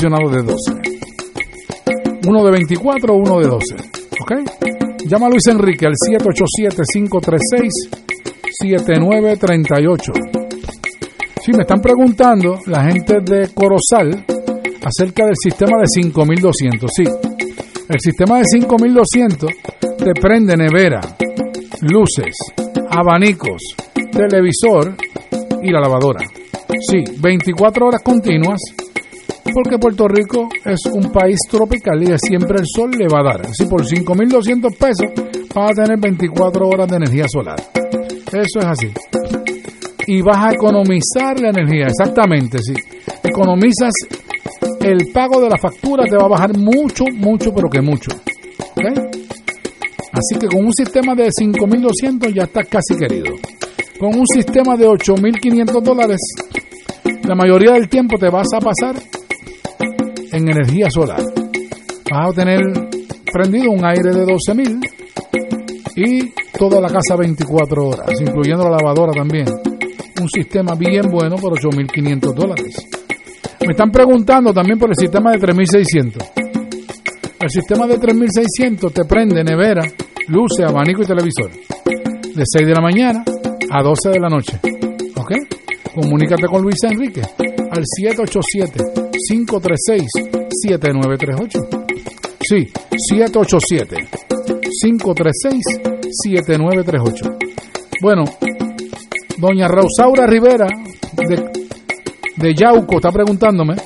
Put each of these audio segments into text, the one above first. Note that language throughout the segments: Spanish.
de 12. Uno de 24, uno de 12. ¿Ok? Llama a Luis Enrique al 787-536-7938. Si me están preguntando la gente de Corozal acerca del sistema de 5200. Sí, el sistema de 5200 te prende nevera, luces, abanicos, televisor y la lavadora. Sí, 24 horas continuas porque Puerto Rico es un país tropical y siempre el sol le va a dar. Así por 5.200 pesos vas a tener 24 horas de energía solar. Eso es así. Y vas a economizar la energía, exactamente, sí. Economizas el pago de la factura, te va a bajar mucho, mucho, pero que mucho. Así que con un sistema de 5.200 ya estás casi querido. Con un sistema de 8.500 dólares, la mayoría del tiempo te vas a pasar en energía solar. Vas a tener prendido un aire de 12.000 y toda la casa 24 horas, incluyendo la lavadora también. Un sistema bien bueno por 8.500 dólares. Me están preguntando también por el sistema de 3.600. El sistema de 3.600 te prende nevera, luces, abanico y televisor. De 6 de la mañana a 12 de la noche. ¿Ok? Comunícate con Luis Enrique al 787-536-7938. Sí, 787-536-7938. Bueno, doña Rosaura Rivera de, de Yauco está preguntándome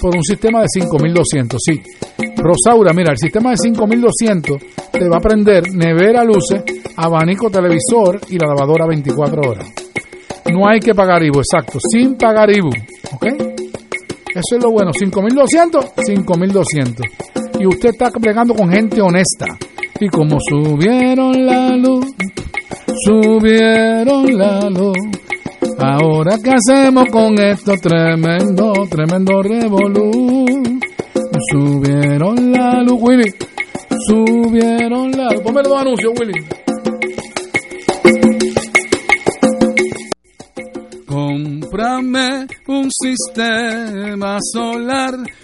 por un sistema de 5200. Sí, Rosaura, mira, el sistema de 5200 te va a prender nevera, luces, abanico, televisor y la lavadora 24 horas. No hay que pagar IBU, exacto, sin pagar IBU, ¿ok? Eso es lo bueno, 5200, 5200. Y usted está plegando con gente honesta. Y como subieron la luz, subieron la luz. Ahora qué hacemos con esto tremendo, tremendo revolú. Subieron la luz, Willy. Subieron la luz. Ponme dos anuncios, Willy. Cómprame un sistema solar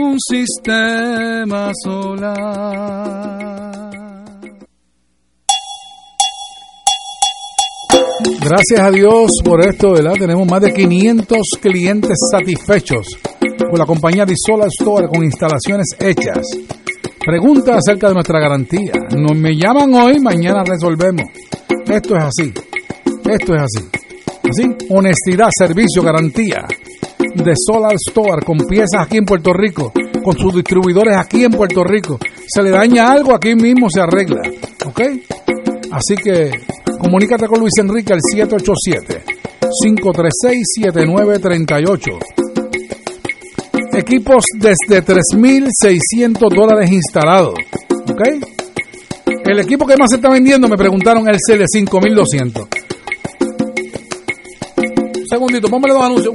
un sistema solar. Gracias a Dios por esto, ¿verdad? Tenemos más de 500 clientes satisfechos con la compañía de Solar Store con instalaciones hechas. Pregunta acerca de nuestra garantía. Nos me llaman hoy, mañana resolvemos. Esto es así. Esto es así. Así, honestidad, servicio, garantía de Solar Store con piezas aquí en Puerto Rico, con sus distribuidores aquí en Puerto Rico. Se le daña algo, aquí mismo se arregla. ¿Ok? Así que comunícate con Luis Enrique al 787-536-7938. Equipos desde 3.600 dólares instalados. ¿Ok? El equipo que más se está vendiendo, me preguntaron, el C de 5.200. segundito, póngale los anuncios.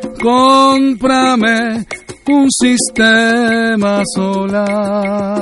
Cómprame un sistema solar.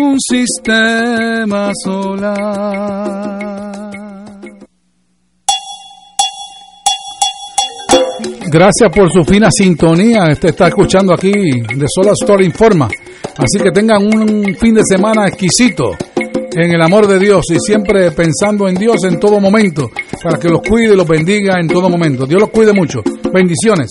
un sistema solar. Gracias por su fina sintonía. Este está escuchando aquí de Solar Store Informa. Así que tengan un fin de semana exquisito en el amor de Dios y siempre pensando en Dios en todo momento para que los cuide y los bendiga en todo momento. Dios los cuide mucho. Bendiciones.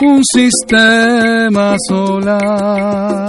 un sistema solar.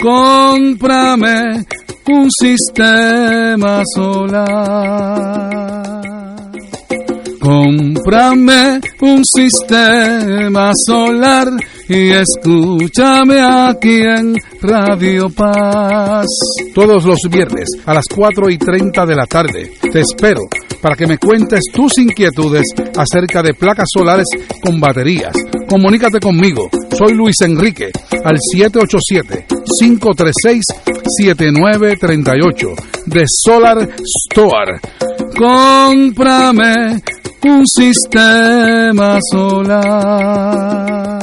Cómprame un sistema solar. Cómprame un sistema solar y escúchame aquí en Radio Paz. Todos los viernes a las 4 y 30 de la tarde. Te espero para que me cuentes tus inquietudes acerca de placas solares con baterías. Comunícate conmigo. Soy Luis Enrique al 787-536-7938 de Solar Store. Cómprame un sistema solar.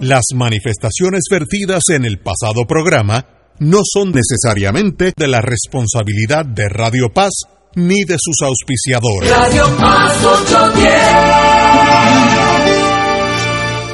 Las manifestaciones vertidas en el pasado programa no son necesariamente de la responsabilidad de Radio Paz ni de sus auspiciadores. Radio Paz 810.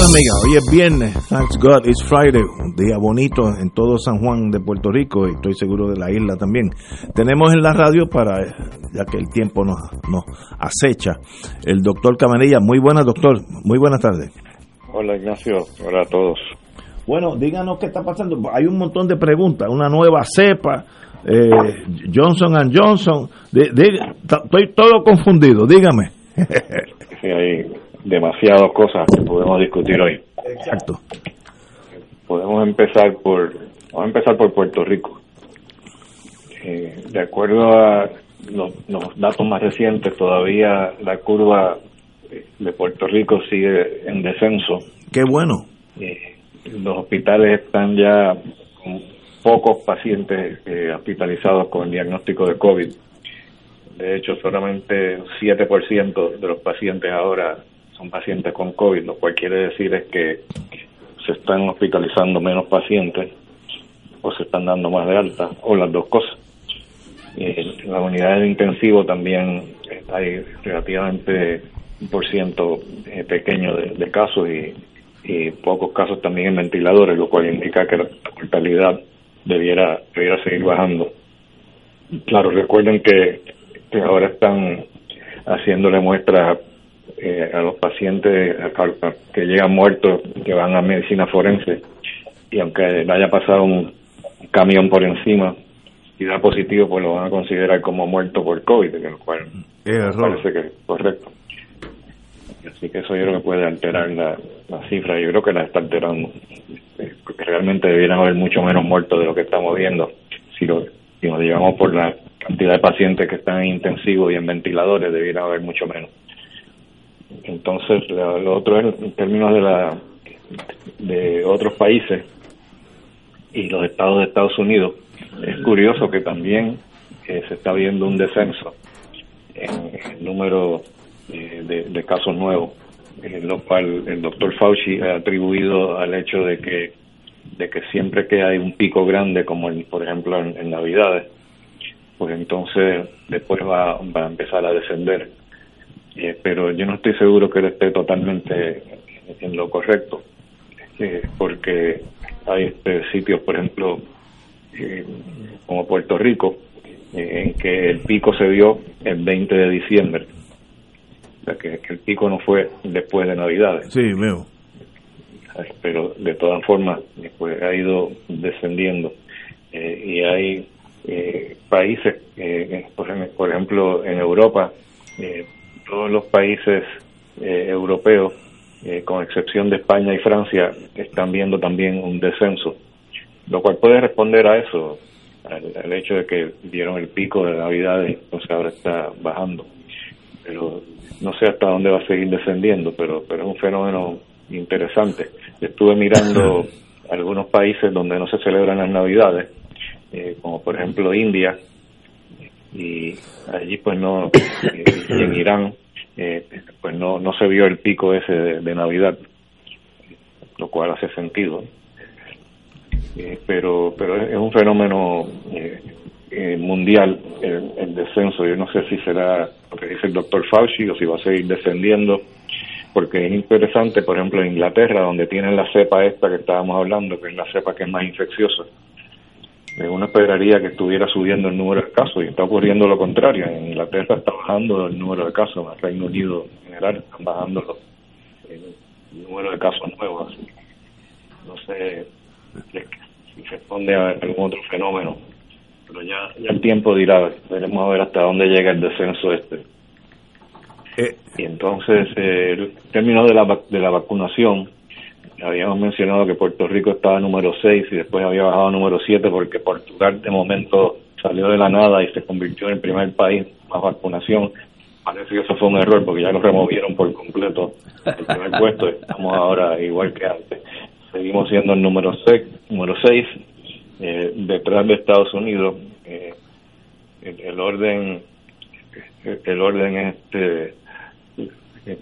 Amigos amigas, hoy es viernes, thanks God, it's Friday, un día bonito en todo San Juan de Puerto Rico y estoy seguro de la isla también. Tenemos en la radio para, ya que el tiempo nos, nos acecha, el doctor Camarilla. Muy buenas, doctor, muy buenas tardes. Hola Ignacio, hola a todos. Bueno, díganos qué está pasando. Hay un montón de preguntas, una nueva cepa, eh, Johnson and Johnson. De- de- estoy todo confundido, dígame. Sí, hay demasiadas cosas que podemos discutir hoy. Exacto. Podemos empezar por, vamos a empezar por Puerto Rico. Eh, de acuerdo a los, los datos más recientes, todavía la curva de Puerto Rico sigue en descenso. Qué bueno. Eh, los hospitales están ya con pocos pacientes eh, hospitalizados con diagnóstico de COVID. De hecho, solamente un 7% de los pacientes ahora son pacientes con COVID, lo cual quiere decir es que se están hospitalizando menos pacientes o se están dando más de alta, o las dos cosas. Eh, en las unidades de intensivo también hay relativamente un por ciento eh, pequeño de, de casos y, y pocos casos también en ventiladores, lo cual indica que la mortalidad debiera, debiera seguir bajando. Claro, recuerden que, que ahora están haciéndole muestras eh, a los pacientes que llegan muertos, que van a medicina forense, y aunque le haya pasado un camión por encima y da positivo, pues lo van a considerar como muerto por COVID, lo cual parece que es correcto. Así que eso yo creo que puede alterar la, la cifra, yo creo que la está alterando, eh, porque realmente debieran haber mucho menos muertos de lo que estamos viendo. Si lo, si nos llevamos por la cantidad de pacientes que están en intensivos y en ventiladores, debiera haber mucho menos. Entonces, lo, lo otro es en términos de la de otros países y los estados de Estados Unidos, es curioso que también eh, se está viendo un descenso en el número eh, de, de casos nuevos, eh, lo cual el doctor Fauci ha atribuido al hecho de que de que siempre que hay un pico grande, como en- por ejemplo en, en Navidades, pues entonces después va, va a empezar a descender. Eh, pero yo no estoy seguro que él esté totalmente en lo correcto, eh, porque hay este, sitios, por ejemplo, eh, como Puerto Rico, eh, en que el pico se dio el 20 de diciembre. O sea, que, que el pico no fue después de Navidades, Sí, veo. pero de todas formas pues, ha ido descendiendo. Y hay eh, países, por ejemplo, en Europa, eh, todos los países eh, europeos, eh, con excepción de España y Francia, están viendo también un descenso, lo cual puede responder a eso, al, al hecho de que dieron el pico de Navidad y entonces ahora está bajando. Pero no sé hasta dónde va a seguir descendiendo, pero, pero es un fenómeno interesante. Estuve mirando algunos países donde no se celebran las Navidades, eh, como por ejemplo India, y allí pues no, en Irán, eh, pues no, no se vio el pico ese de, Navidad, lo cual hace sentido. Eh, pero pero es es un fenómeno eh, eh, mundial el, el descenso. Yo no sé si será lo que dice el doctor Fauci o si va a seguir descendiendo, porque es interesante, por ejemplo, en Inglaterra, donde tienen la cepa esta que estábamos hablando, que es la cepa que es más infecciosa. Eh, Uno esperaría que estuviera subiendo el número de casos y está ocurriendo lo contrario. En Inglaterra está bajando el número de casos, en el Reino Unido en general están bajando los- el número de casos nuevos. Así No sé si responde a algún otro fenómeno, pero ya, ya el tiempo dirá, veremos a ver hasta dónde llega el descenso este. Eh, Y entonces, eh, en términos de la, de la vacunación, habíamos mencionado que Puerto Rico estaba número 6 y después había bajado a número 7 porque Portugal de momento salió de la nada y se convirtió en el primer país más vacunación. Parece que eso fue un error porque ya lo removieron por completo el primer puesto. Estamos ahora igual que antes. Seguimos siendo el número 6, número 6 eh, detrás de Estados Unidos. Eh, el, orden el orden es este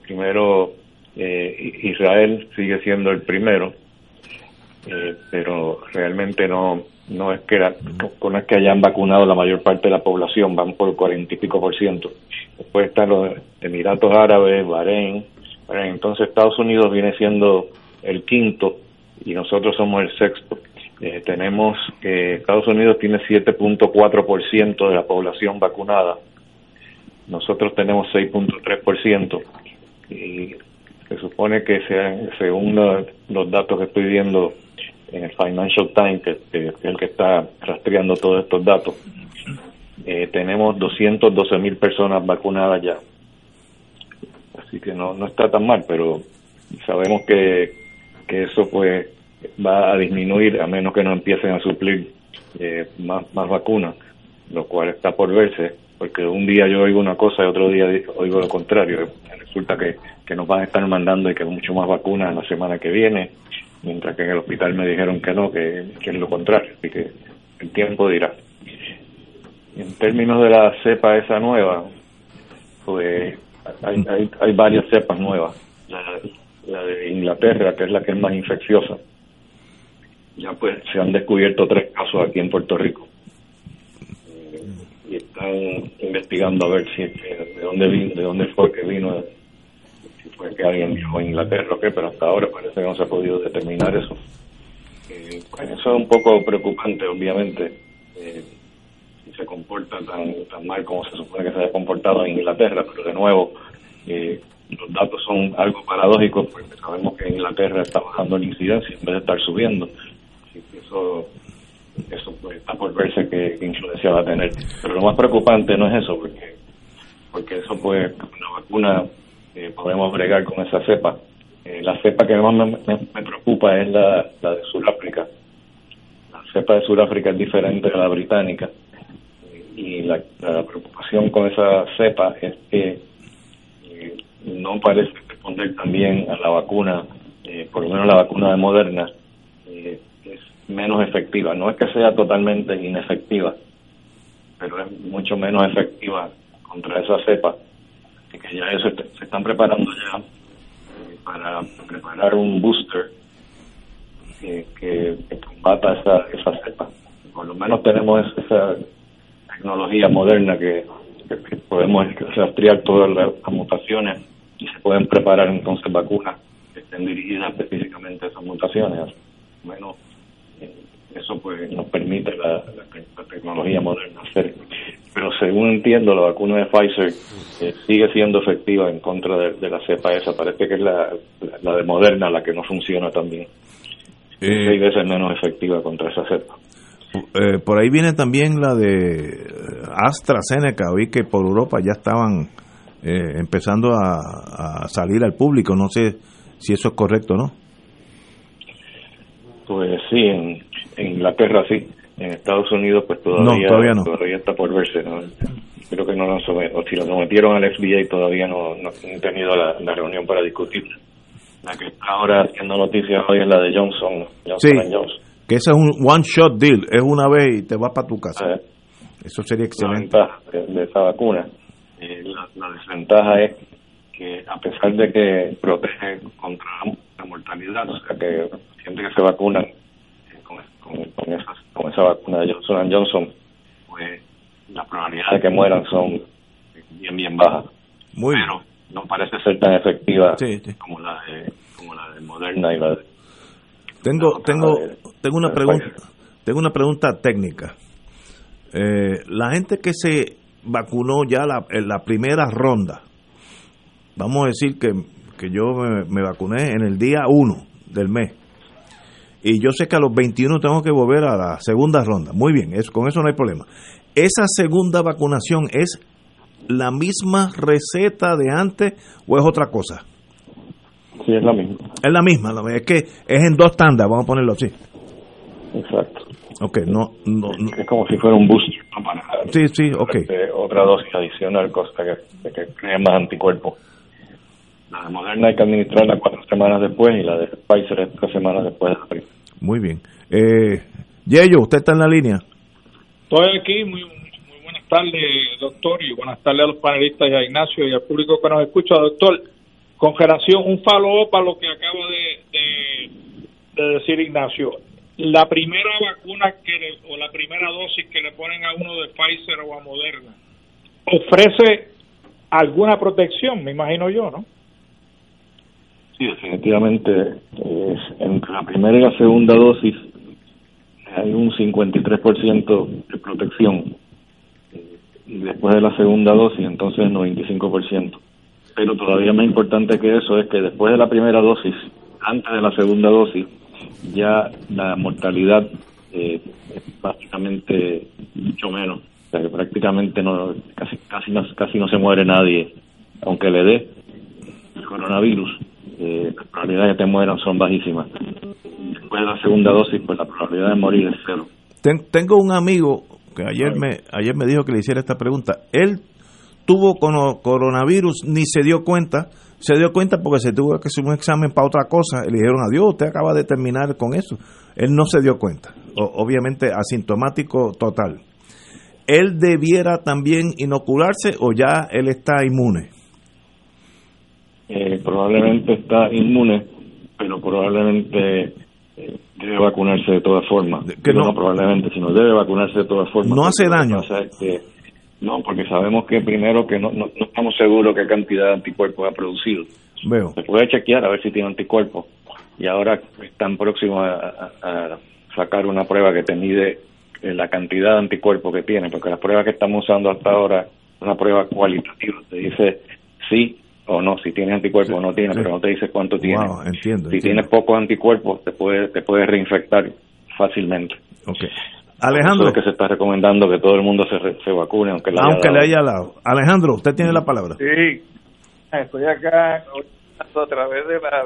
primero Israel sigue siendo el primero pero realmente no no es que no es que hayan vacunado la mayor parte de la población van por cuarenta y pico por ciento. Después están los Emiratos Árabes Bahrein. Entonces Estados Unidos viene siendo el quinto y nosotros somos el sexto. Eh, tenemos, que Estados Unidos tiene 7.4% de la población vacunada, nosotros tenemos 6.3% y se supone que según los datos que estoy viendo en el Financial Times, que, es el que está rastreando todos estos datos, eh, tenemos 212 mil personas vacunadas ya. Así que no, no está tan mal, pero sabemos que, que eso pues va a disminuir a menos que no empiecen a suplir eh, más, más vacunas, lo cual está por verse, porque un día yo oigo una cosa y otro día oigo lo contrario. Resulta que, que nos van a estar mandando y que mucho más vacunas la semana que viene, mientras que en el hospital me dijeron que no, que, que es lo contrario, así que el tiempo dirá. En términos de la cepa esa nueva, pues hay, hay, hay varias cepas nuevas. La de Inglaterra, que es la que es más infecciosa, ya pues se han descubierto tres casos aquí en Puerto Rico eh, y están investigando a ver si de dónde vino, de dónde fue que vino si fue que alguien viajó a Inglaterra o qué pero hasta ahora parece que no se ha podido determinar eso. Eh, pues eso es un poco preocupante obviamente eh, si se comporta tan tan mal como se supone que se ha comportado en Inglaterra pero de nuevo los datos son algo paradójicos porque sabemos que Inglaterra está bajando la incidencia en vez de estar subiendo. Eso eso pues, está por verse qué, influencia va a tener. Pero lo más preocupante no es eso, porque porque eso pues una vacuna eh, podemos bregar con esa cepa. Eh, la cepa que más me, preocupa es la, la de Sudáfrica. La cepa de Sudáfrica es diferente a la británica y la, preocupación con esa cepa es que eh, no parece responder también a la vacuna, por lo menos la vacuna de Moderna, menos efectiva. No es que sea totalmente inefectiva, pero es mucho menos efectiva contra esa cepa. Y que ya eso se están preparando ya eh, para preparar un booster que, que, combata esa, esa cepa. Por lo menos tenemos esa tecnología moderna que, podemos rastrear todas las, mutaciones y se pueden preparar entonces vacunas que estén dirigidas específicamente a esas mutaciones. Menos eso pues nos permite la, tecnología moderna hacer. Pero según entiendo, la vacuna de Pfizer eh, sigue siendo efectiva en contra de, la cepa esa. Parece que es la, la, de Moderna la que no funciona también. Eh, seis veces menos efectiva contra esa cepa. Eh, por ahí viene también la de AstraZeneca. Oí que por Europa ya estaban empezando a, a salir al público. No sé si eso es correcto o no. Pues sí, en, Inglaterra sí, en Estados Unidos pues todavía, todavía, está por verse. Creo que no lo o si lo sometieron al FBI todavía no, no han tenido la, reunión para discutir. La que está ahora haciendo noticias hoy es la de Johnson, Johnson sí, que esa es un one shot deal, es una vez y te vas para tu casa. Eh, Eso sería excelente. La ventaja de, esa vacuna. Eh, la, desventaja es que a pesar de que protege contra la mortalidad, o sea que gente que se vacunan eh, con, con, esa, con esa vacuna de Johnson Johnson, pues las probabilidades de que mueran son bien, bien bajas. Muy Pero no parece ser tan efectiva como la de como la de Moderna. Y la de tengo tengo tengo una pregunta tengo una pregunta técnica. Eh, la gente que se vacunó ya la, en la primera ronda vamos a decir que, que yo me, me vacuné en el día 1 del mes y yo sé que a los 21 tengo que volver a la segunda ronda. Muy bien, es, con eso no hay problema. ¿Esa segunda vacunación es la misma receta de antes o es otra cosa? Sí, es la misma. Es la misma, es que es en dos tandas, vamos a ponerlo así. Exacto. Ok, no, no, Es como si fuera un booster, sí, sí, ok. otra dosis adicional, cosa que, que cree más anticuerpos. La de Moderna hay que administrarla cuatro semanas después y la de Pfizer es tres semanas después Muy bien. Eh, Yello, usted está en la línea. Estoy aquí, muy, muy buenas tardes, doctor, y buenas tardes a los panelistas y a Ignacio y al público que nos escucha, doctor. Con relación, un follow para lo que acaba de, de, decir Ignacio. La primera vacuna que le, o la primera dosis que le ponen a uno de Pfizer o a Moderna ofrece alguna protección, me imagino yo, ¿no? Sí, definitivamente. Eh, entre la primera y la segunda dosis hay un 53% de protección. Y después de la segunda dosis, entonces 95%. Pero todavía más importante que eso es que después de la primera dosis, antes de la segunda dosis, ya la mortalidad eh, es básicamente mucho menos. O sea que prácticamente no, casi, casi, no, casi no se muere nadie, aunque le dé el coronavirus. Eh, las probabilidades de que te mueran son bajísimas. Después de la segunda dosis, pues la probabilidad de morir es cero. tengo un amigo que ayer me ayer me dijo que le hiciera esta pregunta. Él tuvo coronavirus ni se dio cuenta. Se dio cuenta porque se tuvo que hacer un examen para otra cosa. Le dijeron, adiós, usted acaba de terminar con eso. Él no se dio cuenta. obviamente asintomático total. ¿Él debiera también inocularse o ya él está inmune? Eh, probablemente está inmune, pero probablemente eh, debe vacunarse de todas formas. Que no, probablemente, sino debe vacunarse de todas formas. No hace daño. no, porque sabemos que primero que no, no, estamos seguros qué cantidad de anticuerpos ha producido. Veo. Se puede chequear a ver si tiene anticuerpos. Y ahora están próximos a, sacar una prueba que te mide eh, la cantidad de anticuerpos que tiene, porque la prueba que estamos usando hasta ahora es una prueba cualitativa. Te dice sí o no, si tienes anticuerpos o no tienes, pero no te dice cuánto tienes. si tienes pocos anticuerpos, te puede, te puede reinfectar fácilmente. Okay. Alejandro. Es que se está recomendando que todo el mundo se, se vacune, aunque, le, aunque haya le haya dado. Alejandro, usted tiene la palabra. Sí, estoy acá a través de la.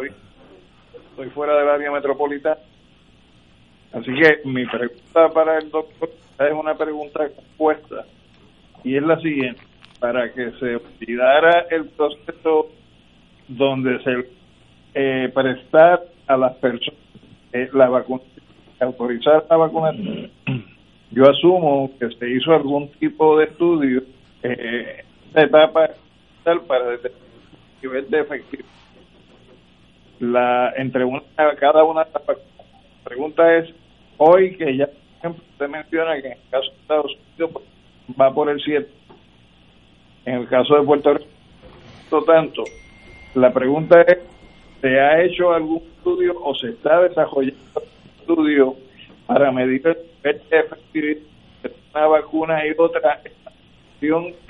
Estoy fuera del área metropolitana. Así que mi pregunta para el doctor es una pregunta compuesta y es la siguiente para que se olvidara el proceso donde se eh, prestar a las personas eh, la vacuna, autorizar la vacunación. Yo asumo que se hizo algún tipo de estudio eh, etapa para determinar el nivel de efectividad. La, entre una, cada una de las vacunas. La pregunta es, hoy que ya, por ejemplo, usted menciona que en el caso de Estados Unidos pues, va por el 7, en el caso de Puerto Rico, tanto, la pregunta es, ¿se ha hecho algún estudio o se está desarrollando un estudio para medir el efectividad de una vacuna y otra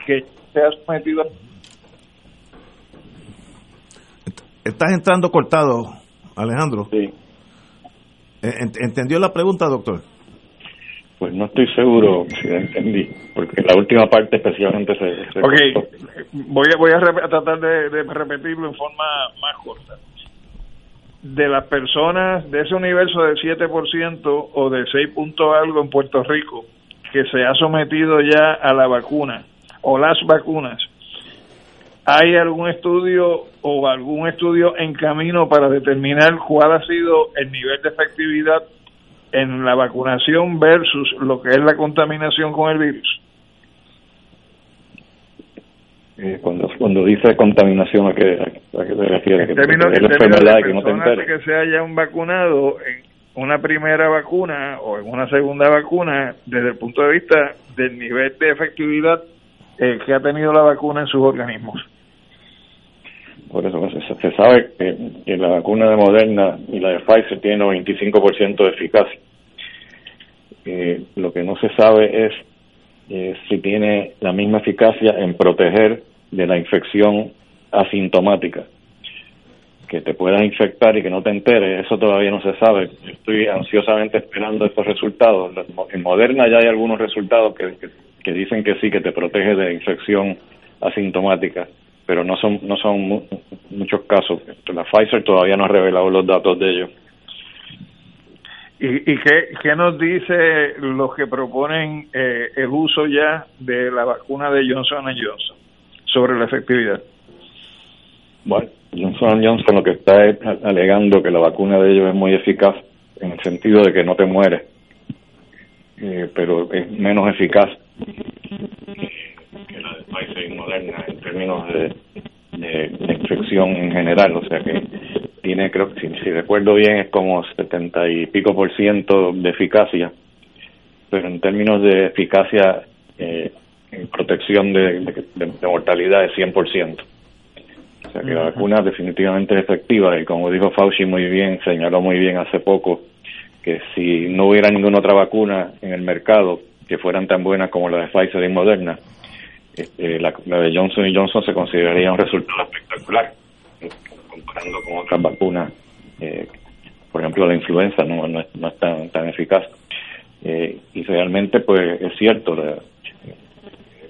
que se ha sometido a... Estás entrando cortado, Alejandro. Sí. ¿Entendió la pregunta, doctor? Pues no estoy seguro si la entendí, porque la última parte especialmente se... ok, voy a, voy a, tratar de, repetirlo en forma más corta. De las personas de ese universo del 7% o de 6 punto algo en Puerto Rico que se ha sometido ya a la vacuna o las vacunas, ¿hay algún estudio o algún estudio en camino para determinar cuál ha sido el nivel de efectividad en la vacunación versus lo que es la contaminación con el virus? Eh, cuando cuando dice contaminación, ¿a qué, a qué se refiere? En términos, de que, no te que se hayan vacunado en una primera vacuna o en una segunda vacuna desde el punto de vista del nivel de efectividad eh, que ha tenido la vacuna en sus organismos. Por eso se, sabe que, la vacuna de Moderna y la de Pfizer tienen 95% de eficacia. Eh, lo que no se sabe es eh, si tiene la misma eficacia en proteger de la infección asintomática. Que te puedas infectar y que no te enteres, eso todavía no se sabe. Estoy ansiosamente esperando estos resultados. En Moderna ya hay algunos resultados que, que dicen que sí, que te protege de infección asintomática pero no son no son muchos casos. La Pfizer todavía no ha revelado los datos de ellos. ¿Y, y qué, qué, nos dice los que proponen eh, el uso ya de la vacuna de Johnson Johnson sobre la efectividad? Bueno, Johnson Johnson lo que está es alegando que la vacuna de ellos es muy eficaz en el sentido de que no te mueres. eh, pero es menos eficaz que la de Pfizer y Moderna términos de, de, de infección en general. O sea que tiene, creo que si, si recuerdo bien, es como 70 y pico por ciento de eficacia, pero en términos de eficacia eh, en protección de, de, de mortalidad es 100%. O sea que la vacuna definitivamente es efectiva y como dijo Fauci muy bien, señaló muy bien hace poco, que si no hubiera ninguna otra vacuna en el mercado que fueran tan buenas como la de Pfizer y Moderna, este, la, la de Johnson y Johnson se consideraría un resultado espectacular eh, comparando con otras vacunas. Eh, por ejemplo, la influenza no, no, es, no es tan, tan eficaz. Eh, y realmente, pues es cierto, la,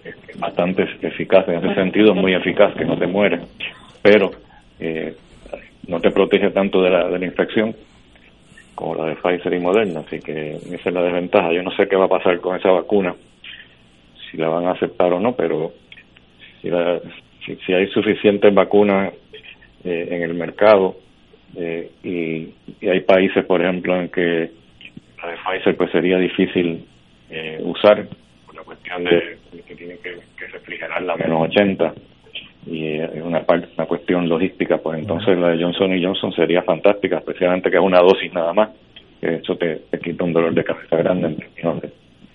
es bastante eficaz en ese sentido, es muy eficaz que no te muere, pero eh, no te protege tanto de la, de la infección como la de Pfizer y Moderna, así que esa es la desventaja. Yo no sé qué va a pasar con esa vacuna, si la van a aceptar o no, pero si, la, si, hay suficientes vacunas eh, en el mercado eh, y, hay países, por ejemplo, en que la de Pfizer pues sería difícil eh, usar por la cuestión de, que tienen que, que refrigerarla a menos 80 y es una parte una cuestión logística pues entonces la de Johnson y Johnson sería fantástica especialmente que es una dosis nada más que eso te, te quita un dolor de cabeza grande en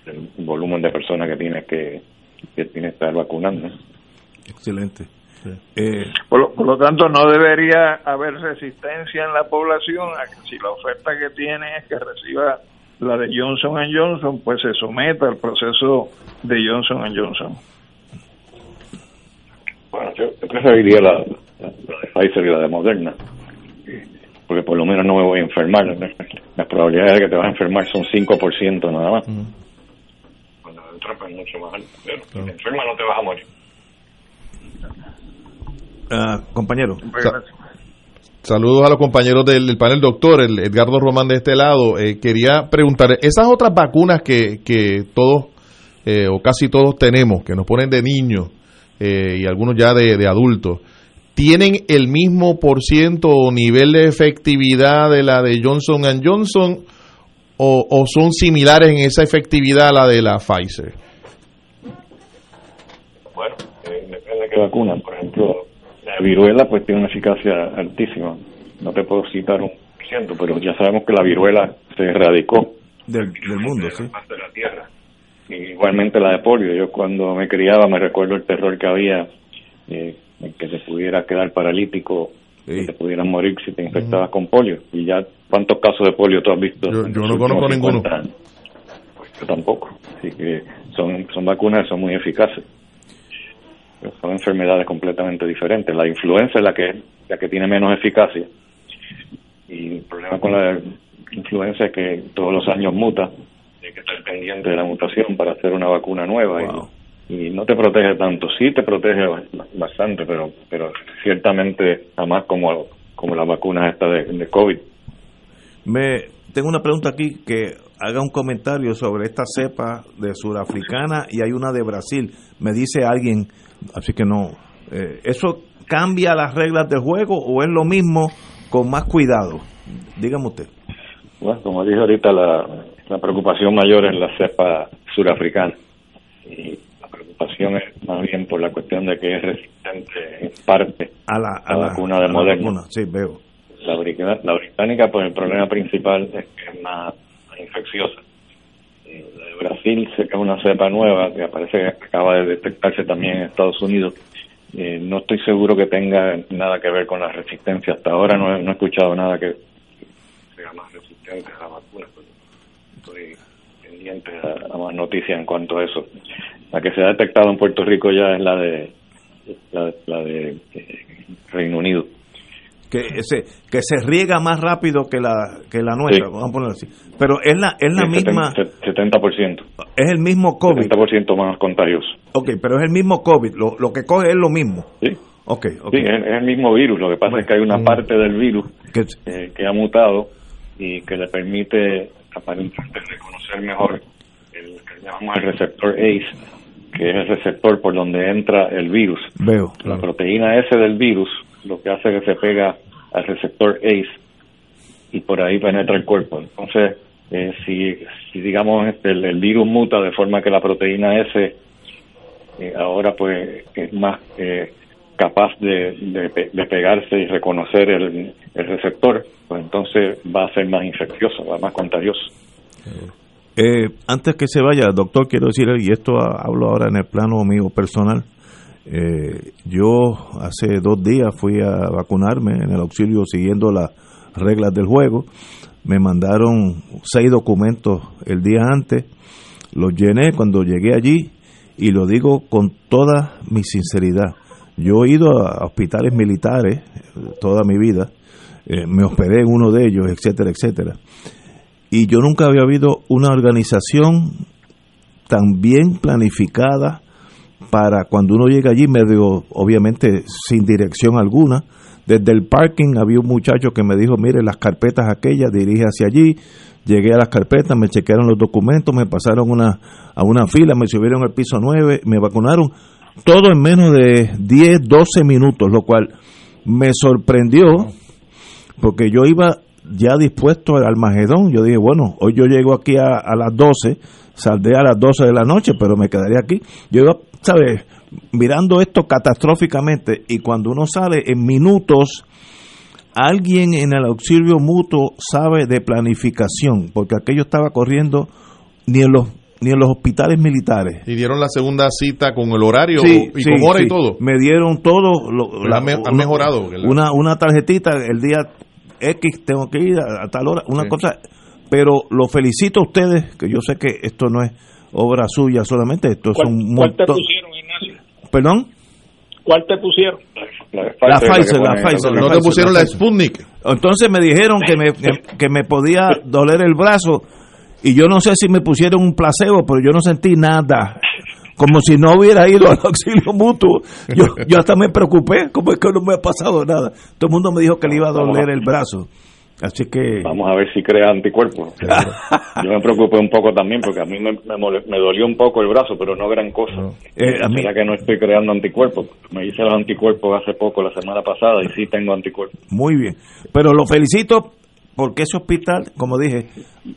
del volumen de personas que tienes que que tienes que estar vacunando excelente sí. eh, por, lo, por lo tanto no debería haber resistencia en la población a que si la oferta que tiene es que reciba la de Johnson Johnson pues se someta al proceso de Johnson Johnson bueno, yo, yo preferiría la, la, la, de Pfizer y la de Moderna, porque por lo menos no me voy a enfermar. Las probabilidades de que te vas a enfermar son 5% nada más. Mm. Cuando la otra es mucho más alta. Pero si te enfermas no te vas a morir. Uh, compañero. Sa saludos a los compañeros del, del, panel, doctor, el Edgardo Román de este lado. Eh, quería preguntar, esas otras vacunas que, que todos eh, o casi todos tenemos, que nos ponen de niños, eh, y algunos ya de, de, adultos, ¿tienen el mismo por ciento o nivel de efectividad de la de Johnson Johnson o, o, son similares en esa efectividad a la de la Pfizer? Bueno, eh, depende de qué vacuna. Por ejemplo, la viruela pues tiene una eficacia altísima. No te puedo citar un por ciento, pero ya sabemos que la viruela se erradicó del, del mundo, sí. De la tierra igualmente la de polio. Yo cuando me criaba me recuerdo el terror que había eh, en que se pudiera quedar paralítico, sí. que te pudieran morir si te infectabas mm. con polio. Y ya, ¿cuántos casos de polio tú has visto? Yo, yo no conozco ninguno. Pues yo tampoco. Así que son, son vacunas que son muy eficaces. Pero son enfermedades completamente diferentes. La influenza es la que, la que tiene menos eficacia. Y el problema con la influenza es que todos los años muta hay que estar pendiente de la mutación para hacer una vacuna nueva wow. y, y, no te protege tanto, sí te protege bastante, pero pero ciertamente jamás como como las vacunas esta de, de COVID. Me tengo una pregunta aquí que haga un comentario sobre esta cepa de surafricana y hay una de Brasil. Me dice alguien, así que no, eh, ¿eso cambia las reglas del juego o es lo mismo con más cuidado? Dígame usted. Bueno, como dije ahorita, la, la preocupación mayor es la cepa surafricana. Y preocupación es más bien por la cuestión de que es resistente en parte a la, a la vacuna de Moderna. Vacuna. Sí, veo. La, la, británica, pues el problema principal es que es más, más infecciosa. La de Brasil es una cepa nueva que parece que acaba de detectarse también en Estados Unidos. Eh, no estoy seguro que tenga nada que ver con la resistencia. Hasta ahora no he, no he escuchado nada que sea más resistente a la vacuna estoy pendiente a, a, más noticias en cuanto a eso. La que se ha detectado en Puerto Rico ya es la de la, la de eh, Reino Unido. Que se, que se riega más rápido que la que la nuestra, sí. vamos a ponerlo así. Pero es la es la misma 70%. Es el mismo COVID. 70% más contagioso. Ok, pero es el mismo COVID, lo, lo que coge es lo mismo. Sí. Okay, okay. Sí, es, es, el mismo virus, lo que pasa bueno, es que hay una mm, parte del virus que, eh, que ha mutado y que le permite aparentemente reconocer mejor el que llamamos el receptor ACE, que es el receptor por donde entra el virus. Veo. La proteína S del virus lo que hace es que se pega al receptor ACE y por ahí penetra el cuerpo. Entonces, eh, si, si digamos este, el, el virus muta de forma que la proteína S eh, ahora pues es más eh, capaz de, de pegarse y reconocer el, el receptor, pues entonces va a ser más infeccioso, va más contagioso. Eh, antes que se vaya, doctor, quiero decir, y esto ha- hablo ahora en el plano mío personal, eh, yo hace dos días fui a vacunarme en el auxilio siguiendo las reglas del juego, me mandaron seis documentos el día antes, los llené cuando llegué allí y lo digo con toda mi sinceridad. Yo he ido a hospitales militares eh, toda mi vida, eh, me hospedé en uno de ellos, etcétera, etcétera y yo nunca había habido una organización tan bien planificada para cuando uno llega allí medio obviamente sin dirección alguna. Desde el parking había un muchacho que me dijo mire las carpetas aquellas dirige hacia allí. Llegué a las carpetas me chequearon los documentos me pasaron una a una fila me subieron al piso 9 me vacunaron todo en menos de 10 12 minutos lo cual me sorprendió porque yo iba ya dispuesto al Almagedón. Yo dije, bueno, hoy yo llego aquí a, a las 12, saldré a las 12 de la noche, pero me quedaré aquí. Yo iba, ¿sabes? Mirando esto catastróficamente y cuando uno sale en minutos, alguien en el auxilio mutuo sabe de planificación, porque aquello estaba corriendo ni en los ni en los hospitales militares. Y dieron la segunda cita con el horario Sí, y sí, con hora sí. y todo. Me dieron todo. lo- han me- han mejorado. Una, una tarjetita, el día X tengo que ir a, a tal hora, una Sí. cosa. Pero lo felicito a ustedes, que yo sé que esto no es obra suya solamente, esto es ¿Cuál, un cuál te montón. pusieron, Ignacio? ¿Perdón? ¿Cuál te pusieron? La, La Pfizer la Pfizer, No te pusieron la. Sputnik. Entonces me dijeron que me, que me podía doler el brazo y yo no sé si me pusieron un placebo, pero yo no sentí nada. Como si no hubiera ido al auxilio mutuo. Yo, yo hasta me preocupé, como es que no me ha pasado nada. Todo el mundo me dijo que le iba a doler el brazo. Así que... Vamos a ver si crea anticuerpos. Yo me preocupé un poco también porque a mí me, me, dolió un poco el brazo, pero no gran cosa. Eh, a mí- ¿Será que no estoy creando anticuerpos? Me hice los anticuerpos hace poco, la semana pasada, y sí tengo anticuerpos. Muy bien. Pero lo felicito porque ese hospital, como dije,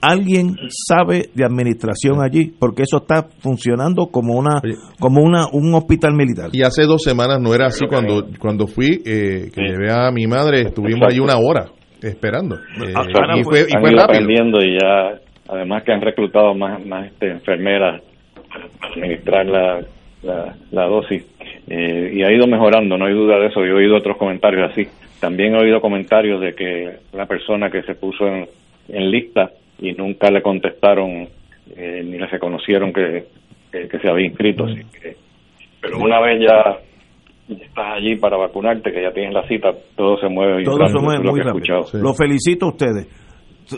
alguien sabe de administración allí, porque eso está funcionando como una como una un hospital militar. Y hace dos semanas no era así cuando cuando fui, eh, que Sí. llevé a mi madre, estuvimos allí una hora esperando. Eh, y fue, y fue ido rápido. aprendiendo y ya, además que han reclutado más, más este, enfermeras para administrar la, la, la dosis. Eh, y ha ido mejorando, no hay duda de eso. Yo he oído otros comentarios así. También he oído comentarios de que la persona que se puso en, en lista y nunca le contestaron eh, ni le reconocieron que, que, que se había inscrito. Así que, pero una vez ya estás allí para vacunarte, que ya tienes la cita, todo se mueve Todo se mueve lo muy he rápido. escuchado. Lo felicito a ustedes.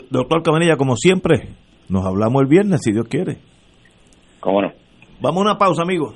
Doctor Cabanilla, como siempre, nos hablamos el viernes, si Dios quiere. ¿Cómo no? Vamos a una pausa, amigos.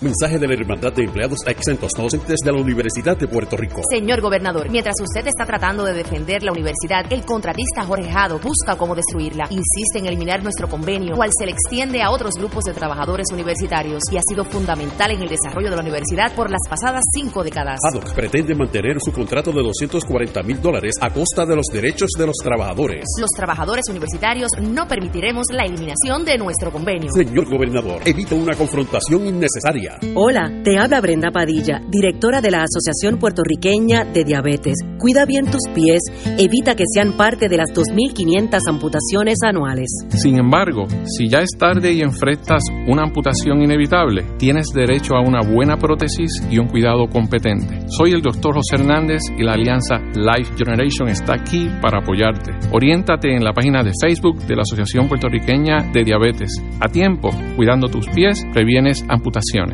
Mensaje de la Hermandad de Empleados Exentos Docentes de la Universidad de Puerto Rico. Señor gobernador, mientras usted está tratando de defender la universidad, el contratista Jorge Jado busca cómo destruirla. Insiste en eliminar nuestro convenio, cual se le extiende a otros grupos de trabajadores universitarios y ha sido fundamental en el desarrollo de la universidad por las pasadas cinco décadas. Haddock pretende mantener su contrato de 240 mil dólares a costa de los derechos de los trabajadores. Los trabajadores universitarios no permitiremos la eliminación de nuestro convenio. Señor gobernador, evita una confrontación innecesaria. Hola, te habla Brenda Padilla, directora de la Asociación Puertorriqueña de Diabetes. Cuida bien tus pies, evita que sean parte de las 2.500 amputaciones anuales. Sin embargo, si ya es tarde y enfrentas una amputación inevitable, tienes derecho a una buena prótesis y un cuidado competente. Soy el doctor José Hernández y la alianza Life Generation está aquí para apoyarte. Oriéntate en la página de Facebook de la Asociación Puertorriqueña de Diabetes. A tiempo, cuidando tus pies, previenes amputaciones.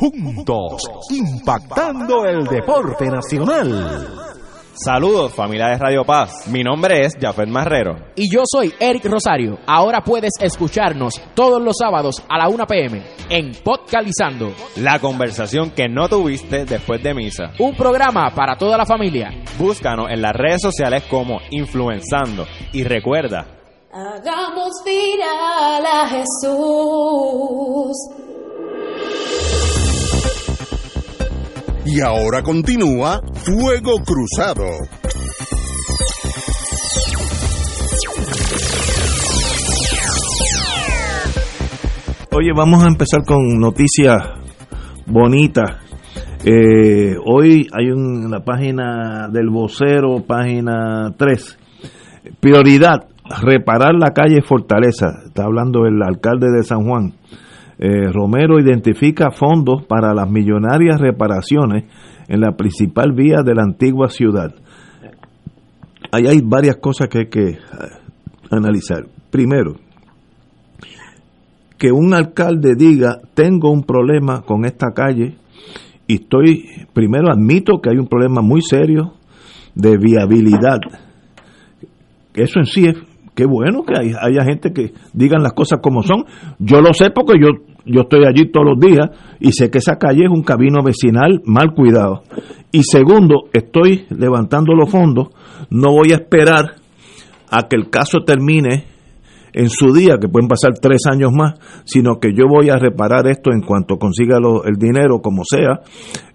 juntos, impactando el deporte nacional. Saludos familia de Radio Paz, mi nombre es Jafet Marrero. Y yo soy Eric Rosario. Ahora puedes escucharnos todos los sábados a la 1 pm en Podcalizando. La conversación que no tuviste después de misa. Un programa para toda la familia. Búscanos en las redes sociales como Influenzando. Y recuerda, Hagamos viral a Jesús. Y ahora continúa Fuego Cruzado. Oye, vamos a empezar con noticias bonitas. Eh, hoy hay en la página del vocero, página 3, prioridad, reparar la calle Fortaleza. Está hablando el alcalde de San Juan. Eh, Romero identifica fondos para las millonarias reparaciones en la principal vía de la antigua ciudad. Ahí hay varias cosas que hay que eh, analizar. Primero, que un alcalde diga, tengo un problema con esta calle y estoy, primero admito que hay un problema muy serio de viabilidad. Eso en sí es, qué bueno que hay- haya gente que digan las cosas como son. Yo lo sé porque yo, yo estoy allí todos los días y sé que esa calle es un camino vecinal mal cuidado. Y segundo, estoy levantando los fondos, no voy a esperar a que el caso termine en su día, que pueden pasar tres años más, sino que yo voy a reparar esto en cuanto consiga el dinero, como sea,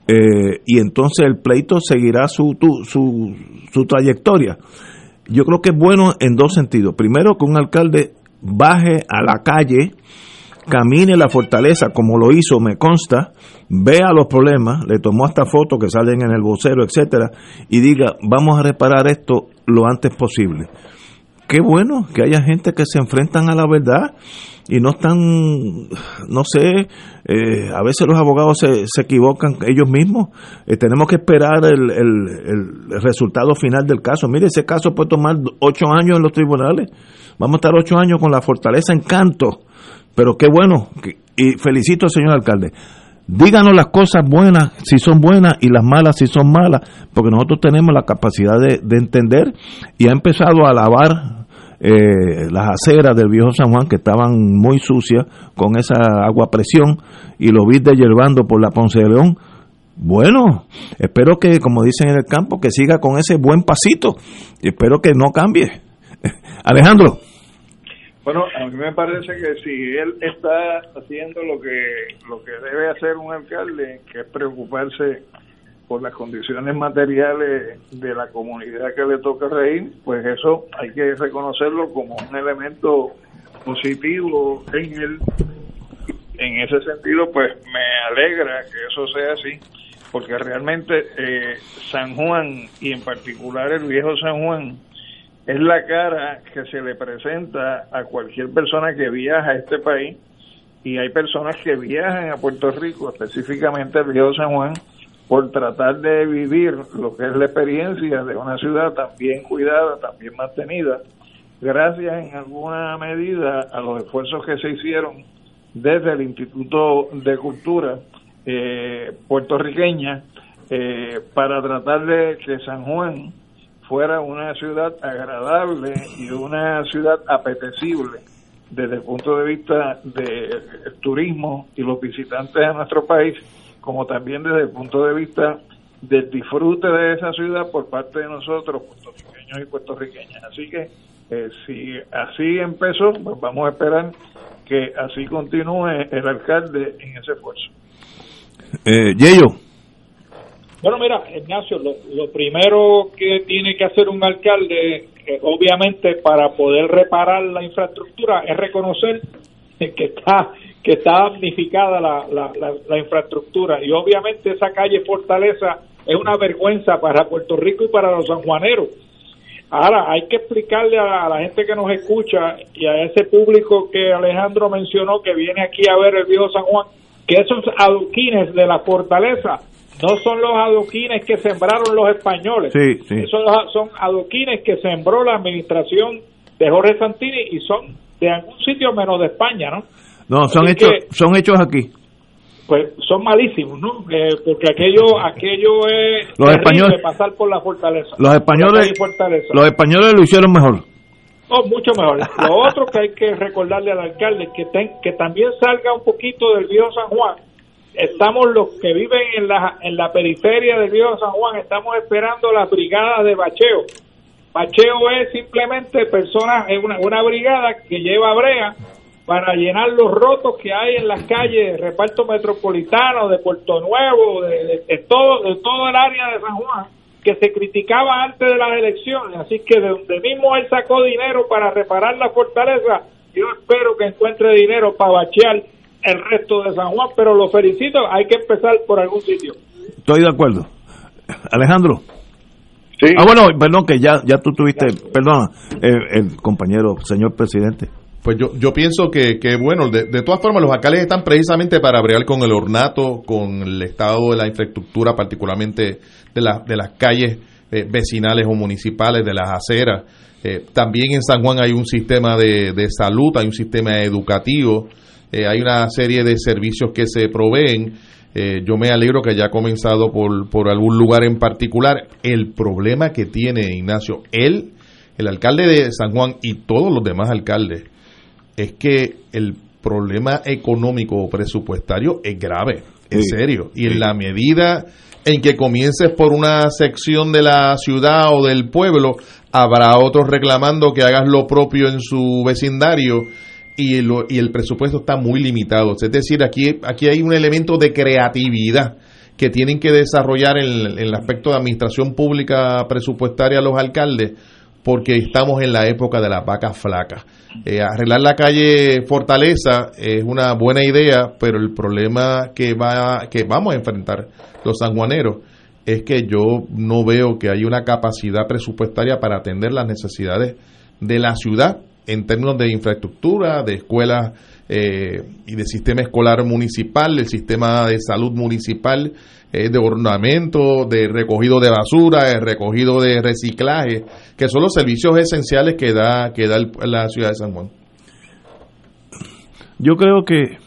eh, y entonces el pleito seguirá su, su, su trayectoria. Yo creo que es bueno en dos sentidos. Primero, que un alcalde baje a la calle, camine la fortaleza como lo hizo, me consta, vea los problemas, le tomó hasta fotos que salen en el vocero, etcétera, y diga, vamos a reparar esto lo antes posible qué bueno que haya gente que se enfrentan a la verdad y no están, no sé, eh, a veces los abogados se, se equivocan ellos mismos. Eh, tenemos que esperar el, el- el resultado final del caso. Mire, ese caso puede tomar ocho años en los tribunales. Vamos a estar ocho años con la fortaleza en canto. Pero qué bueno, y felicito al señor alcalde. Díganos las cosas buenas si son buenas y las malas si son malas, porque nosotros tenemos la capacidad de, de entender y ha empezado a lavar eh, las aceras del viejo San Juan que estaban muy sucias con esa agua presión y lo vi yervando por la Ponce de León. Bueno, espero que, como dicen en el campo, que siga con ese buen pasito espero que no cambie. Alejandro. Bueno, a mí me parece que si él está haciendo lo que lo que debe hacer un alcalde, que es preocuparse por las condiciones materiales de la comunidad que le toca reír, pues eso hay que reconocerlo como un elemento positivo en él. En ese sentido, pues me alegra que eso sea así, porque realmente eh, San Juan y en particular el viejo San Juan es la cara que se le presenta a cualquier persona que viaja a este país. Y hay personas que viajan a Puerto Rico, específicamente al Río San Juan, por tratar de vivir lo que es la experiencia de una ciudad tan bien cuidada, tan bien mantenida, gracias en alguna medida a los esfuerzos que se hicieron desde el Instituto de Cultura eh, puertorriqueña eh, para tratar de que San Juan fuera una ciudad agradable y una ciudad apetecible desde el punto de vista del turismo y los visitantes a nuestro país, como también desde el punto de vista del disfrute de esa ciudad por parte de nosotros, puertorriqueños y puertorriqueñas. Así que eh, si así empezó, pues vamos a esperar que así continúe el alcalde en ese esfuerzo. Eh, Yeyo. Bueno, mira, Ignacio, lo, lo primero que tiene que hacer un alcalde, eh, obviamente, para poder reparar la infraestructura, es reconocer que está que está damnificada la, la, la, la infraestructura y obviamente esa calle Fortaleza es una vergüenza para Puerto Rico y para los sanjuaneros. Ahora, hay que explicarle a, a la gente que nos escucha y a ese público que Alejandro mencionó que viene aquí a ver el viejo San Juan, que esos adoquines de la fortaleza no son los adoquines que sembraron los españoles. Sí, sí. Esos son adoquines que sembró la administración de Jorge Santini y son de algún sitio menos de España, ¿no? No, son Así hechos, que- son hechos aquí. pues son malísimos, ¿no? Eh, porque aquello aquello es Los españoles- pasar por la fortaleza. Los españoles, Fortaleza. los españoles lo hicieron mejor. Oh, mucho mejor. Lo otro que hay que recordarle al alcalde es que, ten- que también salga un poquito del viejo San Juan. Estamos los que viven en la, en la periferia del viejo San Juan, estamos esperando la brigada de bacheo. Bacheo es simplemente personas, una, una brigada que lleva brea para llenar los rotos que hay en las calles de reparto metropolitano, de Puerto Nuevo, de, de- de todo, de todo el área de San Juan, que se criticaba antes de las elecciones. Así que de donde mismo él sacó dinero para reparar la fortaleza, yo espero que encuentre dinero para bachear el resto de San Juan, pero lo felicito, hay que empezar por algún sitio. Estoy de acuerdo. Alejandro. Ah, bueno, perdón, que ya, ya tú tuviste, perdona, eh, el compañero, señor presidente. Pues yo, yo pienso que, que bueno, de, de todas formas, los alcaldes están precisamente para bregar con el ornato, con el estado de la infraestructura, particularmente de, la- de las calles eh, vecinales o municipales, de las aceras. Eh, también en San Juan hay un sistema de, de salud, hay un sistema educativo, eh, hay una serie de servicios que se proveen. Eh, yo me alegro que haya comenzado por, por algún lugar en particular. El problema que tiene Ignacio, él, el alcalde de San Juan y todos los demás alcaldes, es que el problema económico o presupuestario es grave, en Sí. serio. Y en la medida en que comiences por una sección de la ciudad o del pueblo, habrá otros reclamando que hagas lo propio en su vecindario y, lo- y el presupuesto está muy limitado. Es decir, aquí, aquí hay un elemento de creatividad que tienen que desarrollar en, en el aspecto de administración pública presupuestaria los alcaldes porque estamos en la época de las vacas flacas. Eh, arreglar la calle Fortaleza es una buena idea, pero el problema que va que vamos a enfrentar los sanjuaneros es que yo no veo que hay una capacidad presupuestaria para atender las necesidades de la ciudad en términos de infraestructura, de escuelas eh, y de sistema escolar municipal, del sistema de salud municipal, eh, de ornamento, de recogido de basura, de recogido de reciclaje, que son los servicios esenciales que da, que da el- la ciudad de San Juan. Yo creo que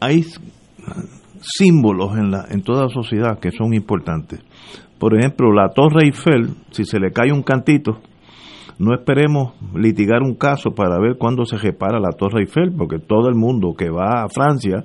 hay símbolos en, la, en toda sociedad que son importantes. Por ejemplo, la Torre Eiffel, si se le cae un cantito, no esperemos litigar un caso para ver cuándo se repara la Torre Eiffel, porque todo el mundo que va a Francia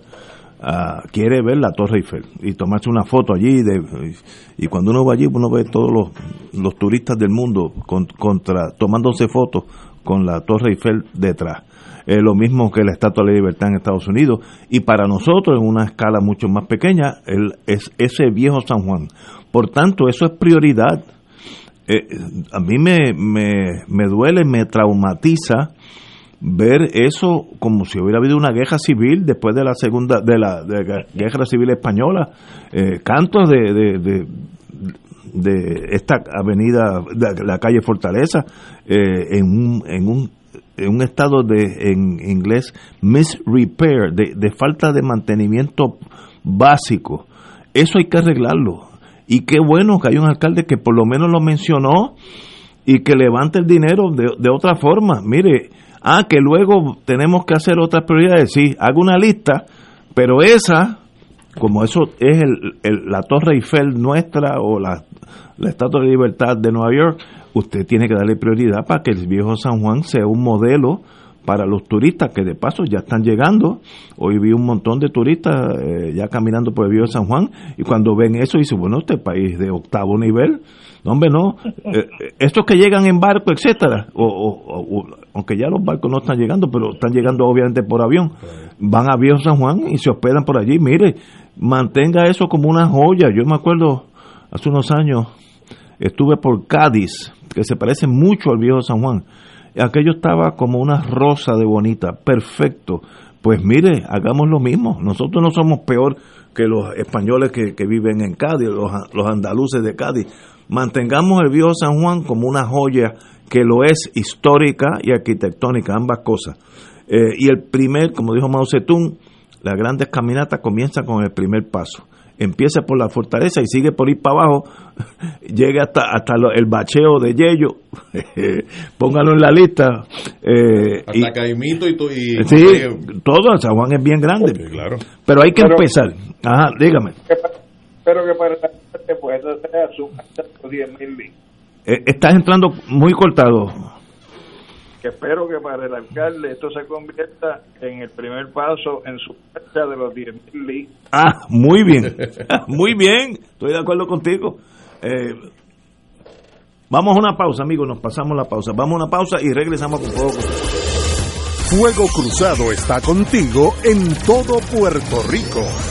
ah, quiere ver la Torre Eiffel y tomarse una foto allí. De, y cuando uno va allí, uno ve todos los, los turistas del mundo con- contra, tomándose fotos con la Torre Eiffel detrás. Es lo mismo que la Estatua de la Libertad en Estados Unidos. Y para nosotros, en una escala mucho más pequeña, el, es ese viejo San Juan. Por tanto, eso es prioridad. Eh, a mí me, me, me duele, me traumatiza ver eso como si hubiera habido una guerra civil después de la segunda de la, de la guerra civil española. Eh, cantos de, de, de, esta avenida de la calle Fortaleza eh, en un, en un en un estado de en inglés misrepair de, de falta de mantenimiento básico. Eso hay que arreglarlo y qué bueno que hay un alcalde que por lo menos lo mencionó y que levante el dinero de, de otra forma. Mire, ah, que luego tenemos que hacer otras prioridades. Sí, hago una lista, pero esa, como eso es el, el- la Torre Eiffel nuestra o la, la Estatua de Libertad de Nueva York, usted tiene que darle prioridad para que el viejo San Juan sea un modelo para los turistas que de paso ya están llegando. Hoy vi un montón de turistas eh, ya caminando por el viejo San Juan y cuando ven eso dicen, bueno, este país de octavo nivel, no hombre, no. Eh, eh, estos que llegan en barco, etcétera, o, o- o- aunque ya los barcos no están llegando, pero están llegando obviamente por avión, van a Viejo San Juan y se hospedan por allí. Mire, mantenga eso como una joya. Yo me acuerdo hace unos años, estuve por Cádiz, que se parece mucho al Viejo San Juan. Aquello estaba como una rosa de bonita, perfecto. Pues mire, hagamos lo mismo. Nosotros no somos peor que los españoles que, que viven en Cádiz, los, los andaluces de Cádiz. Mantengamos el viejo San Juan como una joya que lo es histórica y arquitectónica, ambas cosas. Eh, y el primer, como dijo Mao Zedong, las grandes caminatas comienzan con el primer paso. Empiece por la fortaleza y sigue por ir para abajo, llegue hasta hasta lo- el bacheo de Yello, póngalo en la lista. Eh, Hasta y- Caimito y, tu- y sí, todo San Juan es bien grande, claro. pero hay que Pero- empezar. Ajá, dígame. Espero que para pues su hasta los 10 mil. Eh, estás entrando muy cortado. Que espero que para el alcalde esto se convierta en el primer paso en su marcha de los 10 mil libras. Ah, muy bien, muy bien, estoy de acuerdo contigo. Eh, vamos a una pausa, amigos, nos pasamos la pausa. Vamos a una pausa y regresamos con Fuego Cruzado. Fuego Cruzado está contigo en todo Puerto Rico.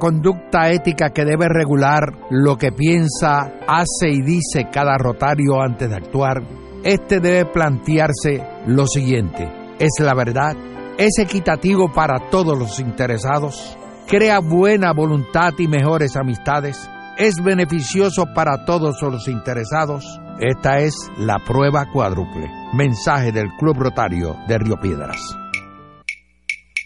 conducta ética que debe regular lo que piensa, hace y dice cada rotario antes de actuar, este debe plantearse lo siguiente. ¿Es la verdad? ¿Es equitativo para todos los interesados? ¿Crea buena voluntad y mejores amistades? ¿Es beneficioso para todos los interesados? Esta es la prueba cuádruple. Mensaje del Club Rotario de Río Piedras.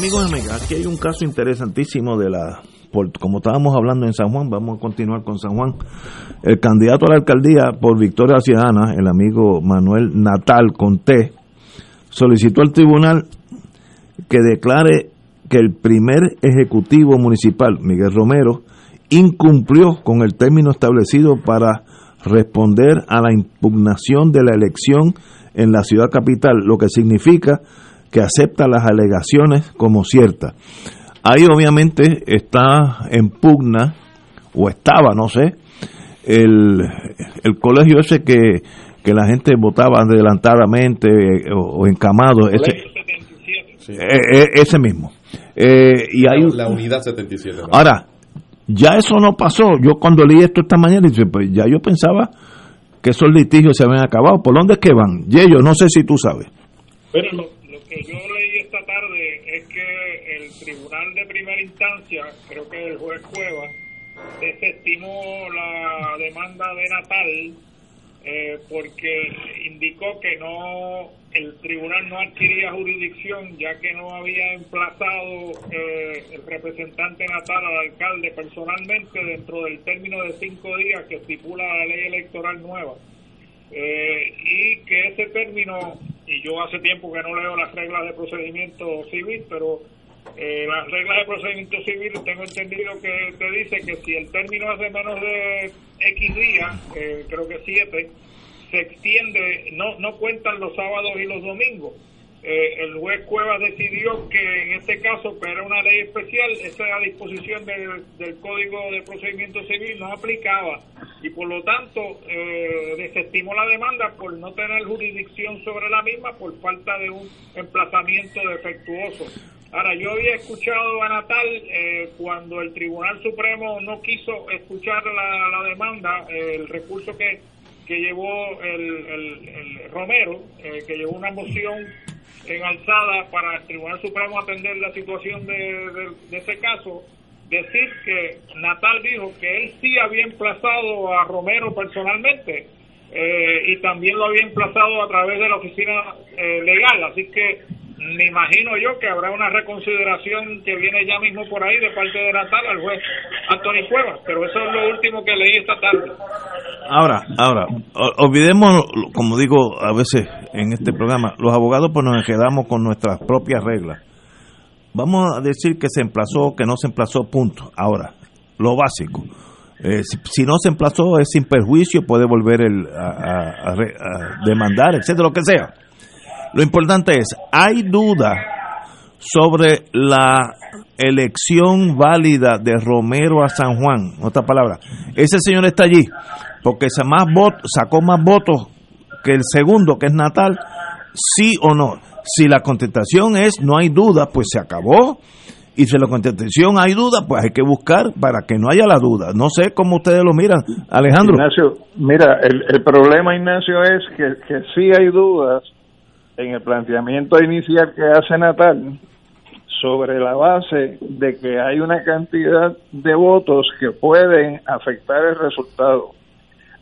Amigos y amigas, aquí hay un caso interesantísimo de la, por- como estábamos hablando en San Juan, vamos a continuar con San Juan. El candidato a la alcaldía por Victoria Ciudadana, el amigo Manuel Natal Conté, solicitó al tribunal que declare que el primer ejecutivo municipal, Miguel Romero, incumplió con el término establecido para responder a la impugnación de la elección en la ciudad capital, lo que significa que acepta las alegaciones como ciertas. Ahí obviamente está en pugna, o estaba, no sé, el, el colegio ese que, que la gente votaba adelantadamente eh, o, o encamado, ese, eh, eh, ese mismo. Eh, y hay, la, la unidad 77. ¿no? Ahora, ya eso no pasó. Yo cuando leí esto esta mañana, dije, pues ya yo pensaba que esos litigios se habían acabado. ¿Por dónde es que van? Yello, no sé si tú sabes. Pero lo que yo leí esta tarde es que el tribunal de primera instancia, creo que el juez Cueva, desestimó la demanda de Natal eh, porque indicó que no el tribunal no adquiría jurisdicción ya que no había emplazado eh, el representante natal al alcalde personalmente dentro del término de cinco días que estipula la ley electoral nueva. Eh, y que ese término, y yo hace tiempo que no leo las reglas de procedimiento civil, pero eh, las reglas de procedimiento civil tengo entendido que te dice que si el término de menos de X días, eh, creo que siete, se extiende, no, no cuentan los sábados y los domingos. Eh, el juez Cuevas decidió que en este caso, que era una ley especial, esa disposición del, del Código de Procedimiento Civil no aplicaba y por lo tanto eh, desestimó la demanda por no tener jurisdicción sobre la misma por falta de un emplazamiento defectuoso. Ahora, yo había escuchado a Natal eh, cuando el Tribunal Supremo no quiso escuchar la, demanda, eh, el recurso que, que llevó el Romero, eh, que llevó una moción en alzada para el Tribunal Supremo atender la situación de, de- ese caso, decir que Natal dijo que él sí había emplazado a Romero personalmente eh, y también lo había emplazado a través de la oficina eh, legal, así que me imagino yo que habrá una reconsideración que viene ya mismo por ahí de parte de Natal al juez Anthony Cuevas, pero eso es lo último que leí esta tarde. Ahora, ahora, olvidemos, como digo a veces en este programa, los abogados pues nos quedamos con nuestras propias reglas. Vamos a decir que se emplazó, que no se emplazó, punto. Ahora, lo básico. Eh, si, no se emplazó es sin perjuicio, puede volver el, a, a- a demandar, etcétera, lo que sea. Lo importante es, hay duda sobre la elección válida de Romero a San Juan, en otras palabras. Ese señor está allí porque más sacó más votos que el segundo, que es Natal, sí o no. Si la contestación es no hay duda, pues se acabó. Y si la contestación hay duda, pues hay que buscar para que no haya la duda. No sé cómo ustedes lo miran, Alejandro. Ignacio, mira, el, el problema, Ignacio, es que, que sí hay dudas en el planteamiento inicial que hace Natal sobre la base de que hay una cantidad de votos que pueden afectar el resultado.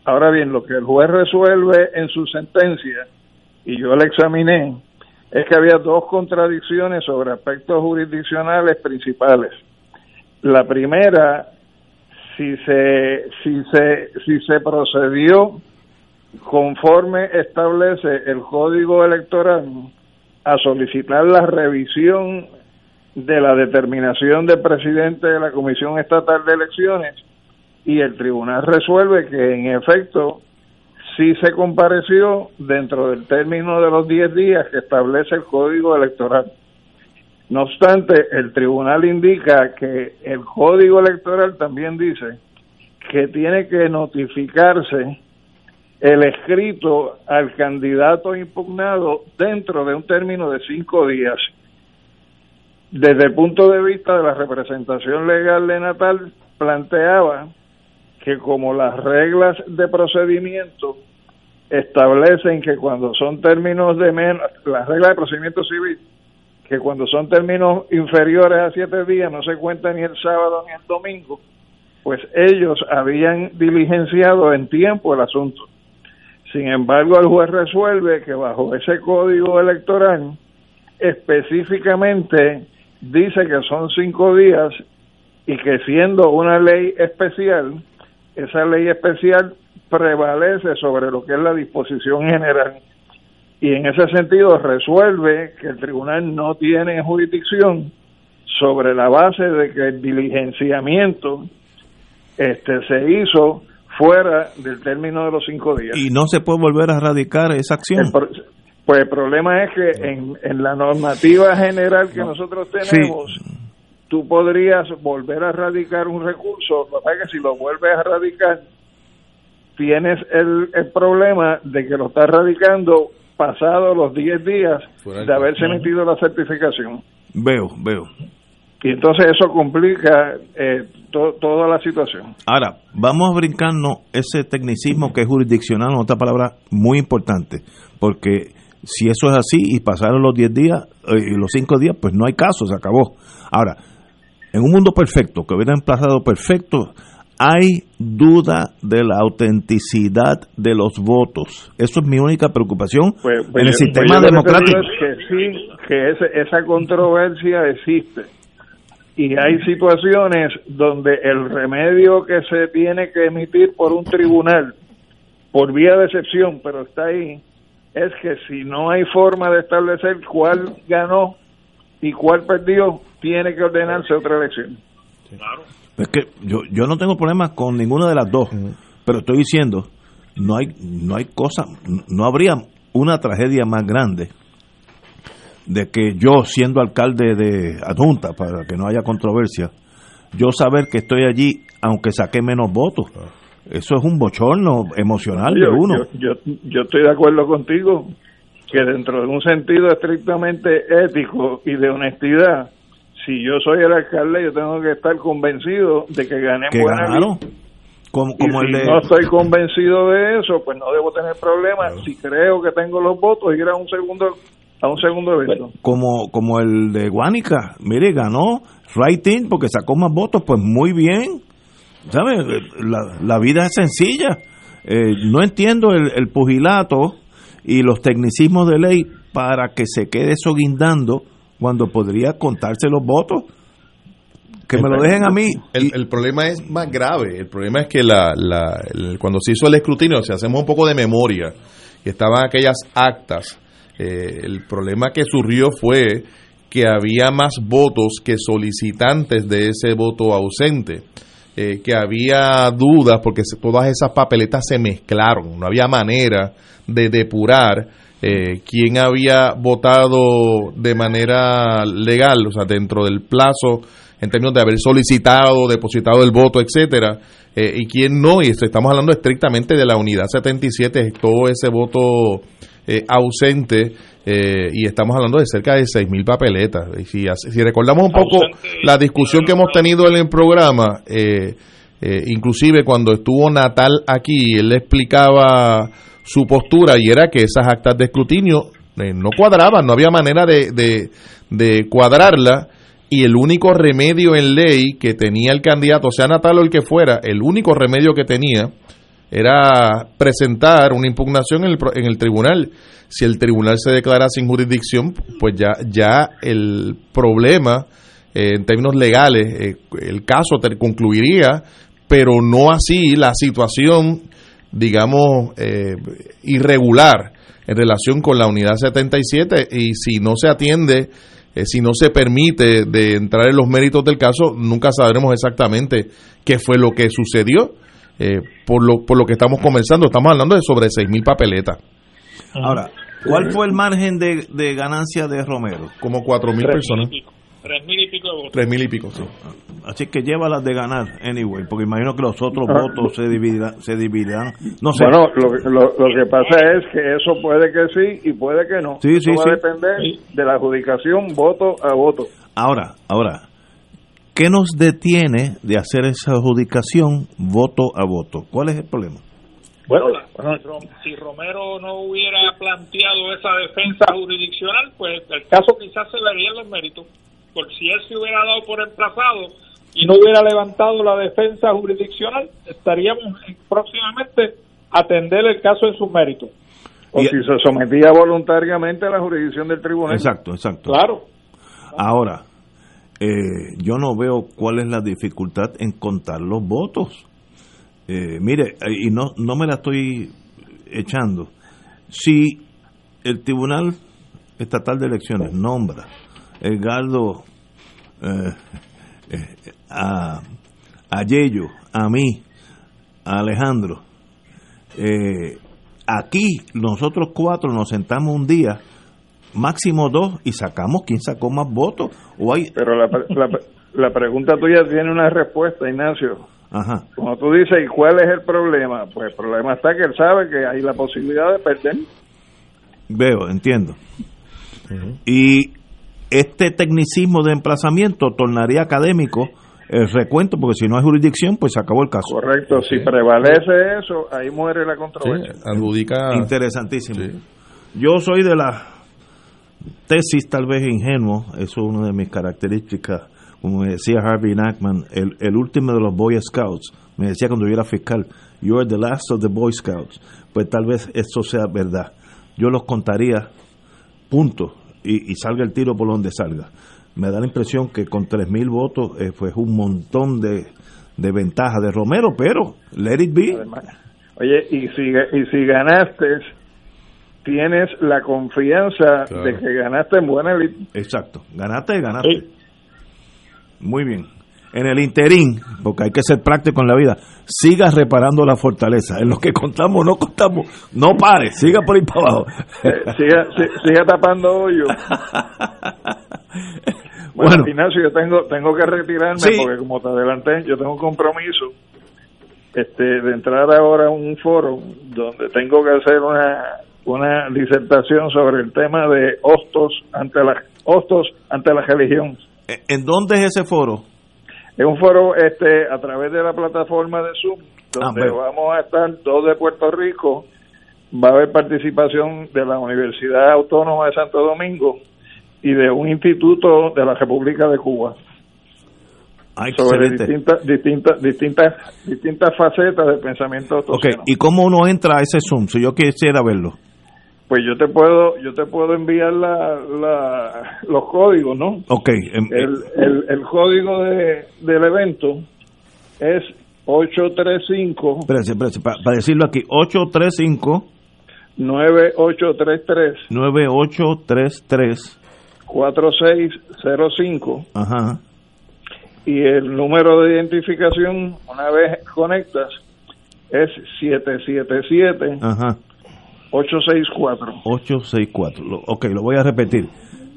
Ahora bien, lo que el juez resuelve en su sentencia, y yo la examiné, es que había dos contradicciones sobre aspectos jurisdiccionales principales. La primera, si se, si se, si se procedió conforme establece el código electoral a solicitar la revisión de la determinación del presidente de la Comisión Estatal de Elecciones y el tribunal resuelve que en efecto sí se compareció dentro del término de los 10 días que establece el código electoral. No obstante, el tribunal indica que el código electoral también dice que tiene que notificarse el escrito al candidato impugnado dentro de un término de cinco días. Desde el punto de vista de la representación legal de Natal, planteaba que como las reglas de procedimiento establecen que cuando son términos de menos, las reglas de procedimiento civil, que cuando son términos inferiores a siete días no se cuenta ni el sábado ni el domingo, pues ellos habían diligenciado en tiempo el asunto. Sin embargo, el juez resuelve que bajo ese código electoral específicamente dice que son cinco días y que siendo una ley especial, esa ley especial prevalece sobre lo que es la disposición general. Y en ese sentido resuelve que el tribunal no tiene jurisdicción sobre la base de que el diligenciamiento este se hizo fuera del término de los cinco días. Y no se puede volver a radicar esa acción. El pro- pues el problema es que en, en la normativa general que nosotros tenemos, tú podrías volver a radicar un recurso, lo que pasa es que si lo vuelves a radicar, tienes el, el problema de que lo estás radicando pasado los 10 días de haberse Ujú. emitido la certificación. Veo, veo. Y entonces eso complica eh, to- toda la situación. Ahora, vamos a brincarnos ese tecnicismo que es jurisdiccional, otra palabra muy importante, porque si eso es así y pasaron los 10 días eh, y los 5 días, pues no hay caso, se acabó. Ahora, en un mundo perfecto, que hubiera emplazado perfecto, hay duda de la autenticidad de los votos. Eso es mi única preocupación Pues, pues en el yo- sistema pues democrático. es que sí, que ese- esa controversia existe. Y hay situaciones donde el remedio que se tiene que emitir por un tribunal, por vía de excepción, pero está ahí, es que si no hay forma de establecer cuál ganó y cuál perdió, tiene que ordenarse otra elección. Es que yo, yo no tengo problemas con ninguna de las dos, pero estoy diciendo, no hay, no hay cosa, no habría una tragedia más grande de que yo, siendo alcalde de adjunta, para que no haya controversia, yo saber que estoy allí, aunque saqué menos votos. Eso es un bochorno emocional de Yo, uno. yo, yo, yo estoy de acuerdo contigo que dentro de un sentido estrictamente ético y de honestidad, si yo soy el alcalde, yo tengo que estar convencido de que gané que buena ganaron. lista. Como, Y como si de, no estoy convencido de eso, pues no debo tener problemas. Si creo que tengo los votos, ir a un segundo a un segundo evento. como, como el de Guánica. Mire, ganó right in porque sacó más votos, pues muy bien. ¿Sabes? La, la vida es sencilla. Eh, no entiendo el, el pugilato y los tecnicismos de ley para que se quede eso guindando cuando podría contarse los votos. Que me lo dejen a mí. El, el problema es más grave. El problema es que la, la- el- cuando se hizo el escrutinio, si hacemos un poco de memoria, y estaban aquellas actas, eh, el problema que surgió fue que había más votos que solicitantes de ese voto ausente. eh, que había dudas porque todas esas papeletas se mezclaron, no había manera de depurar eh, quién había votado de manera legal, o sea, dentro del plazo en términos de haber solicitado, depositado el voto, etcétera, eh, y quién no, y estamos hablando estrictamente de la unidad 77, todo ese voto eh, ausente, eh, y estamos hablando de cerca de 6.000 papeletas. Y si, hace- si recordamos un poco la discusión que hemos tenido en el programa, eh, eh, inclusive cuando estuvo Natal aquí, él le explicaba su postura y era que esas actas de escrutinio eh, no cuadraban, no había manera de, de, de cuadrarla y el único remedio en ley que tenía el candidato, sea Natal o el que fuera, el único remedio que tenía era presentar una impugnación en el, en el tribunal. Si el tribunal se declara sin jurisdicción, pues ya, ya el problema eh, en términos legales, eh, el caso concluiría, pero no así la situación, digamos, eh, irregular en relación con la unidad 77 y si no se atiende, eh, si no se permite de entrar en los méritos del caso, nunca sabremos exactamente qué fue lo que sucedió. Eh, por, lo, por lo que estamos comenzando, estamos hablando de sobre 6.000 papeletas. Ahora, ¿cuál fue el margen de, de ganancia de Romero? Como 4.000 personas. Tres mil y pico de votos. 3.000 y pico, sí. Así que llévalas de ganar, anyway, porque imagino que los otros Ah. votos se dividirán, se dividirán. No sé. Bueno, lo, que- lo, lo que pasa es que eso puede que sí y puede que no. Sí, eso sí, va sí. a depender de la adjudicación voto a voto. Ahora, ahora, ¿qué nos detiene de hacer esa adjudicación voto a voto? ¿Cuál es el problema? Bueno, la- si Rom- si Romero no hubiera planteado esa defensa jurisdiccional, pues el caso quizás se vería en los méritos. Por si él se hubiera dado por emplazado y no hubiera levantado la defensa jurisdiccional, estaríamos en- próximamente a atender el caso en sus méritos. O si se sometía voluntariamente a la jurisdicción del tribunal. Exacto, exacto. Claro. Ahora, eh, yo no veo cuál es la dificultad en contar los votos. Eh, mire, eh, y no, no me la estoy echando. Si el Tribunal Estatal de Elecciones nombra Edgardo eh, eh, a, a Yello, a mí, a Alejandro, eh, aquí nosotros cuatro nos sentamos un día, máximo dos, y sacamos quién sacó más votos. O hay, Pero la, la, la pregunta tuya tiene una respuesta, Ignacio. Ajá. Cuando tú dices, ¿y cuál es el problema? Pues el problema está que él sabe que hay la posibilidad de perder. Veo, entiendo. Y este tecnicismo de emplazamiento tornaría académico el recuento, porque si no hay jurisdicción, pues se acabó el caso. Correcto, si prevalece eso, ahí muere la controversia. adjudica. Interesantísimo. Yo soy de la tesis, tal vez ingenuo, eso es una de mis características. Como me decía Harvey Nachman, el, el último de los Boy Scouts, me decía cuando yo era fiscal, You are the last of the Boy Scouts. Pues tal vez eso sea verdad. Yo los contaría, punto, y, y salga el tiro por donde salga. Me da la impresión que con 3.000 votos eh, fue un montón de, de ventaja de Romero, pero let it be. Oye, y si, y si ganaste, tienes la confianza Claro. de que ganaste en buena lid. Exacto, ganaste, ganaste. Muy bien. en el interín, porque hay que ser práctico en la vida, siga reparando la fortaleza. En lo que contamos, no contamos, no pare, siga por ahí para abajo. siga, si- siga tapando hoyos. Bueno, Bueno. Ignacio, yo tengo, tengo que retirarme Sí. porque como te adelanté, yo tengo un compromiso este, de entrar ahora a un foro donde tengo que hacer una, una disertación sobre el tema de hostos ante la, hostos ante la religión. ¿En dónde es ese foro? Es un foro este a través de la plataforma de Zoom, donde Ah, vamos a estar dos de Puerto Rico, va a haber participación de la Universidad Autónoma de Santo Domingo y de un instituto de la República de Cuba Ah, sobre distintas distintas distintas distintas facetas del pensamiento Ok, autogeno. ¿y cómo uno entra a ese Zoom? Si yo quisiera verlo. Pues yo te puedo yo te puedo enviar la, la- los códigos, ¿no? Ok, em, El, el, el código de, del evento es 835 espérese, espérese, pa- para decirlo aquí, 835 9833 9833 4605 Ajá. y el número de identificación una vez conectas es 777 Ajá. 864 864. Lo- ok, lo voy a repetir.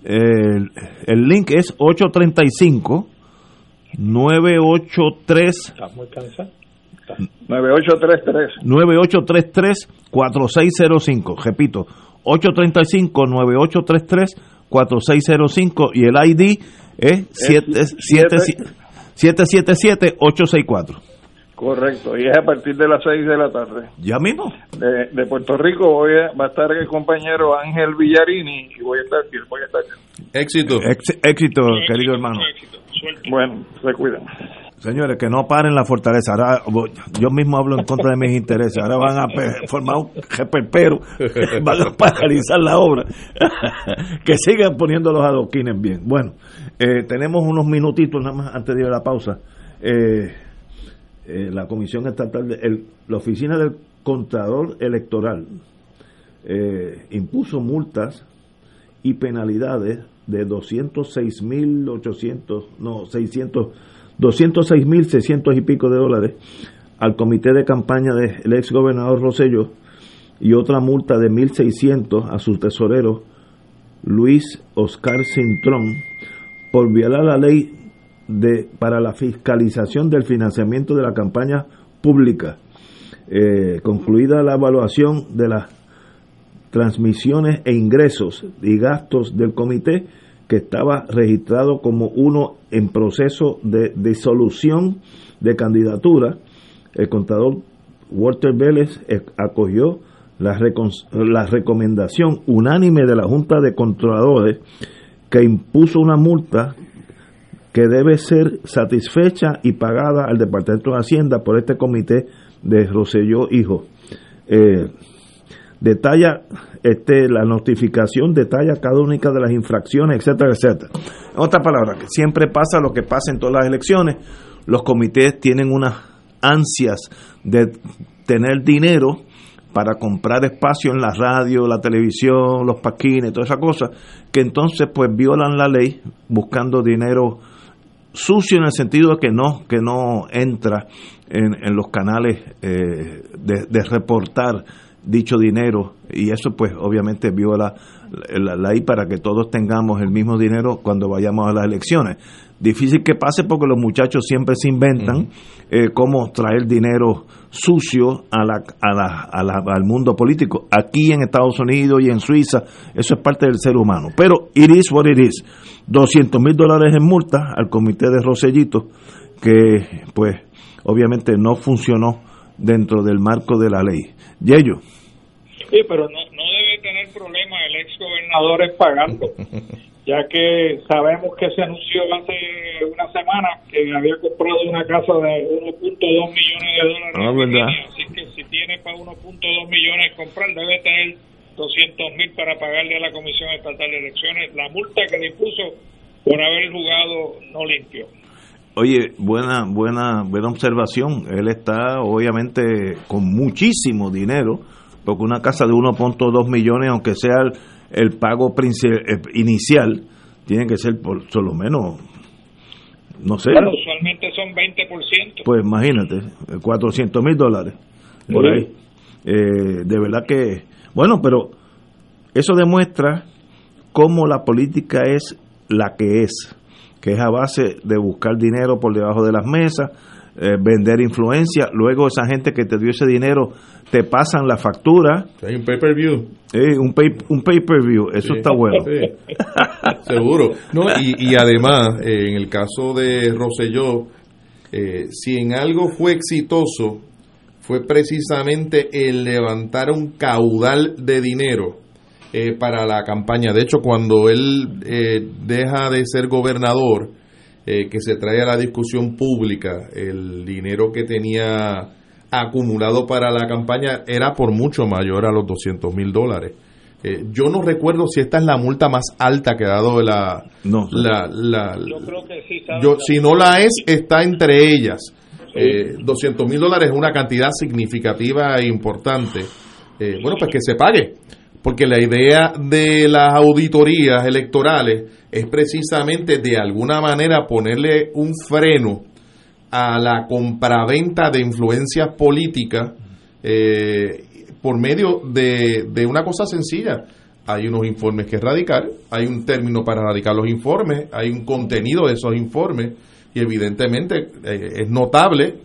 El, el link es 835 983 Estás muy cansado. 9833 9833 4605. Repito, 835 9833 4605 y el ID es 777 864. Correcto y es a partir de las 6 de la tarde Ya mismo. de, de Puerto Rico voy a, va a estar el compañero Ángel Villarini y voy a estar y voy a estar Éxito. Ex- éxito, querido hermano. bueno se cuidan Señores, que no paren la fortaleza. Ahora voy- yo mismo hablo en contra de mis intereses. Ahora van a formar un reperpero. Van a paralizar la obra. que sigan poniendo los adoquines bien. Bueno, eh, tenemos unos minutitos nada más antes de ir a la pausa. Eh, eh, la Comisión Estatal, de, el- la Oficina del Contralor Electoral eh, impuso multas y penalidades de 206.800, no, 600, 206.600 y pico de dólares al comité de campaña del ex gobernador Rosello y otra multa de 1.600 a su tesorero Luis Oscar Cintrón por violar la ley de, para la fiscalización del financiamiento de la campaña pública. Eh, concluida la evaluación de las transmisiones e ingresos y gastos del comité que estaba registrado como uno en proceso de disolución de candidatura, el contador Walter Vélez eh, acogió la, la recomendación unánime de la Junta de Controladores que impuso una multa que debe ser satisfecha y pagada al Departamento de Hacienda por este comité de Roselló Hijo. Eh, detalla este la notificación detalla cada una de las infracciones etcétera etcétera en otras palabras que siempre pasa lo que pasa en todas las elecciones los comités tienen unas ansias de tener dinero para comprar espacio en la radio, la televisión, los paquines, toda esa cosa, que entonces pues violan la ley buscando dinero sucio en el sentido de que no, que no entra en, en los canales eh, de, de reportar dicho dinero y eso pues obviamente viola la, la ley para que todos tengamos el mismo dinero cuando vayamos a las elecciones. Difícil que pase porque los muchachos siempre se inventan eh, cómo traer dinero sucio a la, a la, a la- al mundo político. Aquí en Estados Unidos y en Suiza, eso es parte del ser humano. Pero it is what it is. 200 mil dólares en multa al comité de Rosellito, que pues obviamente no funcionó dentro del marco de la ley. Yello. Sí, pero no, no debe tener problema el ex gobernador en pagarlo, ya que sabemos que se anunció hace una semana que había comprado una casa de 1.2 millones de dólares. Ah, verdad. Así que si tiene para 1.2 millones comprar, debe tener 200 mil para pagarle a la Comisión Estatal de Elecciones la multa que le impuso por haber jugado no limpio. Oye, buena, buena, buena observación. Él está obviamente con muchísimo dinero, porque una casa de 1.2 millones, aunque sea el, el pago eh, inicial, tiene que ser por, por lo menos no sé. Bueno, usualmente son 20%. Pues imagínate, 400 mil dólares por ahí. Eh, de verdad que, bueno, pero eso demuestra cómo la política es la que es, que es a base de buscar dinero por debajo de las mesas, eh, vender influencia, luego esa gente que te dio ese dinero te pasan la factura. Hay un pay-per-view. Eh, un pay, un pay-per-view, eso Sí, está bueno. sí. Seguro. No, y, y además, eh, en el caso de Rosselló, eh, si en algo fue exitoso, fue precisamente el levantar un caudal de dinero eh, para la campaña. De hecho, cuando él eh, deja de ser gobernador, eh, que se trae a la discusión pública el dinero que tenía acumulado para la campaña era por mucho mayor a los 200 mil dólares. Eh, yo no recuerdo si esta es la multa más alta que ha dado la... la, la- Yo creo que sí, yo, si no la es, está entre ellas. Eh, 200 mil dólares es una cantidad significativa e importante. Eh, bueno, pues que se pague. Porque la idea de las auditorías electorales es precisamente de alguna manera ponerle un freno a la compraventa de influencias políticas eh, por medio de, de una cosa sencilla. Hay unos informes que radicar, hay un término para radicar los informes, hay un contenido de esos informes y evidentemente eh, es notable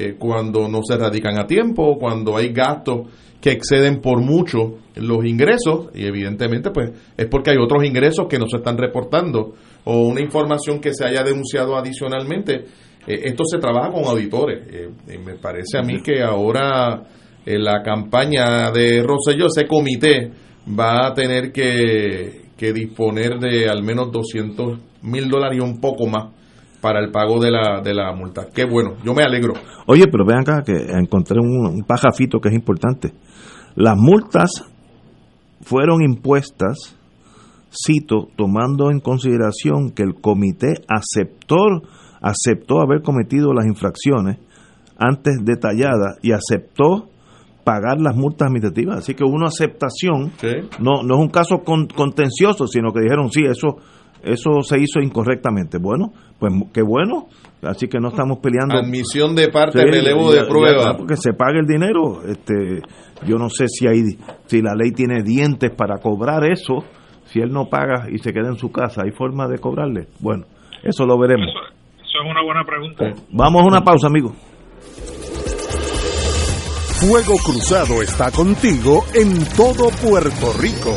eh, cuando no se radican a tiempo, cuando hay gastos que exceden por mucho los ingresos y evidentemente pues es porque hay otros ingresos que no se están reportando o una información que se haya denunciado adicionalmente. Eh, esto se trabaja con auditores. Eh, me parece a mí que ahora la campaña de Rosselló, ese comité va a tener que, que disponer de al menos 200 mil dólares y un poco más para el pago de la, de la multa. Qué bueno, yo me alegro. Oye, pero vean acá que encontré un, un pajafito que es importante. Las multas fueron impuestas, cito, tomando en consideración que el comité aceptó, aceptó haber cometido las infracciones antes detalladas y aceptó pagar las multas administrativas. Así que hubo una aceptación, no, no es un caso con- contencioso, sino que dijeron, sí, eso, eso se hizo incorrectamente. Bueno, pues qué bueno, así que no estamos peleando. Admisión de parte, Sí, relevo de prueba. porque se pague el dinero. Este, yo no sé si hay, si la ley tiene dientes para cobrar eso. Si él no paga y se queda en su casa, ¿hay forma de cobrarle? Bueno, eso lo veremos. Eso es una buena pregunta. Vamos a una pausa, amigos. Fuego Cruzado está contigo en todo Puerto Rico.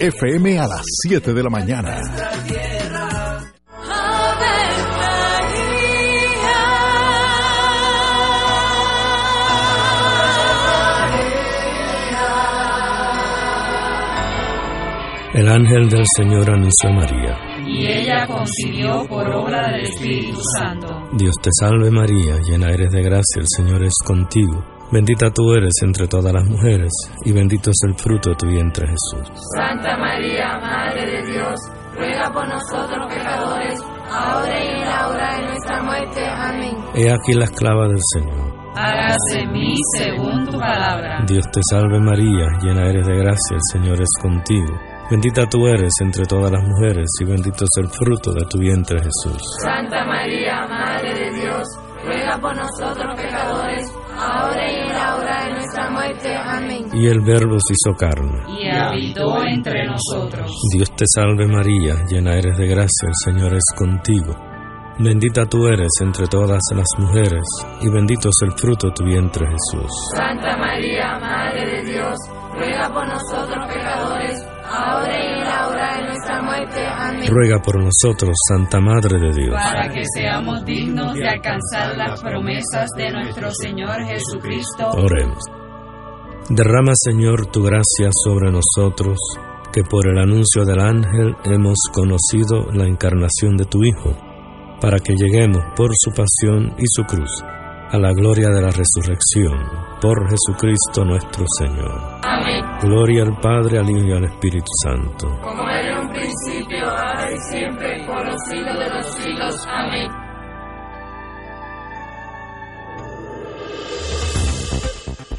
FM a las 7 de la mañana. El ángel del Señor anunció a María. Y ella concibió por obra del Espíritu Santo. Dios te salve María, llena eres de gracia, el Señor es contigo. Bendita tú eres entre todas las mujeres, y bendito es el fruto de tu vientre Jesús. Santa María, Madre de Dios, ruega por nosotros pecadores, ahora y en la hora de nuestra muerte. Amén. He aquí la esclava del Señor. Hágase en mí según tu palabra. Dios te salve María, llena eres de gracia, el Señor es contigo. Bendita tú eres entre todas las mujeres, y bendito es el fruto de tu vientre Jesús. Santa María, Madre de Dios, ruega por nosotros pecadores, ahora y Y el Verbo se hizo carne. Y habitó entre nosotros. Dios te salve María, llena eres de gracia, el Señor es contigo. Bendita tú eres entre todas las mujeres, y bendito es el fruto de tu vientre Jesús. Santa María, Madre de Dios, ruega por nosotros pecadores, ahora y en la hora de nuestra muerte. Amén. Ruega por nosotros, Santa Madre de Dios. Para que seamos dignos de alcanzar las promesas de nuestro Señor Jesucristo. Oremos. Derrama, Señor, tu gracia sobre nosotros, que por el anuncio del ángel hemos conocido la encarnación de tu Hijo, para que lleguemos por su pasión y su cruz a la gloria de la resurrección, por Jesucristo nuestro Señor. Amén. Gloria al Padre, al Hijo y al Espíritu Santo. Como era en un principio, ahora y siempre, por los siglos de los siglos. Amén.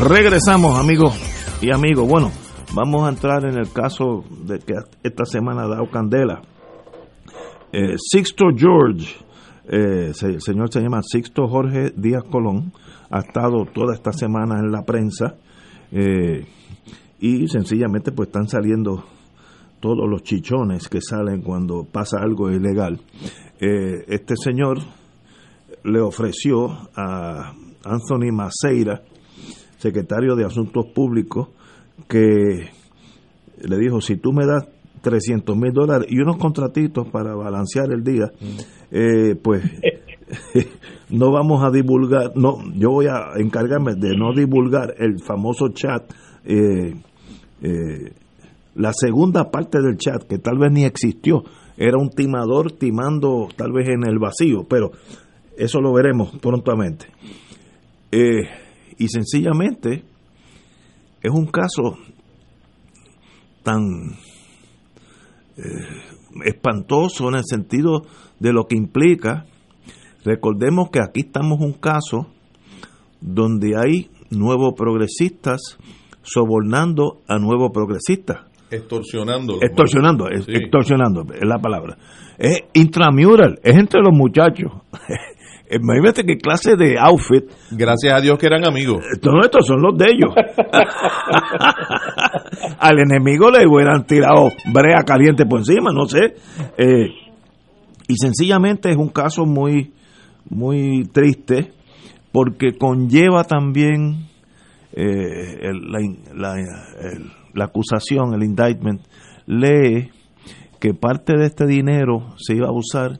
Regresamos, amigos y amigos. Bueno, vamos a entrar en el caso de que esta semana ha dado candela. Eh, Sixto George, eh, el señor se llama Sixto Jorge Díaz Colón, ha estado toda esta semana en la prensa eh, y sencillamente pues están saliendo todos los chichones que salen cuando pasa algo ilegal. Este señor le ofreció a Anthony Maceira, secretario de Asuntos Públicos, que le dijo, si tú me das 300 mil dólares y unos contratitos para balancear el día, eh, pues no vamos a divulgar, no, yo voy a encargarme de no divulgar el famoso chat, eh, eh, la segunda parte del chat, que tal vez ni existió, era un timador timando tal vez en el vacío, pero eso lo veremos prontamente. Eh, y sencillamente es un caso tan eh, espantoso en el sentido de lo que implica. Recordemos que aquí estamos un caso donde hay nuevos progresistas sobornando a nuevos progresistas. Extorsionando. Extorsionando, Sí. extorsionando, es la palabra. Es intramural, es entre los muchachos. Imagínate qué clase de outfit. Gracias a Dios que eran amigos. Todos estos son los de ellos. Al enemigo le hubieran tirado brea caliente por encima, no sé. Eh, y sencillamente es un caso muy, muy triste porque conlleva también eh, el- la, in- la- el- la acusación, el indictment, lee que parte de este dinero se iba a usar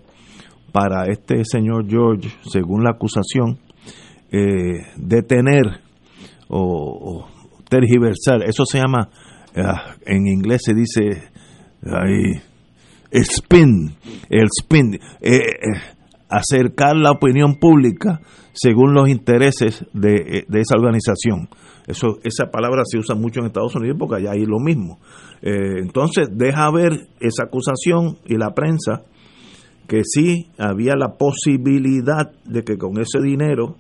para este señor George, según la acusación, eh, detener o, tergiversar. Eso se llama, ah, en inglés se dice, ahí, spin, el spin, eh, eh, acercar la opinión pública según los intereses de, eh, de esa organización. Eso, esa palabra se usa mucho en Estados Unidos porque allá hay lo mismo. Eh, entonces, deja ver esa acusación y la prensa que sí había la posibilidad de que con ese dinero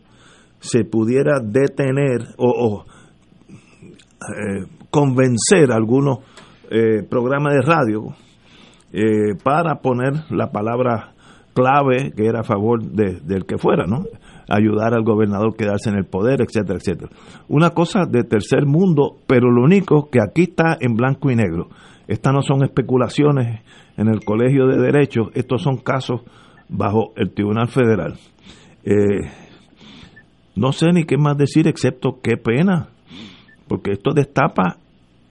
se pudiera detener o, o, eh, convencer a algunos eh, programas de radio eh, para poner la palabra clave que era a favor de- del que fuera, ¿no? Ayudar al gobernador a quedarse en el poder, etcétera, etcétera. Una cosa de tercer mundo, pero lo único que aquí está en blanco y negro. Estas no son especulaciones en el Colegio de Derecho, estos son casos bajo el Tribunal Federal. Eh, no sé ni qué más decir excepto qué pena, porque esto destapa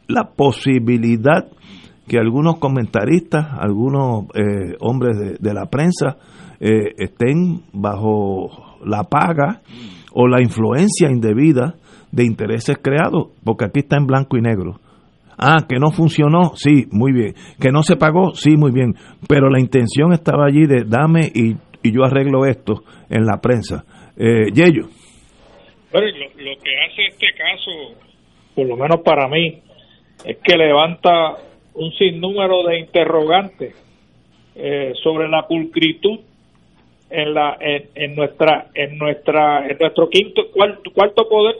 la posibilidad que algunos comentaristas, algunos eh, hombres de, de la prensa eh, estén bajo la paga o la influencia indebida de intereses creados, porque aquí está en blanco y negro. Ah, que no funcionó, sí, muy bien. Que no se pagó, sí, muy bien. Pero la intención estaba allí de dame y, y yo arreglo esto en la prensa. Eh, Yello. Bueno, lo que hace este caso, por lo menos para mí, es que levanta un sinnúmero de interrogantes eh, sobre la pulcritud en la en, en nuestra en nuestra en nuestro quinto cuarto, cuarto poder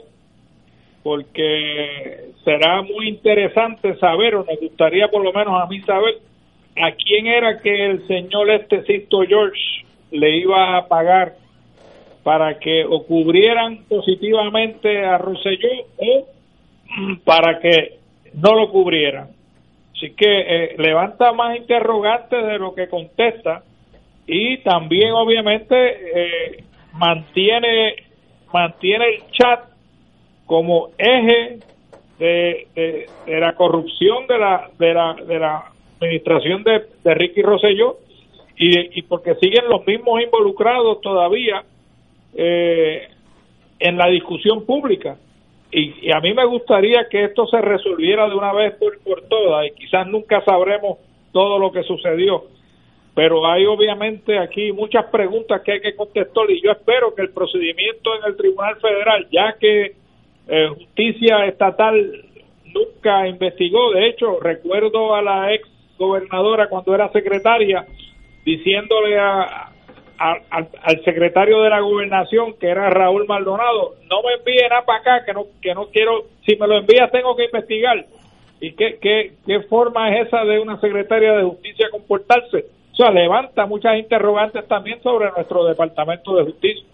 porque será muy interesante saber o nos gustaría por lo menos a mí saber a quién era que el señor este Sisto George le iba a pagar para que o cubrieran positivamente a Rosselló o para que no lo cubrieran. Así que eh, levanta más interrogantes de lo que contesta y también obviamente eh, mantiene mantiene el chat como eje de, de, la corrupción de la de la, de la administración de, de Ricky Rosselló y, porque siguen los mismos involucrados todavía eh, en la discusión pública. Y, a mí me gustaría que esto se resolviera de una vez por, por todas y quizás nunca sabremos todo lo que sucedió. Pero hay obviamente aquí muchas preguntas que hay que contestar y yo espero que el procedimiento en el Tribunal Federal, ya que eh, Justicia Estatal nunca investigó, de hecho recuerdo a la ex gobernadora cuando era secretaria diciéndole a, al, secretario de la gobernación que era Raúl Maldonado no me envíe nada para acá que no que no quiero si me lo envía tengo que investigar y qué, qué, qué forma es esa de una secretaria de justicia comportarse o sea levanta muchas interrogantes también sobre nuestro departamento de justicia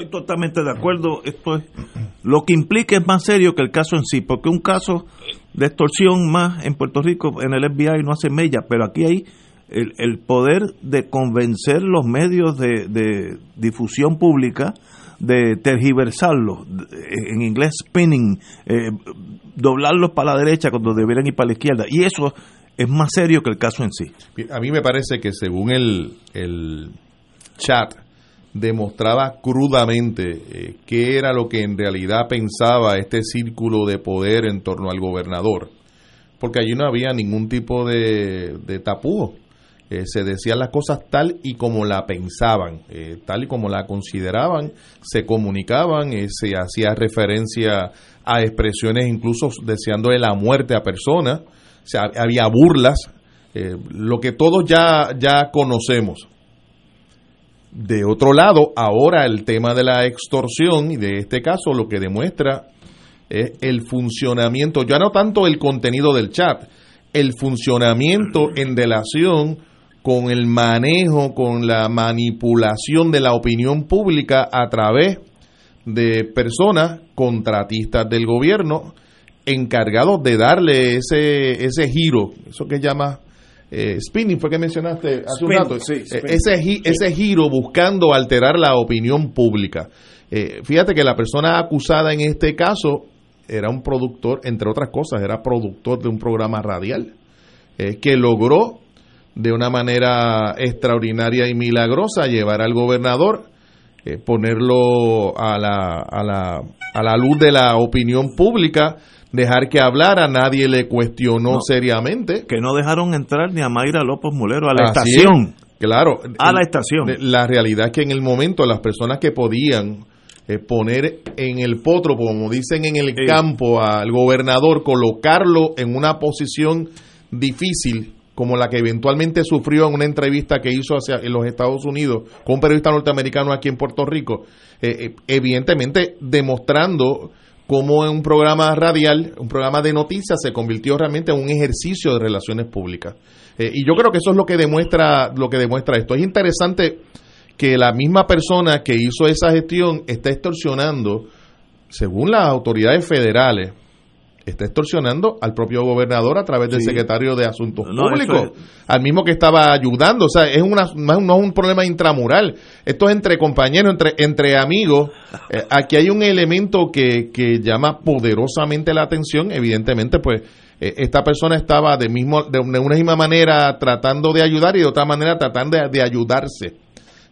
estoy totalmente de acuerdo esto es lo que implica es más serio que el caso en sí porque un caso de extorsión más en Puerto Rico en el FBI no hace mella pero aquí hay el, el poder de convencer los medios de, difusión pública de tergiversarlos, en inglés spinning, eh, doblarlos para la derecha cuando deberían ir para la izquierda. Y eso es más serio que el caso en sí. A mí me parece que según el, el chat demostraba crudamente eh, qué era lo que en realidad pensaba este círculo de poder en torno al gobernador, porque allí no había ningún tipo de, de tapujo eh, se decían las cosas tal y como la pensaban, eh, tal y como la consideraban, se comunicaban, eh, se hacía referencia a expresiones incluso deseándole la muerte a personas, o había burlas, lo que todos ya, ya conocemos. De otro lado, ahora el tema de la extorsión y de este caso lo que demuestra es el funcionamiento, ya no tanto el contenido del chat, el funcionamiento en relación con el manejo, con la manipulación de la opinión pública a través de personas contratistas del gobierno encargados de darle ese, ese giro, eso que llama eh, spinning, fue que mencionaste hace un rato, eh, ese, ese giro buscando alterar la opinión pública. Eh, fíjate que la persona acusada en este caso era un productor, entre otras cosas, era productor de un programa radial, que logró de una manera extraordinaria y milagrosa llevar al gobernador, eh, ponerlo a la, a, la, a la luz de la opinión pública, dejar que hablara, nadie le cuestionó seriamente. Que no dejaron entrar ni a Mayra López Mulero a la estación. claro. A la estación. La realidad es que en el momento las personas que podían eh, poner en el potro, como dicen en el campo, al gobernador, colocarlo en una posición difícil, como la que eventualmente sufrió en una entrevista que hizo hacia en los Estados Unidos con un periodista norteamericano aquí en Puerto Rico, eh, eh, evidentemente demostrando cómo en un programa radial, un programa de noticias, se convirtió realmente en un ejercicio de relaciones públicas. Eh, y yo creo que eso es lo que demuestra, lo que demuestra esto. Es interesante que la misma persona que hizo esa gestión está extorsionando, según las autoridades federales, está extorsionando al propio gobernador a través del secretario de Asuntos Públicos, al mismo que estaba ayudando. O sea, es una, no es un problema intramural. Esto es entre compañeros, entre, entre amigos. Eh, aquí hay un elemento que, que llama poderosamente la atención. Evidentemente, pues eh, esta persona estaba de, mismo, de una misma manera tratando de ayudar y de otra manera tratando de, ayudarse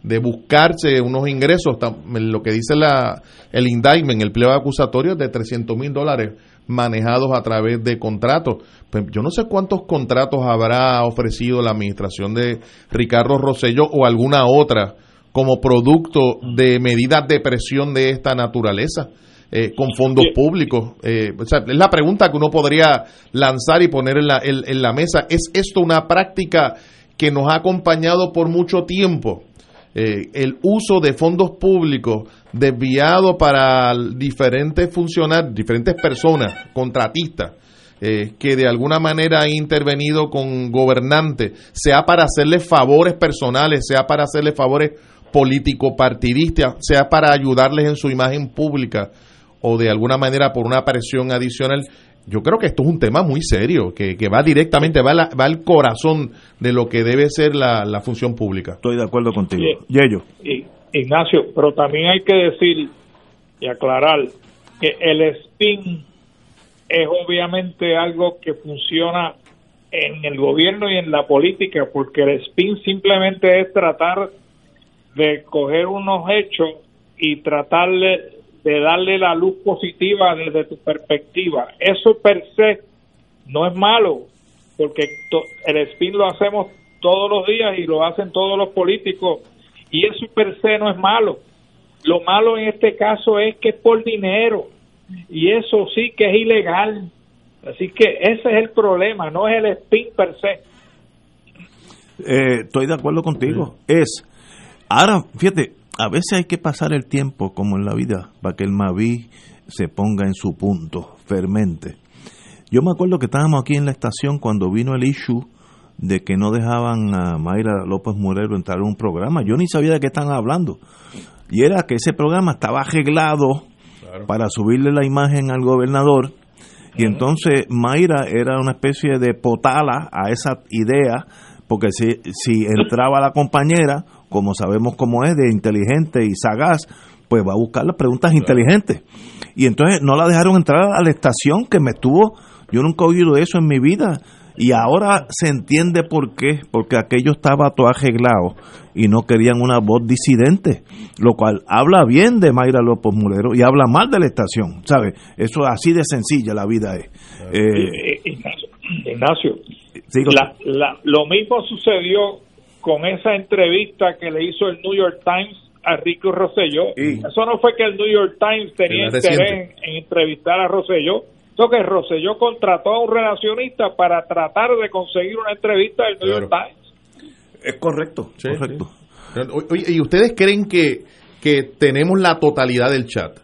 de buscarse unos ingresos, lo que dice la, el indictment, el pliego acusatorio es de 300 mil dólares manejados a través de contratos. Pues yo no sé cuántos contratos habrá ofrecido la administración de Ricardo Rosselló o alguna otra como producto de medidas de presión de esta naturaleza. Eh, con fondos públicos. Eh, es la pregunta que uno podría lanzar y poner en la, en la mesa. ¿Es esto una práctica que nos ha acompañado por mucho tiempo? Eh, el uso de fondos públicos desviados para diferentes funcionarios, diferentes personas, contratistas, eh, que de alguna manera ha intervenido con gobernantes, sea para hacerle favores personales, sea para hacerle favores político-partidistas, sea para ayudarles en su imagen pública o de alguna manera por una presión adicional, yo creo que esto es un tema muy serio, que, que va directamente, va, la- va al corazón de lo que debe ser la, la función pública. Estoy de acuerdo contigo. Y- Ignacio, pero también hay que decir y aclarar que el spin es obviamente algo que funciona en el gobierno y en la política, porque el spin simplemente es tratar de coger unos hechos y tratarle de darle la luz positiva desde tu perspectiva. Eso per se no es malo, porque el spin lo hacemos todos los días y lo hacen todos los políticos, y eso per se no es malo. Lo malo en este caso es que es por dinero, y eso sí que es ilegal. Así que ese es el problema, no es el spin per se. Eh, estoy de acuerdo contigo. Es, ahora, fíjate, a veces hay que pasar el tiempo, como en la vida, para que el Maví se ponga en su punto, fermente. Yo me acuerdo que estábamos aquí en la estación cuando vino el issue de que no dejaban a Mayra López Morero entrar a un programa. Yo ni sabía de qué estaban hablando. Y era que ese programa estaba arreglado para subirle la imagen al gobernador. Y entonces Mayra era una especie de potala a esa idea, porque si, si entraba la compañera, como sabemos cómo es, de inteligente y sagaz, pues va a buscar las preguntas inteligentes. Y entonces no la dejaron entrar a la estación que me estuvo, yo nunca he oído eso en mi vida. Y ahora se entiende por qué, porque aquello estaba todo arreglado y no querían una voz disidente, lo cual habla bien de Mayra López Mulero y habla mal de la estación, ¿sabes? Eso así de sencilla la vida es. Eh, Eh, Ignacio, Ignacio, sigo- la- la- lo mismo sucedió con esa entrevista que le hizo el New York Times a Rico Rosselló. Eso no fue que el New York Times tenía interés en, en entrevistar a Rosselló. Eso que Rosselló contrató a un relacionista para tratar de conseguir una entrevista del New York Times. Es correcto, correcto. O- Oye, ¿y ustedes creen que, que tenemos la totalidad del chat?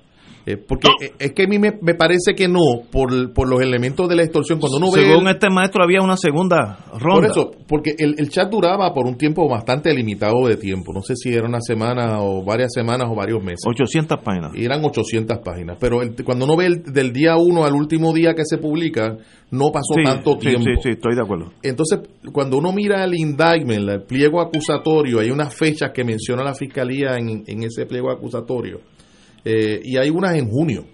Eh, porque eh, es que a mí me, me parece que no, por, por los elementos de la extorsión. Cuando uno ve. Según el- este maestro había una segunda ronda. por eso, porque el, el chat duraba por un tiempo bastante limitado de tiempo. No sé si era una semana o varias semanas o varios meses. 800 páginas. Y eran 800 páginas. Pero el- cuando uno ve el- del día 1 al último día que se publica, no pasó Sí, tanto sí, tiempo. Sí, sí, estoy de acuerdo. Entonces, cuando uno mira el indictment, el pliego acusatorio, hay unas fechas que menciona la fiscalía en, en ese pliego acusatorio, eh, y hay unas en junio.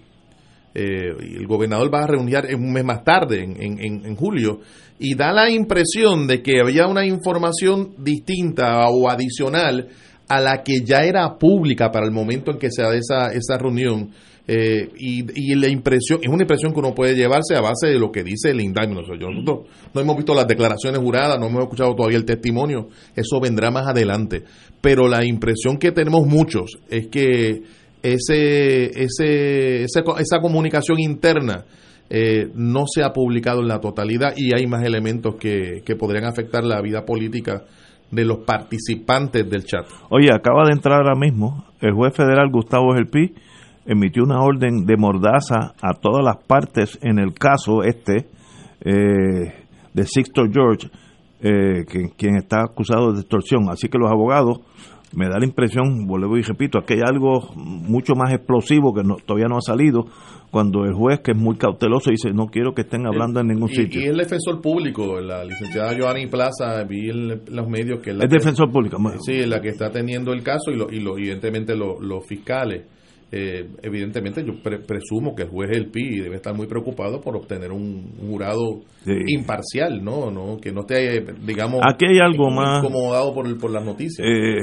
Eh, el gobernador va a reunir un mes más tarde, en, en- julio, y da la impresión de que había una información distinta o adicional a la que ya era pública para el momento en que se da esa, esa reunión. Eh, y, y la impresión, es una impresión que uno puede llevarse a base de lo que dice el indictment. O sea, yo- nosotros no hemos visto las declaraciones juradas, no hemos escuchado todavía el testimonio, eso vendrá más adelante. Pero la impresión que tenemos muchos es que ese, ese, esa comunicación interna eh, no se ha publicado en la totalidad y hay más elementos que, que podrían afectar la vida política de los participantes del chat. Oye, acaba de entrar ahora mismo el juez federal Gustavo Gelpi emitió una orden de mordaza a todas las partes en el caso este eh, de Sixto George, eh, quien está acusado de extorsión. Así que los abogados, me da la impresión, vuelvo y repito, que hay algo mucho más explosivo que no- todavía no ha salido, cuando el juez, que es muy cauteloso, dice, no quiero que estén hablando en ningún Y, sitio. y el defensor público, la licenciada Joanny Plaza, vi en los medios que es la Es que- defensor público. Sí, la que está atendiendo el caso y, lo, y lo, evidentemente lo- los fiscales. Eh, evidentemente yo pre- presumo que el juez El Pi debe estar muy preocupado por obtener un jurado Sí. imparcial, ¿no? no Que no esté, digamos, Aquí hay algo más. incomodado por, el- por las noticias. Eh,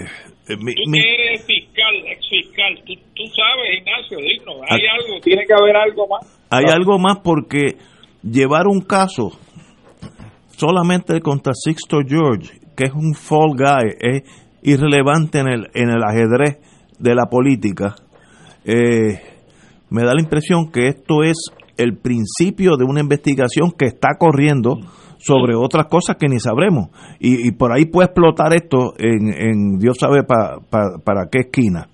eh, mi- Tú mi- que eres fiscal, ex fiscal, tú, tú sabes, Ignacio, digno, hay algo, tiene que haber algo más. Hay algo más porque llevar un caso solamente contra Sixto George, que es un fall guy, es irrelevante en el, en el ajedrez de la política, eh, me da la impresión que esto es el principio de una investigación que está corriendo sobre otras cosas que ni sabremos. Y, y por ahí puede explotar esto en, en Dios sabe pa- pa- para qué esquina.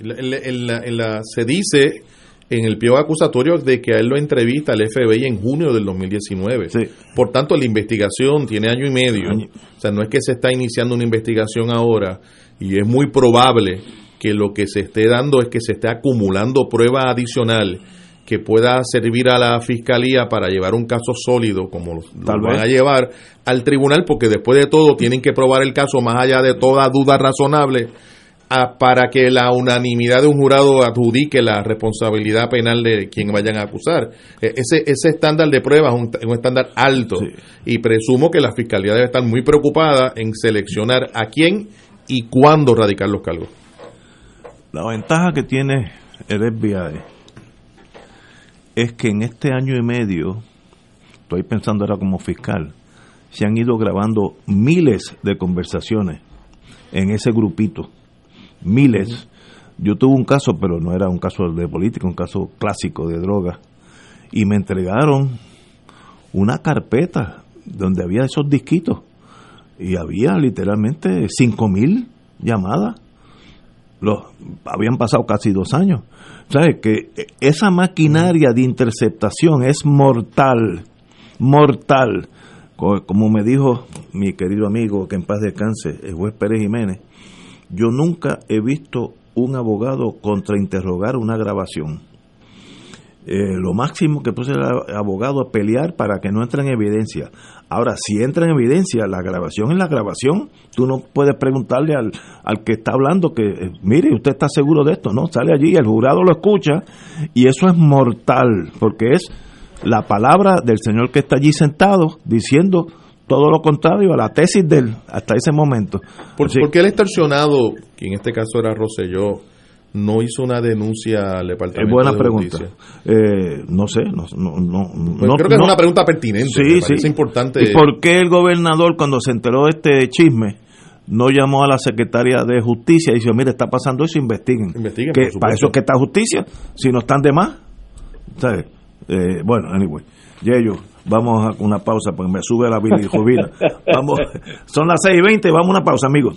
En la- en la- en la- se dice en el pie acusatorio de que a él lo entrevista el FBI en junio del 2019. Por tanto, la investigación tiene año y medio. O sea, no es que se está iniciando una investigación ahora y es muy probable que lo que se esté dando es que se esté acumulando prueba adicional que pueda servir a la fiscalía para llevar un caso sólido como lo, van a llevar al tribunal porque después de todo tienen que probar el caso más allá de toda duda razonable para que la unanimidad de un jurado adjudique la responsabilidad penal de quien vayan a acusar. E, ese, ese estándar de pruebas es un, estándar alto y presumo que la fiscalía debe estar muy preocupada en seleccionar a quién y cuándo radicar los cargos. La ventaja que tiene el FBI es que en este año y medio, estoy pensando ahora como fiscal, se han ido grabando miles de conversaciones en ese grupito miles. Yo tuve un caso, pero no era un caso de política, un caso clásico de droga. Y me entregaron una carpeta donde había esos disquitos. Y había literalmente cinco mil llamadas. Los, habían pasado casi dos años. ¿Sabes? Que esa maquinaria de interceptación es mortal. Mortal. Como me dijo mi querido amigo, que en paz descanse, el juez Pérez Jiménez, yo nunca he visto un abogado contrainterrogar una grabación. Eh, lo máximo que puede ser el abogado es pelear para que no entre en evidencia. Ahora, si entra en evidencia, la grabación es la grabación. Tú no puedes preguntarle al, al que está hablando que, eh, mire, usted está seguro de esto, ¿no? Sale allí, el jurado lo escucha y eso es mortal, porque es la palabra del señor que está allí sentado diciendo todo lo contrario a la tesis de él hasta ese momento. ¿Por, qué el extorsionado, que en este caso era Rosselló, no hizo una denuncia al departamento es buena pregunta eh, no sé no, no, pues creo que es una pregunta pertinente sí, sí. importante y por qué el gobernador cuando se enteró de este chisme no llamó a la secretaria de justicia y dijo mire está pasando eso investiguen, investiguen que para eso es que está justicia si no están de más ¿sabes? Eh, bueno anyway Yello Vamos a una pausa porque me sube la bilirrubina. Vamos, son las 6 y 20, vamos a una pausa, amigos.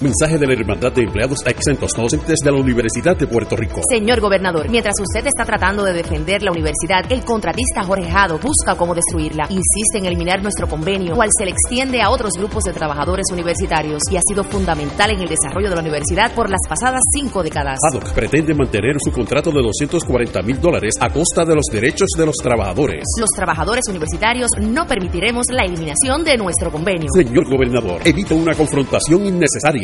Mensaje de la Hermandad de Empleados Exentos Docentes de la Universidad de Puerto Rico. Señor gobernador, mientras usted está tratando de defender la universidad, el contratista Jorge Jado busca cómo destruirla. Insiste en eliminar nuestro convenio, cual se le extiende a otros grupos de trabajadores universitarios y ha sido fundamental en el desarrollo de la universidad por las pasadas cinco décadas. Haddock pretende mantener su contrato de 240 mil dólares a costa de los derechos de los trabajadores. Los trabajadores universitarios no permitiremos la eliminación de nuestro convenio. Señor gobernador, evita una confrontación innecesaria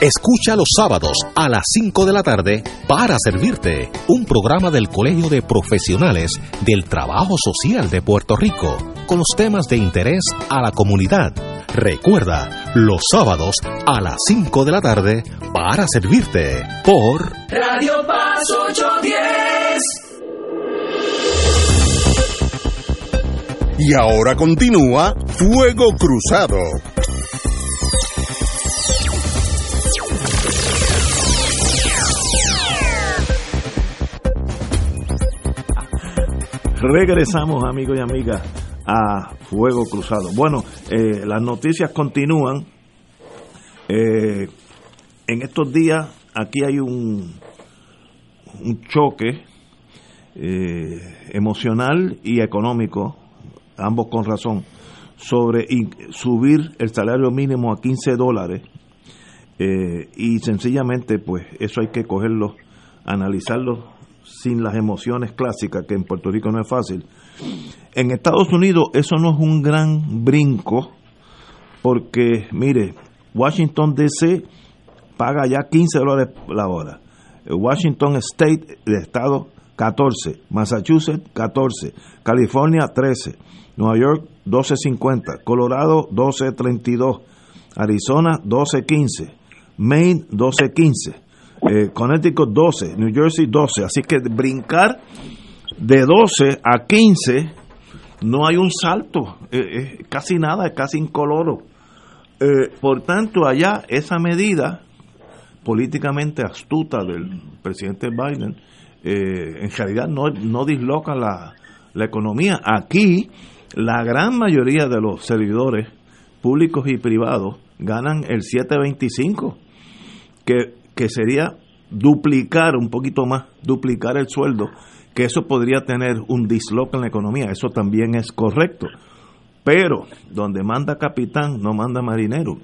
Escucha los sábados a las 5 de la tarde para servirte un programa del Colegio de Profesionales del Trabajo Social de Puerto Rico con los temas de interés a la comunidad. Recuerda, los sábados a las 5 de la tarde para servirte por Radio Paz 810. Y ahora continúa Fuego Cruzado. Regresamos, amigos y amigas, a Fuego Cruzado. Bueno, eh, las noticias continúan. Eh, en estos días, aquí hay un, un choque eh, emocional y económico, ambos con razón, sobre subir el salario mínimo a 15 dólares. y sencillamente, pues eso hay que cogerlo, analizarlo sin las emociones clásicas, que en Puerto Rico no es fácil. En Estados Unidos eso no es un gran brinco, porque, mire, Washington DC paga ya 15 dólares la hora. Washington State, de estado, 14. Massachusetts, 14. California, 13. Nueva York, 12.50. Colorado, 12.32. Arizona, 12.15. Maine, 12.15. Eh, Connecticut, 12. New Jersey, 12. Así que brincar de 12 a 15 no hay un salto. Eh, casi nada, es casi incoloro. Eh, por tanto, allá esa medida políticamente astuta del presidente Biden eh, en realidad no, no disloca la, la economía. Aquí la gran mayoría de los servidores públicos y privados ganan el 725, que, que sería duplicar un poquito más, duplicar el sueldo, que eso podría tener un disloque en la economía, eso también es correcto. Pero donde manda capitán, no manda marinero.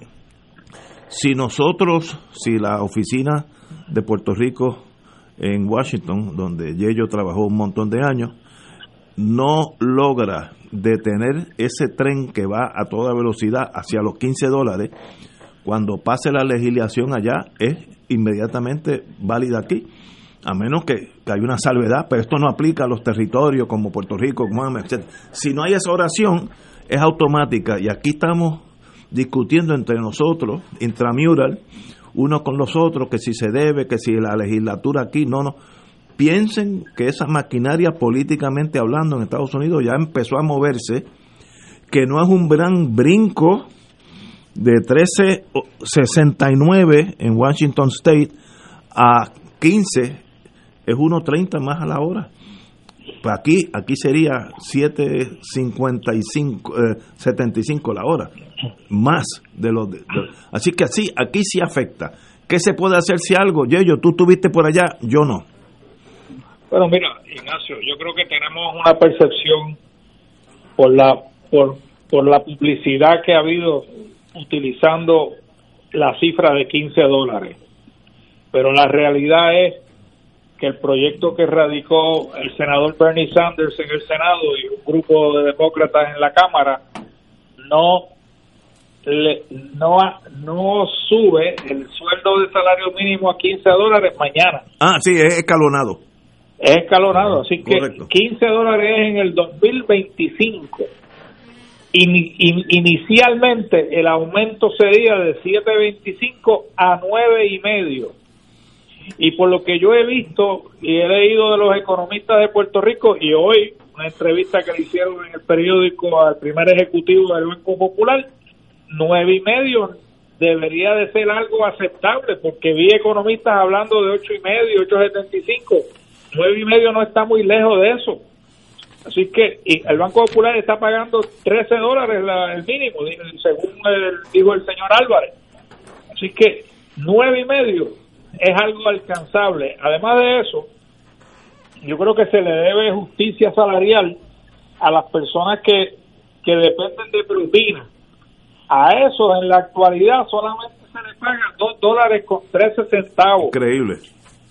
Si nosotros, si la oficina de Puerto Rico en Washington, donde Yello trabajó un montón de años, no logra detener ese tren que va a toda velocidad hacia los 15 dólares, cuando pase la legislación allá es inmediatamente válida aquí, a menos que, que haya una salvedad, pero esto no aplica a los territorios como Puerto Rico, Guam, etc. Si no hay esa oración, es automática y aquí estamos discutiendo entre nosotros, intramural, unos con los otros, que si se debe, que si la legislatura aquí, no, no. Piensen que esa maquinaria políticamente hablando en Estados Unidos ya empezó a moverse, que no es un gran brinco de 13.69 en Washington State a 15, es 1.30 más a la hora. Pues aquí, aquí sería 7.55, eh, 75 la hora, más de los... De, así que así, aquí sí afecta. ¿Qué se puede hacer si algo? Yo, tú estuviste por allá, yo no. Bueno, mira, Ignacio, yo creo que tenemos una percepción por la por, por la publicidad que ha habido utilizando la cifra de 15 dólares. Pero la realidad es que el proyecto que radicó el senador Bernie Sanders en el Senado y un grupo de demócratas en la Cámara no le, no no sube el sueldo de salario mínimo a 15 dólares mañana. Ah, sí, es escalonado. Es escalonado, así que Correcto. 15 dólares en el 2025. In, in, inicialmente el aumento sería de 7.25 a nueve y medio y por lo que yo he visto y he leído de los economistas de Puerto Rico y hoy una entrevista que le hicieron en el periódico al primer ejecutivo del Banco Popular, nueve y medio debería de ser algo aceptable porque vi economistas hablando de ocho y medio, ocho setenta y cinco, nueve y medio no está muy lejos de eso. Así que y el Banco Popular está pagando 13 dólares la, el mínimo, según el, dijo el señor Álvarez. Así que nueve y medio es algo alcanzable. Además de eso, yo creo que se le debe justicia salarial a las personas que, que dependen de propina. A eso en la actualidad solamente se le paga 2 dólares con 13 centavos. Increíble.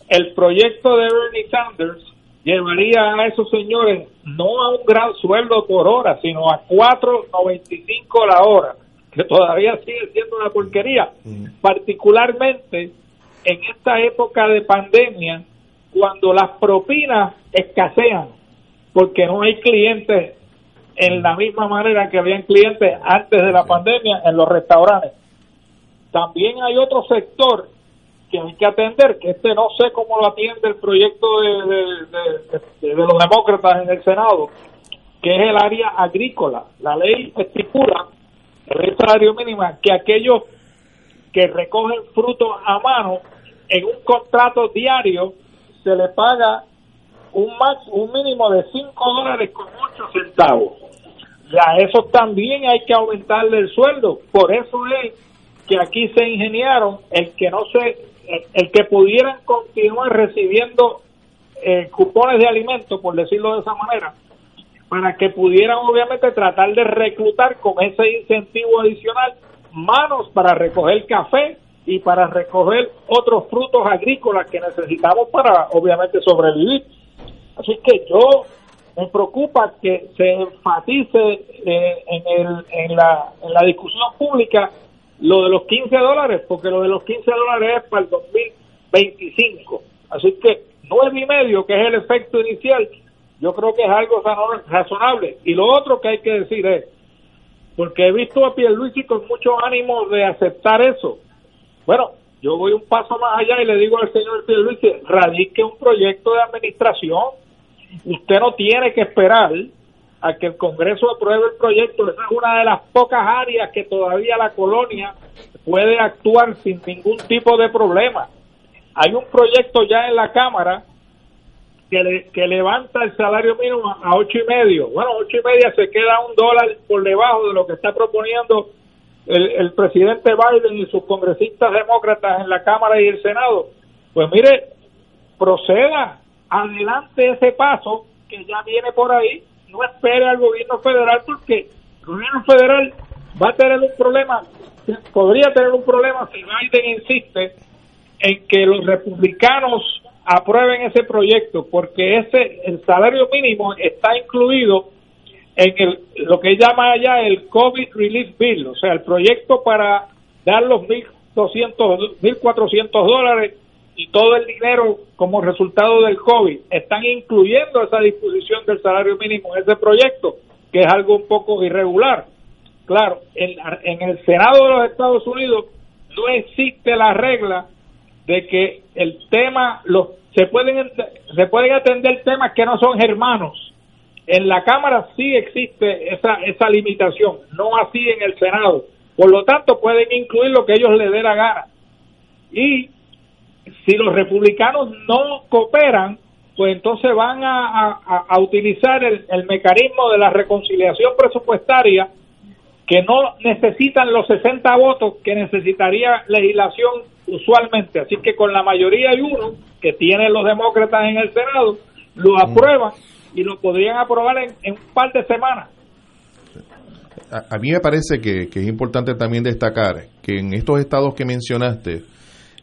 El proyecto de Bernie Sanders llevaría a esos señores no a un gran sueldo por hora, sino a 4.95 la hora, que todavía sigue siendo una porquería. Mm. Particularmente en esta época de pandemia, cuando las propinas escasean, porque no hay clientes en la misma manera que habían clientes antes de la pandemia en los restaurantes. También hay otro sector hay que atender, que este no sé cómo lo atiende el proyecto de, los demócratas en el Senado, que es el área agrícola. La ley estipula, el ley salario mínimo, que aquellos que recogen frutos a mano en un contrato diario se le paga un max, un mínimo de 5 dólares con 8 centavos. Y a eso también hay que aumentarle el sueldo. Por eso es que aquí se ingeniaron el que no se, el, que pudieran continuar recibiendo eh, cupones de alimentos, por decirlo de esa manera, para que pudieran obviamente tratar de reclutar con ese incentivo adicional manos para recoger café, y para recoger otros frutos agrícolas que necesitamos para, obviamente, sobrevivir. Así que yo me preocupa que se enfatice eh, en, el, en, la, en la discusión pública lo de los 15 dólares, porque lo de los 15 dólares es para el 2025. Así que nueve y medio, que es el efecto inicial, yo creo que es algo razonable. Y lo otro que hay que decir es, porque he visto a Pierluisi con mucho ánimo de aceptar eso. Bueno, yo voy un paso más allá y le digo al señor Pierluisi, radique un proyecto de administración. Usted no tiene que esperar a que el Congreso apruebe el proyecto. Esa es una de las pocas áreas que todavía la colonia puede actuar sin ningún tipo de problema. Hay un proyecto ya en la Cámara que, que levanta el salario mínimo a ocho y medio. Bueno, ocho y media se queda un dólar por debajo de lo que está proponiendo el, el presidente Biden y sus congresistas demócratas en la Cámara y el Senado. Pues mire, proceda, adelante ese paso que ya viene por ahí, no espere al gobierno federal porque el gobierno federal va a tener un problema, podría tener un problema si Biden insiste en que los republicanos aprueben ese proyecto porque ese el salario mínimo está incluido en el lo que llama allá el COVID Relief Bill, o sea, el proyecto para dar los 1.200, 1.400 dólares y todo el dinero como resultado del COVID. Están incluyendo esa disposición del salario mínimo en ese proyecto, que es algo un poco irregular. Claro, en, el Senado de los Estados Unidos no existe la regla de que el tema los se pueden se pueden atender temas que no son hermanos. En la Cámara sí existe esa esa limitación, no así en el Senado. Por lo tanto, pueden incluir lo que ellos les dé la gana. Y si los republicanos no cooperan, pues entonces van a, a, utilizar el, el mecanismo de la reconciliación presupuestaria que no necesitan los 60 votos que necesitaría legislación usualmente. Así que con la mayoría y uno que tienen los demócratas en el Senado, lo mm. aprueban y lo podrían aprobar en, un par de semanas. A, mí me parece que, es importante también destacar que en estos estados que mencionaste,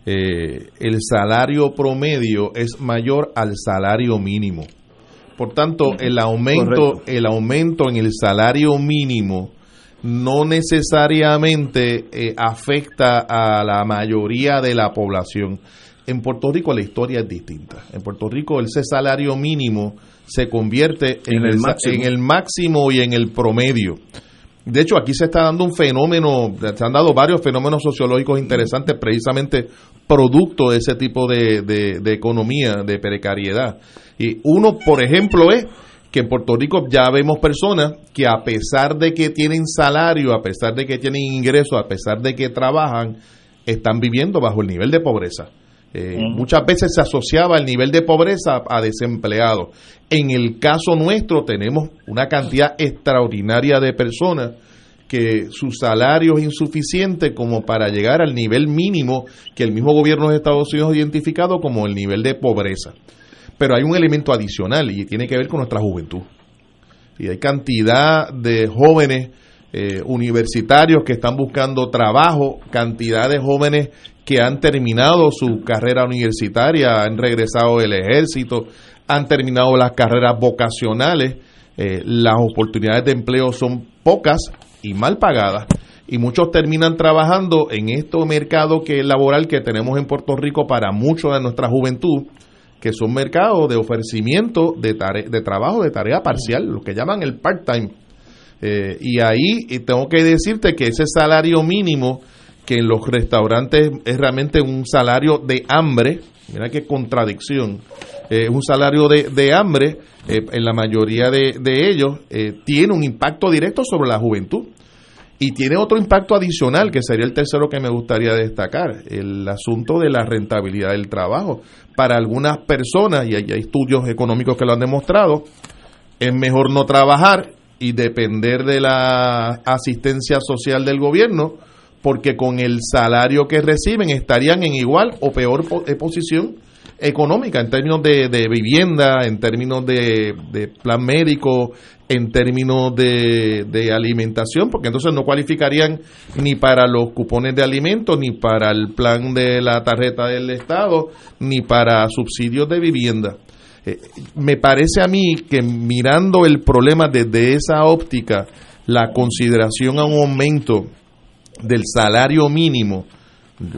eh, el salario promedio es mayor al salario mínimo. Por tanto, el aumento, el aumento en el salario mínimo no necesariamente eh, afecta a la mayoría de la población. En Puerto Rico la historia es distinta. En Puerto Rico ese salario mínimo se convierte en, el, máximo. en el máximo y en el promedio. De hecho, aquí se está dando un fenómeno, se han dado varios fenómenos sociológicos interesantes precisamente producto de ese tipo de, de economía, de precariedad. Y uno, por ejemplo, es que en Puerto Rico ya vemos personas que a pesar de que tienen salario, a pesar de que tienen ingresos, a pesar de que trabajan, están viviendo bajo el nivel de pobreza. Eh, muchas veces se asociaba el nivel de pobreza a desempleados. En el caso nuestro tenemos una cantidad extraordinaria de personas que su salario es insuficiente como para llegar al nivel mínimo que el mismo gobierno de Estados Unidos ha identificado como el nivel de pobreza. Pero hay un elemento adicional y tiene que ver con nuestra juventud. Y hay cantidad de jóvenes eh, universitarios que están buscando trabajo, cantidad de jóvenes que han terminado su carrera universitaria, han regresado del ejército, han terminado las carreras vocacionales, eh, las oportunidades de empleo son pocas y mal pagadas y muchos terminan trabajando en este mercado que laboral que tenemos en Puerto Rico para mucho de nuestra juventud que son mercados de ofrecimiento de, de trabajo de tarea parcial, lo que llaman el part-time. Eh, y ahí tengo que decirte que ese salario mínimo que en los restaurantes es realmente un salario de hambre, mira qué contradicción, es un salario de, hambre, eh, en la mayoría de, de ellos, eh, tiene un impacto directo sobre la juventud. Y tiene otro impacto adicional, que sería el tercero que me gustaría destacar, el asunto de la rentabilidad del trabajo. Para algunas personas, y hay, estudios económicos que lo han demostrado, es mejor no trabajar y depender de la asistencia social del gobierno, porque con el salario que reciben estarían en igual o peor eh, posición económica, en términos de, de vivienda, en términos de, de plan médico, en términos de, de alimentación, porque entonces no cualificarían ni para los cupones de alimentos, ni para el plan de la tarjeta del Estado, ni para subsidios de vivienda. Eh, me parece a mí que mirando el problema desde esa óptica, la consideración a un aumento del salario mínimo,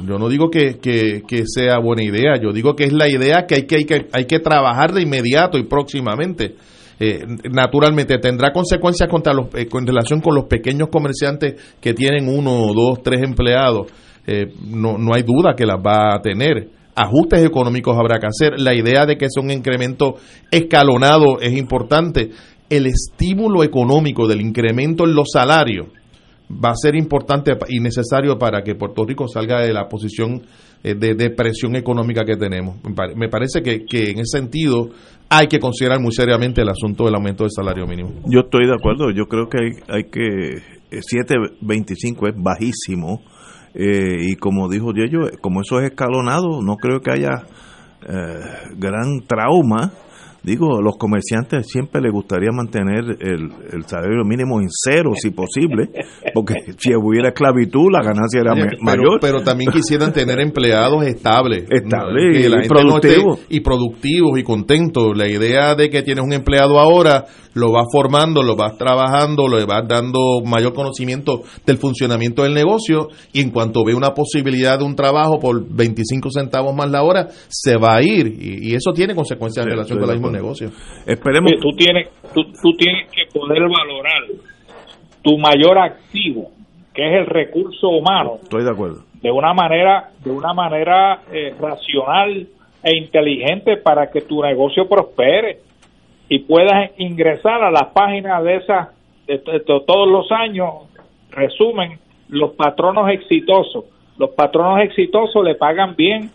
yo no digo que, que, sea buena idea, yo digo que es la idea que hay que, hay que, hay que trabajar de inmediato y próximamente. Eh, naturalmente tendrá consecuencias contra los, eh, en relación con los pequeños comerciantes que tienen uno, dos, tres empleados. Eh, no, no hay duda que las va a tener. Ajustes económicos habrá que hacer. La idea de que es un incremento escalonado es importante. El estímulo económico del incremento en los salarios va a ser importante y necesario para que Puerto Rico salga de la posición eh, de depresión económica que tenemos. Me parece que, que, en ese sentido hay que considerar muy seriamente el asunto del aumento del salario mínimo. Yo estoy de acuerdo, yo creo que hay, hay que 7.25 es bajísimo eh, y como dijo Diego, como eso es escalonado, no creo que haya eh, gran trauma digo, los comerciantes siempre les gustaría mantener el, el, salario mínimo en cero, si posible, porque si hubiera esclavitud, la ganancia era mayor. Pero también quisieran tener empleados estables. Estables y, productivos. y productivos y contentos. La idea de que tienes un empleado ahora, lo vas formando, lo vas trabajando, le vas dando mayor conocimiento del funcionamiento del negocio y en cuanto ve una posibilidad de un trabajo por 25 centavos más la hora, se va a ir. Y, eso tiene consecuencias en relación con la misma negocio. Esperemos. tú tienes, tú, tú tienes que poder valorar tu mayor activo, que es el recurso humano. Estoy de acuerdo. De una manera, de una manera eh, racional e inteligente para que tu negocio prospere y puedas ingresar a las páginas de esas de, todos los años resumen los patronos exitosos los patronos exitosos le pagan bien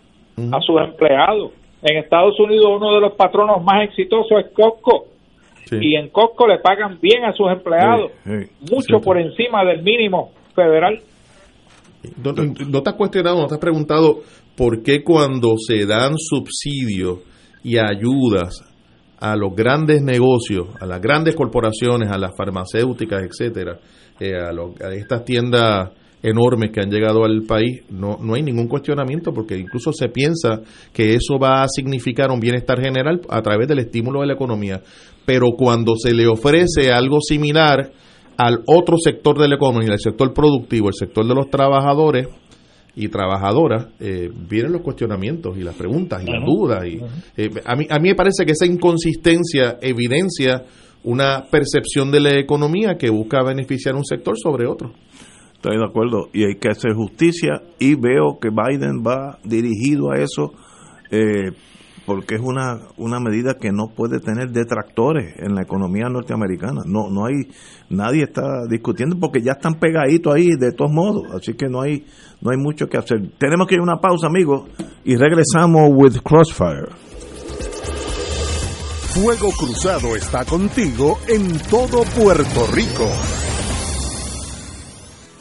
a sus empleados en Estados Unidos uno de los patronos más exitosos es Costco. Y en Costco le pagan bien a sus empleados, mucho por encima del mínimo federal. ¿No, te has cuestionado, no te has preguntado por qué cuando se dan subsidios y ayudas a los grandes negocios, a las grandes corporaciones, a las farmacéuticas, etcétera, eh, a, a estas tiendas enormes que han llegado al país, no, no hay ningún cuestionamiento porque incluso se piensa que eso va a significar un bienestar general a través del estímulo de la economía. Pero cuando se le ofrece algo similar al otro sector de la economía, el sector productivo, el sector de los trabajadores y trabajadoras, eh, vienen los cuestionamientos y las preguntas y las dudas. Y, eh, a, mí, a mí me parece que esa inconsistencia evidencia una percepción de la economía que busca beneficiar un sector sobre otro. Estoy de acuerdo. Y hay que hacer justicia y veo que Biden va dirigido a eso eh, porque es una, una medida que no puede tener detractores en la economía norteamericana. No, no hay, nadie está discutiendo porque ya están pegaditos ahí de todos modos. Así que no hay, no hay mucho que hacer. Tenemos que ir a una pausa, amigos, y regresamos with Crossfire. Fuego Cruzado está contigo en todo Puerto Rico.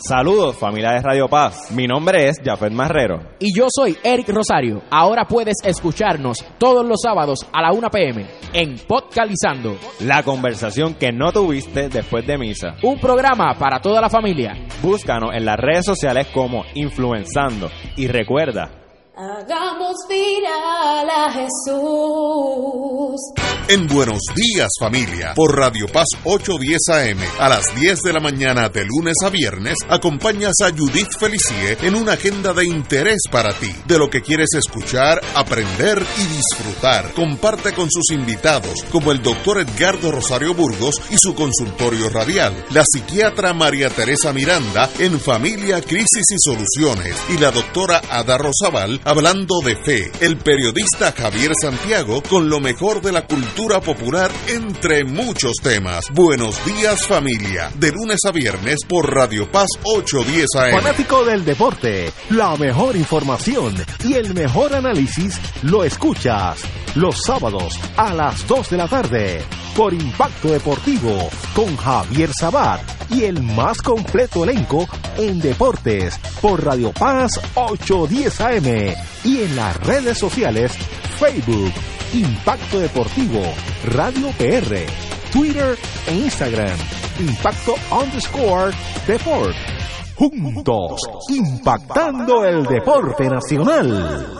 Saludos familia de Radio Paz, mi nombre es Jafet Marrero. Y yo soy Eric Rosario. Ahora puedes escucharnos todos los sábados a la 1 pm en Podcalizando. La conversación que no tuviste después de misa. Un programa para toda la familia. Búscanos en las redes sociales como Influenzando. Y recuerda, Hagamos viral a Jesús. En Buenos Días Familia, por Radio Paz 810 AM, a las 10 de la mañana de lunes a viernes, acompañas a Judith Felicie en una agenda de interés para ti, de lo que quieres escuchar, aprender y disfrutar. Comparte con sus invitados, como el doctor Edgardo Rosario Burgos y su consultorio radial, la psiquiatra María Teresa Miranda en Familia, Crisis y Soluciones, y la doctora Ada Rosabal Hablando de Fe, el periodista Javier Santiago con lo mejor de la cultura popular entre muchos temas. Buenos días familia, de lunes a viernes por Radio Paz 810 AM. Fanático del deporte, la mejor información y el mejor análisis lo escuchas los sábados a las 2 de la tarde por Impacto Deportivo con Javier Sabat y el más completo elenco en deportes por Radio Paz 810 AM y en las redes sociales Facebook, Impacto Deportivo, Radio PR, Twitter e Instagram, Impacto underscore Deport. Juntos, impactando el deporte nacional.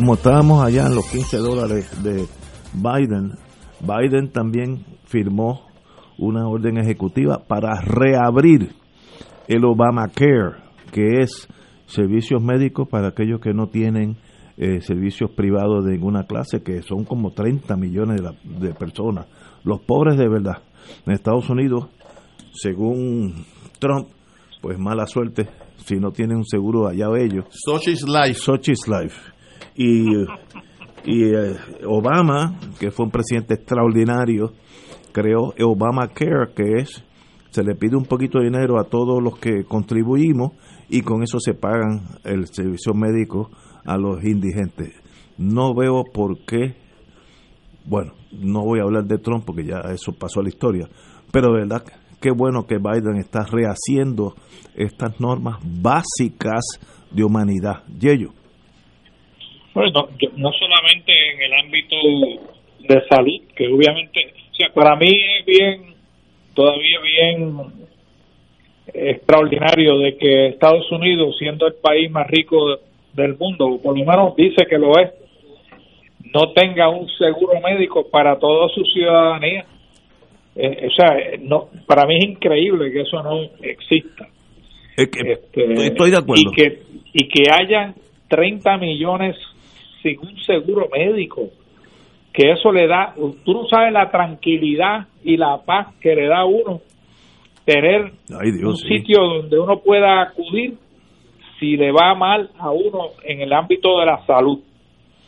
Como estábamos allá en los 15 dólares de Biden, Biden también firmó una orden ejecutiva para reabrir el Obamacare, que es servicios médicos para aquellos que no tienen eh, servicios privados de ninguna clase, que son como 30 millones de, de personas, los pobres de verdad. En Estados Unidos, según Trump, pues mala suerte si no tienen un seguro allá ellos. Sochi's Life. Sochi's Life y, y eh, Obama, que fue un presidente extraordinario, creó Obamacare, que es, se le pide un poquito de dinero a todos los que contribuimos y con eso se pagan el servicio médico a los indigentes. No veo por qué, bueno, no voy a hablar de Trump porque ya eso pasó a la historia, pero de verdad, qué bueno que Biden está rehaciendo estas normas básicas de humanidad. Yello. Bueno, no solamente en el ámbito de salud, que obviamente, o sea, para mí es bien, todavía bien extraordinario de que Estados Unidos, siendo el país más rico del mundo, o por lo menos dice que lo es, no tenga un seguro médico para toda su ciudadanía. Eh, o sea, no, para mí es increíble que eso no exista. Este, estoy de acuerdo. Y que, y que hayan 30 millones sin un seguro médico, que eso le da, tú no sabes la tranquilidad y la paz que le da a uno tener un sitio donde uno pueda acudir si le va mal a uno en el ámbito de la salud.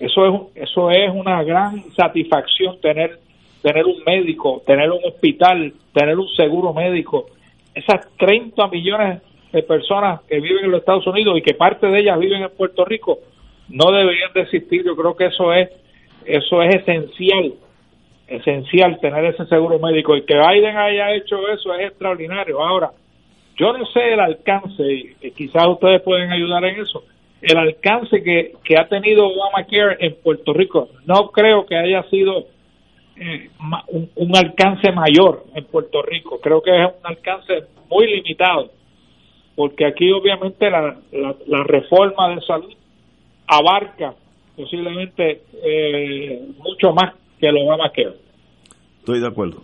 Eso es eso es una gran satisfacción tener tener un médico, tener un hospital, tener un seguro médico. Esas 30 millones de personas que viven en los Estados Unidos y que parte de ellas viven en Puerto Rico, no deberían de existir. Yo creo que eso es eso es esencial, esencial tener ese seguro médico y que Biden haya hecho eso es extraordinario. Ahora, yo no sé el alcance, y quizás ustedes pueden ayudar en eso, el alcance que, que ha tenido Obamacare en Puerto Rico. No creo que haya sido eh, un, un, alcance mayor en Puerto Rico. Creo que es un alcance muy limitado, porque aquí obviamente la, la, la reforma de salud abarca posiblemente eh, mucho más que lo Obamacare. Estoy de acuerdo.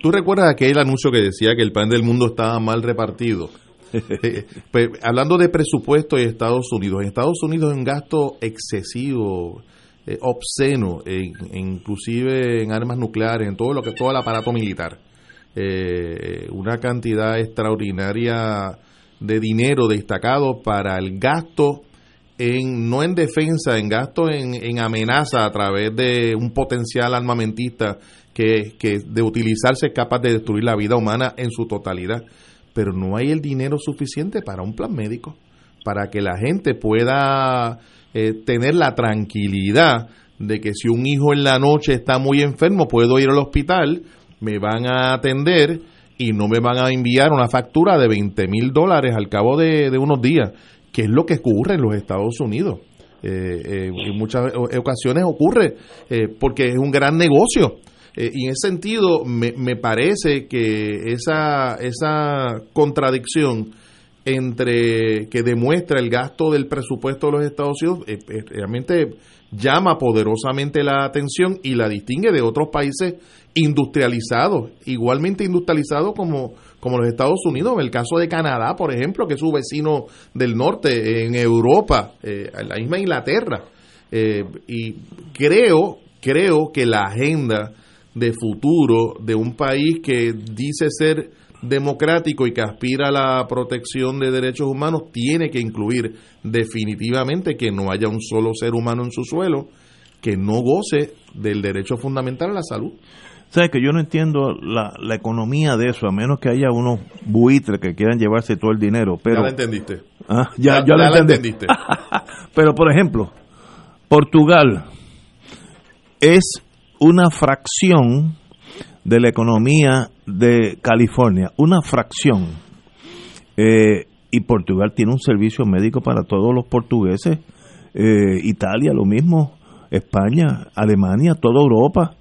¿Tú recuerdas aquel anuncio que decía que el pan del mundo estaba mal repartido? pues, hablando de presupuesto en Estados Unidos, en Estados Unidos es un gasto excesivo, eh, obsceno, inclusive en armas nucleares, en todo lo que todo el aparato militar. Eh, una cantidad extraordinaria de dinero destacado para el gasto en, no en defensa, en gasto en, en amenaza a través de un potencial armamentista que, que de utilizarse es capaz de destruir la vida humana en su totalidad. Pero no hay el dinero suficiente para un plan médico, para que la gente pueda eh, tener la tranquilidad de que si un hijo en la noche está muy enfermo, puedo ir al hospital, me van a atender y no me van a enviar una factura de 20 mil dólares al cabo de, de unos días que es lo que ocurre en los Estados Unidos. Eh, eh, en muchas ocasiones ocurre eh, porque es un gran negocio. y en ese sentido, me, me parece que esa, esa contradicción entre que demuestra el gasto del presupuesto de los Estados Unidos realmente llama poderosamente la atención y la distingue de otros países industrializados, igualmente industrializados como como los Estados Unidos, en el caso de Canadá, por ejemplo, que es su vecino del norte en Europa, eh, la misma Inglaterra. Eh, y creo, creo que la agenda de futuro de un país que dice ser democrático y que aspira a la protección de derechos humanos tiene que incluir definitivamente que no haya un solo ser humano en su suelo que no goce del derecho fundamental a la salud. ¿Sabes que yo no entiendo la, la economía de eso, a menos que haya unos buitres que quieran llevarse todo el dinero? Pero, ya la entendiste. Ah, ya, Ya- la entendiste. pero, por ejemplo, Portugal es una fracción de la economía de California, una fracción. Eh, y Portugal tiene un servicio médico para todos los portugueses. Eh, Italia lo mismo, España, Alemania, toda Europa,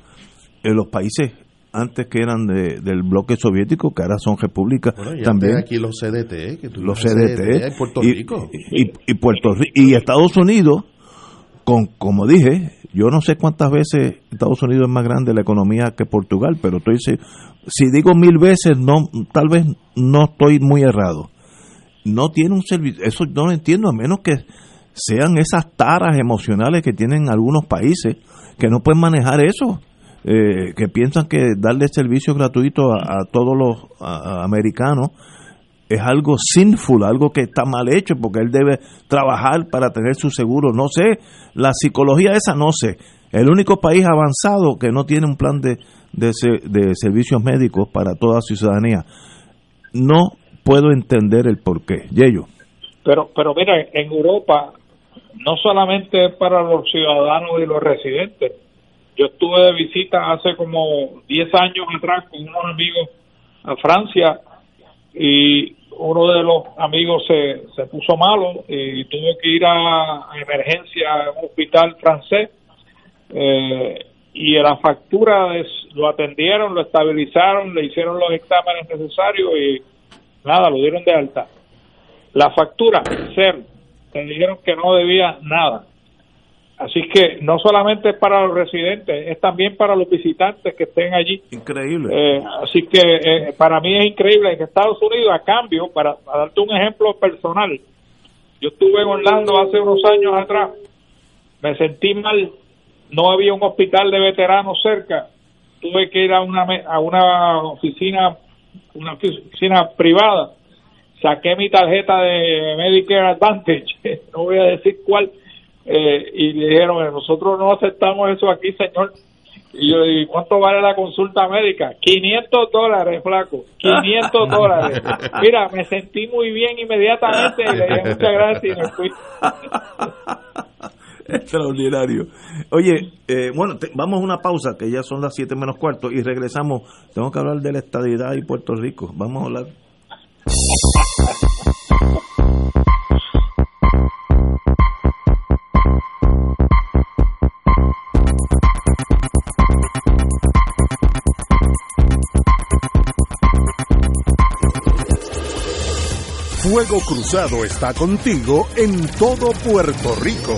eh, los países antes que eran de- del bloque soviético, que ahora son repúblicas Bueno, también. aquí los CDT, que los CDT en Puerto y, Rico. y, y Puerto Ri- y Estados Unidos con como dije yo no sé cuántas veces Estados Unidos es más grande la economía que Portugal pero estoy se- si digo mil veces no tal vez no estoy muy errado no tiene un servicio eso no lo entiendo a menos que sean esas taras emocionales que tienen algunos países que no pueden manejar eso eh, que piensan que darle servicio gratuito a, todos los americanos es algo sinful, algo que está mal hecho, porque él debe trabajar para tener su seguro. No sé, la psicología esa no sé. El único país avanzado que no tiene un plan de, de, de servicios médicos para toda su ciudadanía. No puedo entender el porqué. Yello. Pero, pero mira, en Europa no solamente para los ciudadanos y los residentes. Yo estuve de visita hace como 10 años atrás con unos amigos a Francia y uno de los amigos se, se puso malo y tuvo que ir a, emergencia a un hospital francés eh, y la factura lo atendieron, lo estabilizaron, le hicieron los exámenes necesarios y nada, lo dieron de alta. La factura, cero. Te dijeron que no debía nada. Así que no solamente es para los residentes, es también para los visitantes que estén allí. Increíble. Eh, así que eh, para mí es increíble. Que Estados Unidos, a cambio, para, para darte un ejemplo personal, yo estuve en Orlando hace unos años atrás, me sentí mal, no había un hospital de veteranos cerca, tuve que ir a una a una oficina, una oficina privada, saqué mi tarjeta de Medicare Advantage, no voy a decir cuál, eh, y le dijeron, nosotros no aceptamos eso aquí, señor. Y yo le digo, ¿cuánto vale la consulta médica? 500 dólares, flaco, 500 dólares. Mira, me sentí muy bien inmediatamente y le dije muchas gracias y me fui. Extraordinario. Oye, eh, bueno, te- vamos a una pausa, que ya son las 7 menos cuarto, y regresamos. Tengo que hablar de la estadidad y Puerto Rico. Vamos a hablar. Fuego Cruzado está contigo en todo Puerto Rico.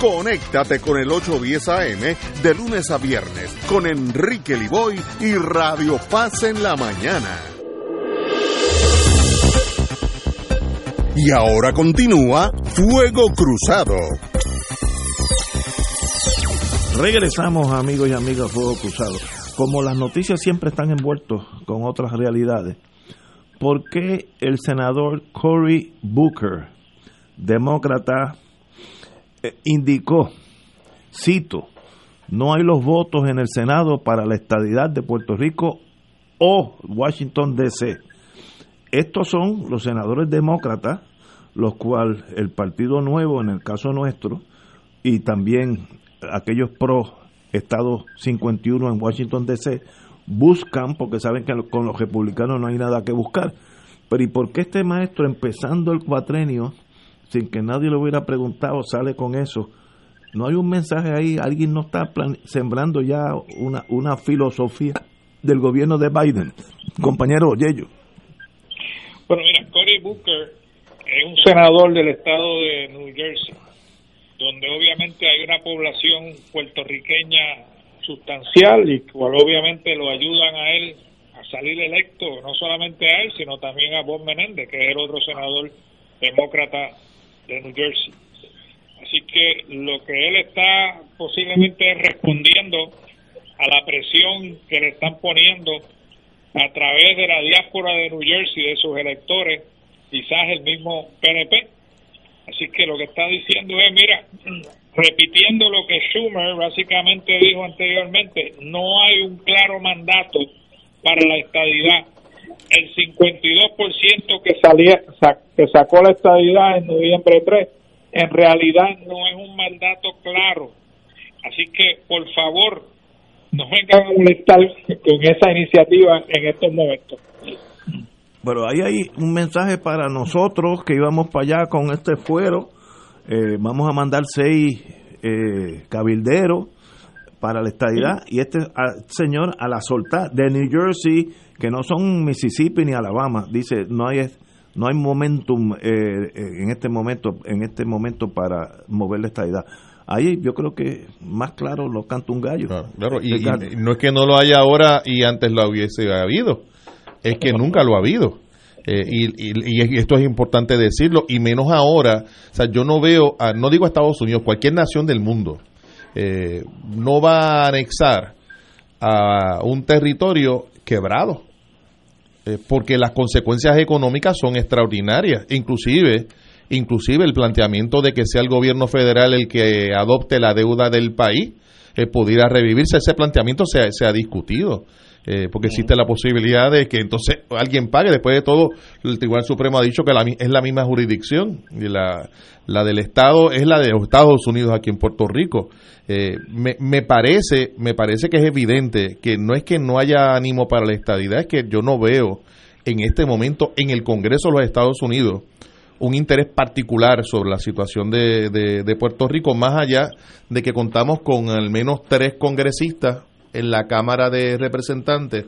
Conéctate con el 810 AM de lunes a viernes con Enrique Liboy y Radio Paz en la mañana. Y ahora continúa Fuego Cruzado. Regresamos amigos y amigas Fuego Cruzado. Como las noticias siempre están envueltos con otras realidades, ¿por qué el senador Cory Booker, demócrata, indicó, cito, no hay los votos en el Senado para la estadidad de Puerto Rico o Washington DC. Estos son los senadores demócratas, los cuales el Partido Nuevo, en el caso nuestro, y también aquellos pro Estado 51 en Washington DC, buscan, porque saben que con los republicanos no hay nada que buscar. Pero ¿y por qué este maestro, empezando el cuatrenio, sin que nadie le hubiera preguntado, sale con eso? no hay un mensaje ahí, alguien no está sembrando ya una, una filosofía del gobierno de Biden. Compañero Yello. Bueno, mira, Cory Booker es un senador del estado de New Jersey, donde obviamente hay una población puertorriqueña sustancial y cual obviamente lo ayudan a él a salir electo, no solamente a él, sino también a Bob Menéndez, que es otro senador demócrata de New Jersey. Así que lo que él está posiblemente respondiendo a la presión que le están poniendo a través de la diáspora de New Jersey, de sus electores, quizás el mismo PNP. Así que lo que está diciendo es, mira, repitiendo lo que Schumer básicamente dijo anteriormente, no hay un claro mandato para la estadidad. El 52% que, salía, que sacó la estadidad en noviembre 3 en realidad no es un mandato claro. Así que, por favor, no vengan a molestar con esa iniciativa en estos momentos. Bueno, ahí hay un mensaje para nosotros que íbamos para allá con este fuero. Eh, vamos a mandar seis eh, cabilderos para la estadidad y este señor a la soltar de New Jersey, que no son Mississippi ni Alabama, dice, no hay no hay momentum eh, eh, en este momento en este momento para mover la estadidad. Ahí yo creo que más claro lo canta un gallo. Claro, y, no es que no lo haya ahora y antes lo hubiese habido. Es que nunca lo ha habido. Eh, y, esto es importante decirlo. Y menos ahora o sea yo no veo no digo a Estados Unidos cualquier nación del mundo no va a anexar a un territorio quebrado eh, porque las consecuencias económicas son extraordinarias, inclusive inclusive el planteamiento de que sea el gobierno federal el que adopte la deuda del país eh, pudiera revivirse, ese planteamiento se ha discutido. Eh, porque existe la posibilidad de que entonces alguien pague. Después de todo, el Tribunal Supremo ha dicho que la, es la misma jurisdicción, y la, la del Estado es la de los Estados Unidos aquí en Puerto Rico. Eh, me, me, parece, me parece que es evidente que no es que no haya ánimo para la estadidad, es que yo no veo en este momento en el Congreso de los Estados Unidos un interés particular sobre la situación de, de Puerto Rico, más allá de que contamos con al menos tres congresistas en la Cámara de Representantes,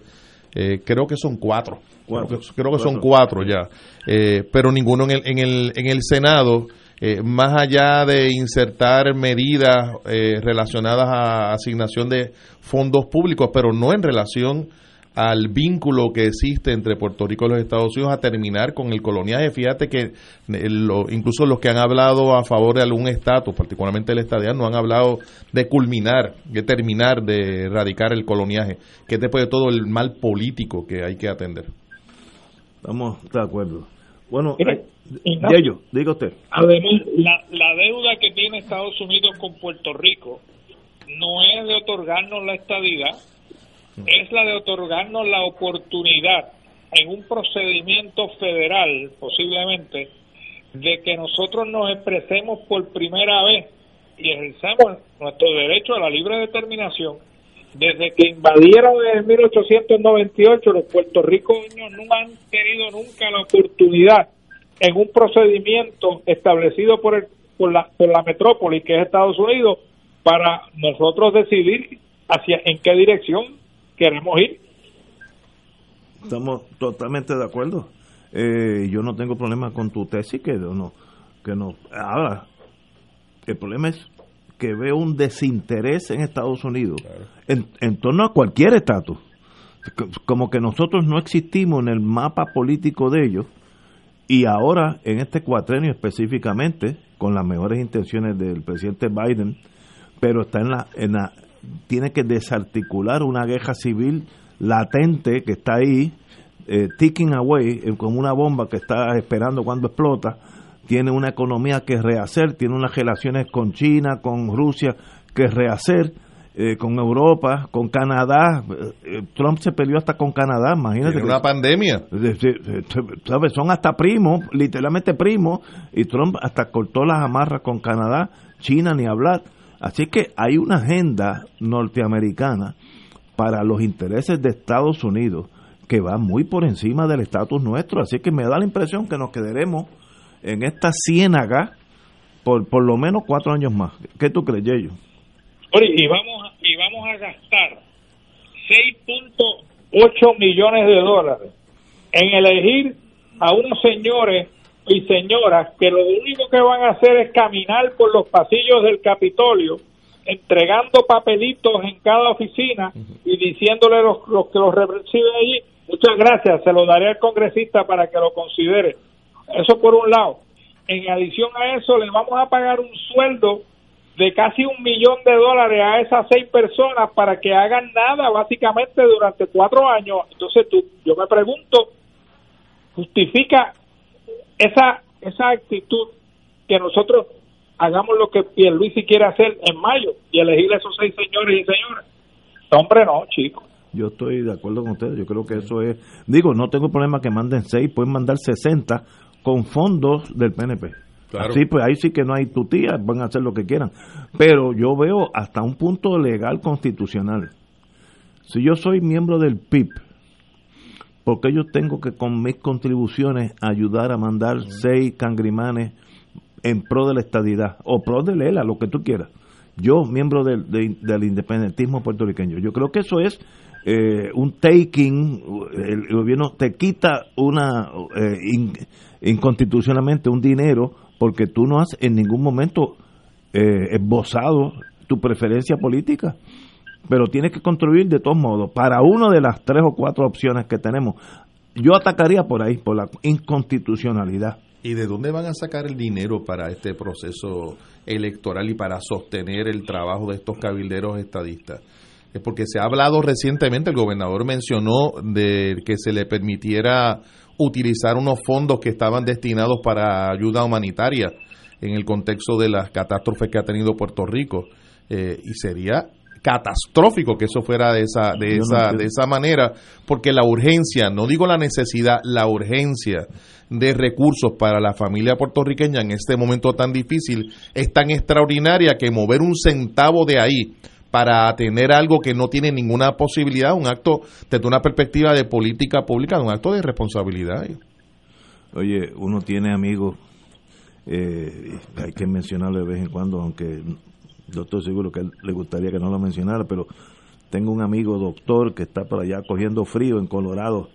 eh, creo que son cuatro. creo, que, son cuatro ya. Eh, pero ninguno en el, en el, en el Senado. Eh, más allá de insertar medidas relacionadas a asignación de fondos públicos, pero no en relación al vínculo que existe entre Puerto Rico y los Estados Unidos a terminar con el coloniaje. Fíjate que eh, incluso los que han hablado a favor de algún estatus, particularmente el estadía, no han hablado de culminar, de terminar, de erradicar el coloniaje, que es después de todo el mal político que hay que atender. Estamos de acuerdo. Bueno, Mire, ay, no. Yello, diga usted. Además, la, la deuda que tiene Estados Unidos con Puerto Rico no es de otorgarnos la estadidad, es la de otorgarnos la oportunidad en un procedimiento federal, posiblemente, de que nosotros nos expresemos por primera vez y ejerzamos nuestro derecho a la libre determinación. Desde que invadieron en 1898, los puertorriqueños no han tenido nunca la oportunidad en un procedimiento establecido por, el, por, la, por la metrópoli, que es Estados Unidos, para nosotros decidir hacia en qué dirección queremos ir. Estamos totalmente de acuerdo. Eh, yo no tengo problema con tu tesis que no que no ahora el problema es que veo un desinterés en Estados Unidos en, en torno a cualquier estatus como que nosotros no existimos en el mapa político de ellos y ahora en este cuatrenio específicamente con las mejores intenciones del presidente Biden pero está en la en la tiene que desarticular una guerra civil latente que está ahí eh, ticking away eh, como una bomba que está esperando cuando explota tiene una economía que rehacer tiene unas relaciones con China con Rusia que rehacer eh, con Europa con Canadá Eh, Trump se peleó hasta con Canadá imagínate Tiene que- una pandemia. de- de- de- ¿sabes? Son hasta primos, literalmente primos, y Trump hasta cortó las amarras con Canadá, China ni hablar. Así que hay una agenda norteamericana para los intereses de Estados Unidos que va muy por encima del estatus nuestro. Así que me da la impresión que nos quedaremos en esta ciénaga por por lo menos cuatro años más. ¿Qué tú crees, Yeyo? Y vamos y vamos a gastar 6.8 millones de dólares en elegir a unos señores y señoras que lo único que van a hacer es caminar por los pasillos del Capitolio entregando papelitos en cada oficina y diciéndole a los, los que los reciben allí, muchas gracias, se lo daré al congresista para que lo considere. Eso por un lado. En adición a eso, le vamos a pagar un sueldo de casi un millón de dólares a esas seis personas para que hagan nada básicamente durante cuatro años. Entonces tú, yo me pregunto, justifica esa esa actitud que nosotros hagamos lo que Pierluisi quiere hacer en mayo y elegir a esos seis señores y señoras. Hombre, no, chicos. Yo estoy de acuerdo con ustedes. Yo creo que eso es. Digo, no tengo problema que manden seis, pueden mandar 60 con fondos del PNP. Claro. Así, pues ahí sí que no hay tutía, van a hacer lo que quieran. Pero yo veo hasta un punto legal constitucional. Si yo soy miembro del PIB, ¿por qué yo tengo que con mis contribuciones ayudar a mandar seis cangrimanes en pro de la estadidad o pro de Lela, lo que tú quieras? Yo, miembro del, de- del independentismo puertorriqueño, yo creo que eso es eh, un taking, el, gobierno te quita una eh, in- inconstitucionalmente un dinero porque tú no has en ningún momento eh, esbozado tu preferencia política pero tienes que construir de todos modos para una de las tres o cuatro opciones que tenemos yo atacaría por ahí por la inconstitucionalidad ¿Y de dónde van a sacar el dinero para este proceso electoral y para sostener el trabajo de estos cabilderos estadistas? Es porque se ha hablado recientemente, el gobernador mencionó de que se le permitiera utilizar unos fondos que estaban destinados para ayuda humanitaria en el contexto de las catástrofes que ha tenido Puerto Rico. Eh, y sería catastrófico que eso fuera de esa de esa de esa manera porque la urgencia no digo la necesidad la urgencia de recursos para la familia puertorriqueña en este momento tan difícil es tan extraordinaria que mover un centavo de ahí para tener algo que no tiene ninguna posibilidad un acto desde una perspectiva de política pública un acto de responsabilidad. Oye uno tiene amigos eh, hay que mencionarlo de vez en cuando aunque yo estoy seguro que él le gustaría que no lo mencionara pero tengo un amigo doctor que está por allá cogiendo frío en Colorado,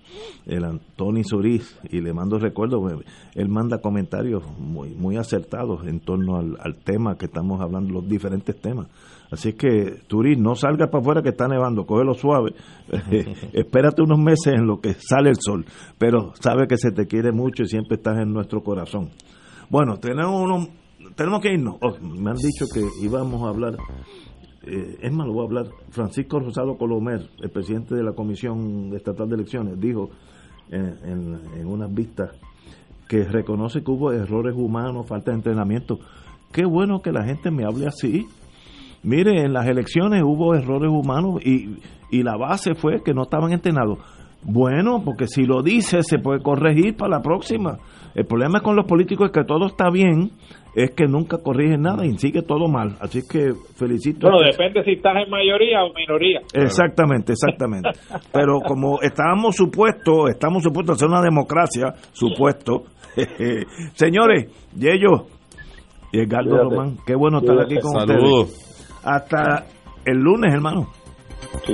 el Antoni Suriz, y le mando recuerdos. Él manda comentarios muy muy acertados en torno al, tema que estamos hablando, los diferentes temas. Así que, Turiz, no salgas para afuera que está nevando, cógelo suave. Espérate unos meses en lo que sale el sol, pero sabe que se te quiere mucho y siempre estás en nuestro corazón. Bueno, tenemos unos, tenemos que irnos. Oh, me han dicho que íbamos a hablar eh, es más, lo voy a hablar. Francisco Rosado Colomer, el presidente de la Comisión Estatal de Elecciones, dijo en, en, en unas vistas que reconoce que hubo errores humanos, falta de entrenamiento. Qué bueno que la gente me hable así. Mire, en las elecciones hubo errores humanos y, y la base fue que no estaban entrenados. Bueno, porque si lo dice se puede corregir para la próxima. El problema con los políticos es que todo está bien, es que nunca corrigen nada y sigue todo mal. Así que felicito. Bueno, depende si estás en mayoría o minoría. Exactamente, exactamente. Pero como estábamos supuestos, estamos supuestos a ser una democracia, supuesto. Señores, y ellos, y Edgardo Cuídate. Román, qué bueno estar aquí con Saludos. ustedes. Hasta el lunes, hermano. Si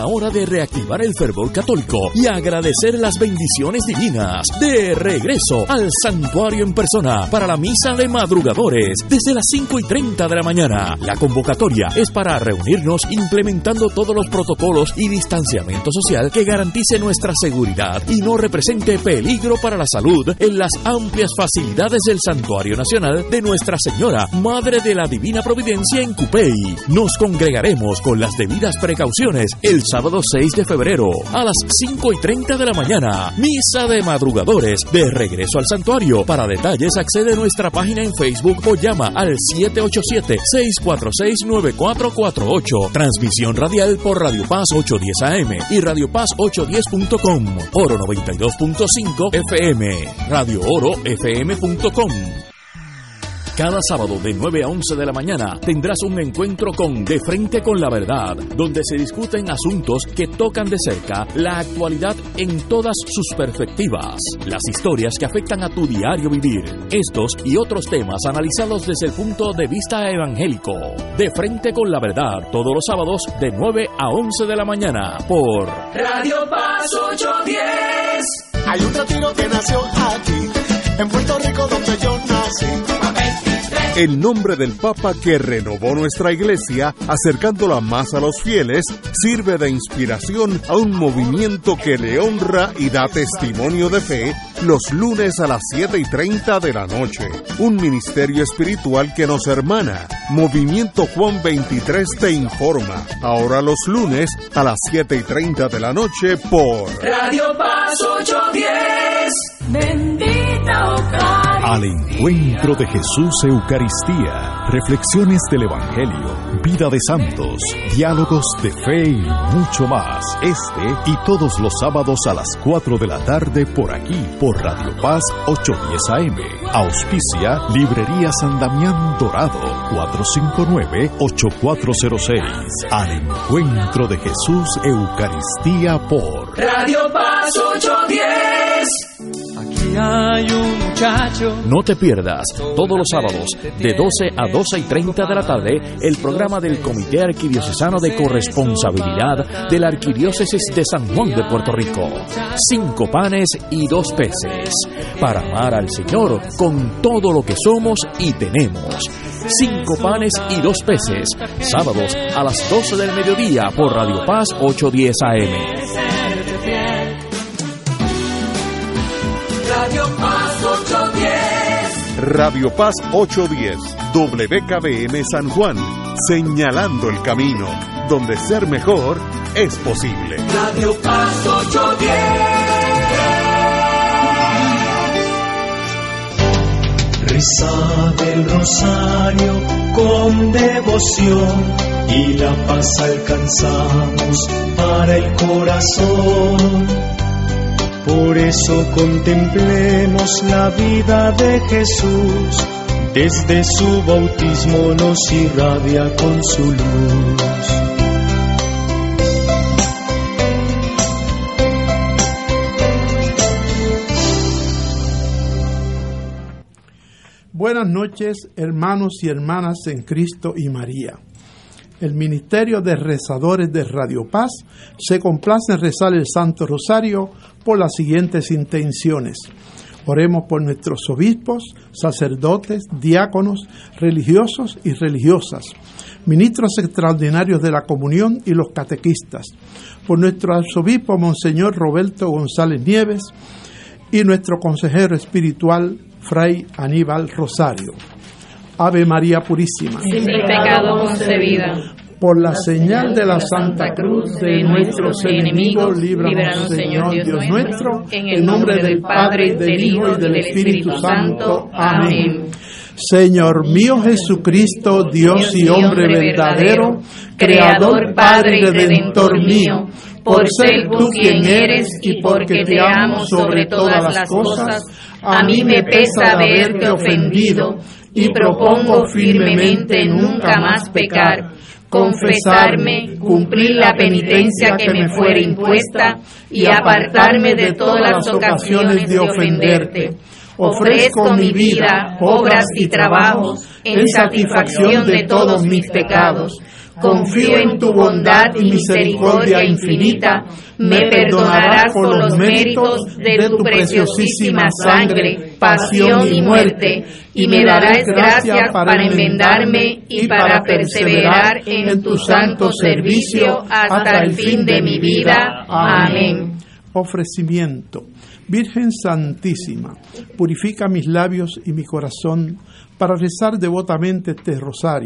La hora de reactivar el fervor católico y agradecer las bendiciones divinas. De regreso al santuario en persona para la misa de madrugadores desde las 5 y 30 de la mañana. La convocatoria es para reunirnos implementando todos los protocolos y distanciamiento social que garantice nuestra seguridad y no represente peligro para la salud en las amplias facilidades del Santuario Nacional de Nuestra Señora, Madre de la Divina Providencia en Cupey. Nos congregaremos con las debidas precauciones el sábado 6 de febrero a las 5 y 30 de la mañana. Misa de madrugadores de regreso al santuario. Para detalles accede a nuestra página en Facebook o llama al 787-646-9448. Transmisión radial por Radio Paz 810 AM y Radio Paz 810.com. Oro 92.5 FM. Radio Oro FM.com. Cada sábado de 9 a 11 de la mañana tendrás un encuentro con De Frente con la Verdad, donde se discuten asuntos que tocan de cerca la actualidad en todas sus perspectivas, las historias que afectan a tu diario vivir, estos y otros temas analizados desde el punto de vista evangélico. De Frente con la Verdad, todos los sábados de 9 a 11 de la mañana por Radio Paz 810. Hay un retiro que nació aquí, en Puerto Rico donde yo nací. El nombre del Papa que renovó nuestra iglesia, acercándola más a los fieles, sirve de inspiración a un movimiento que le honra y da testimonio de fe los lunes a las 7 y 30 de la noche. Un ministerio espiritual que nos hermana. Movimiento Juan 23 te informa. Ahora los lunes a las 7 y 30 de la noche por Radio Paz 810. Bendita Ocari. Al encuentro de Jesús Eucaristía, reflexiones del Evangelio, vida de santos, diálogos de fe y mucho más. Este y todos los sábados a las 4 de la tarde por aquí, por Radio Paz 810 AM. Auspicia Librería San Damián Dorado 459-8406. Al encuentro de Jesús Eucaristía por Radio Paz 810. Hay un muchacho. No te pierdas todos los sábados de 12 a 12 y 30 de la tarde el programa del Comité Arquidiocesano de Corresponsabilidad de la Arquidiócesis de San Juan de Puerto Rico. Cinco panes y dos peces para amar al Señor con todo lo que somos y tenemos. Cinco panes y dos peces, sábados a las 12 del mediodía por Radio Paz 810 AM. Radio Paz 810, WKBM San Juan, señalando el camino, donde ser mejor es posible. Radio Paz 810. Reza del rosario con devoción y la paz alcanzamos para el corazón. Por eso contemplemos la vida de Jesús, desde su bautismo nos irradia con su luz. Buenas noches, hermanos y hermanas en Cristo y María. El Ministerio de Rezadores de Radio Paz se complace en rezar el Santo Rosario por las siguientes intenciones. Oremos por nuestros obispos, sacerdotes, diáconos, religiosos y religiosas, ministros extraordinarios de la comunión y los catequistas, por nuestro arzobispo Monseñor Roberto González Nieves y nuestro consejero espiritual Fray Aníbal Rosario. Ave María Purísima. Sin pecado concebida. Por la señal de la Santa Cruz de nuestros enemigos, líbranos, Señor Dios nuestro, en el nombre del Padre, del Hijo y del Espíritu Santo. Amén. Señor mío Jesucristo, Dios y hombre verdadero, Creador, Padre y Redentor mío, por ser tú quien eres y porque te amo sobre todas las cosas, a mí me pesa haberte ofendido y propongo firmemente nunca más pecar, confesarme, cumplir la penitencia que me fuera impuesta y apartarme de todas las ocasiones de ofenderte. Ofrezco mi vida, obras y trabajos en satisfacción de todos mis pecados. Confío en tu bondad y misericordia infinita. Me perdonarás por los méritos de tu preciosísima sangre, pasión y muerte, y me darás gracias para enmendarme y para perseverar en tu santo servicio hasta el fin de mi vida. Amén. Ofrecimiento. Virgen Santísima, purifica mis labios y mi corazón para rezar devotamente este rosario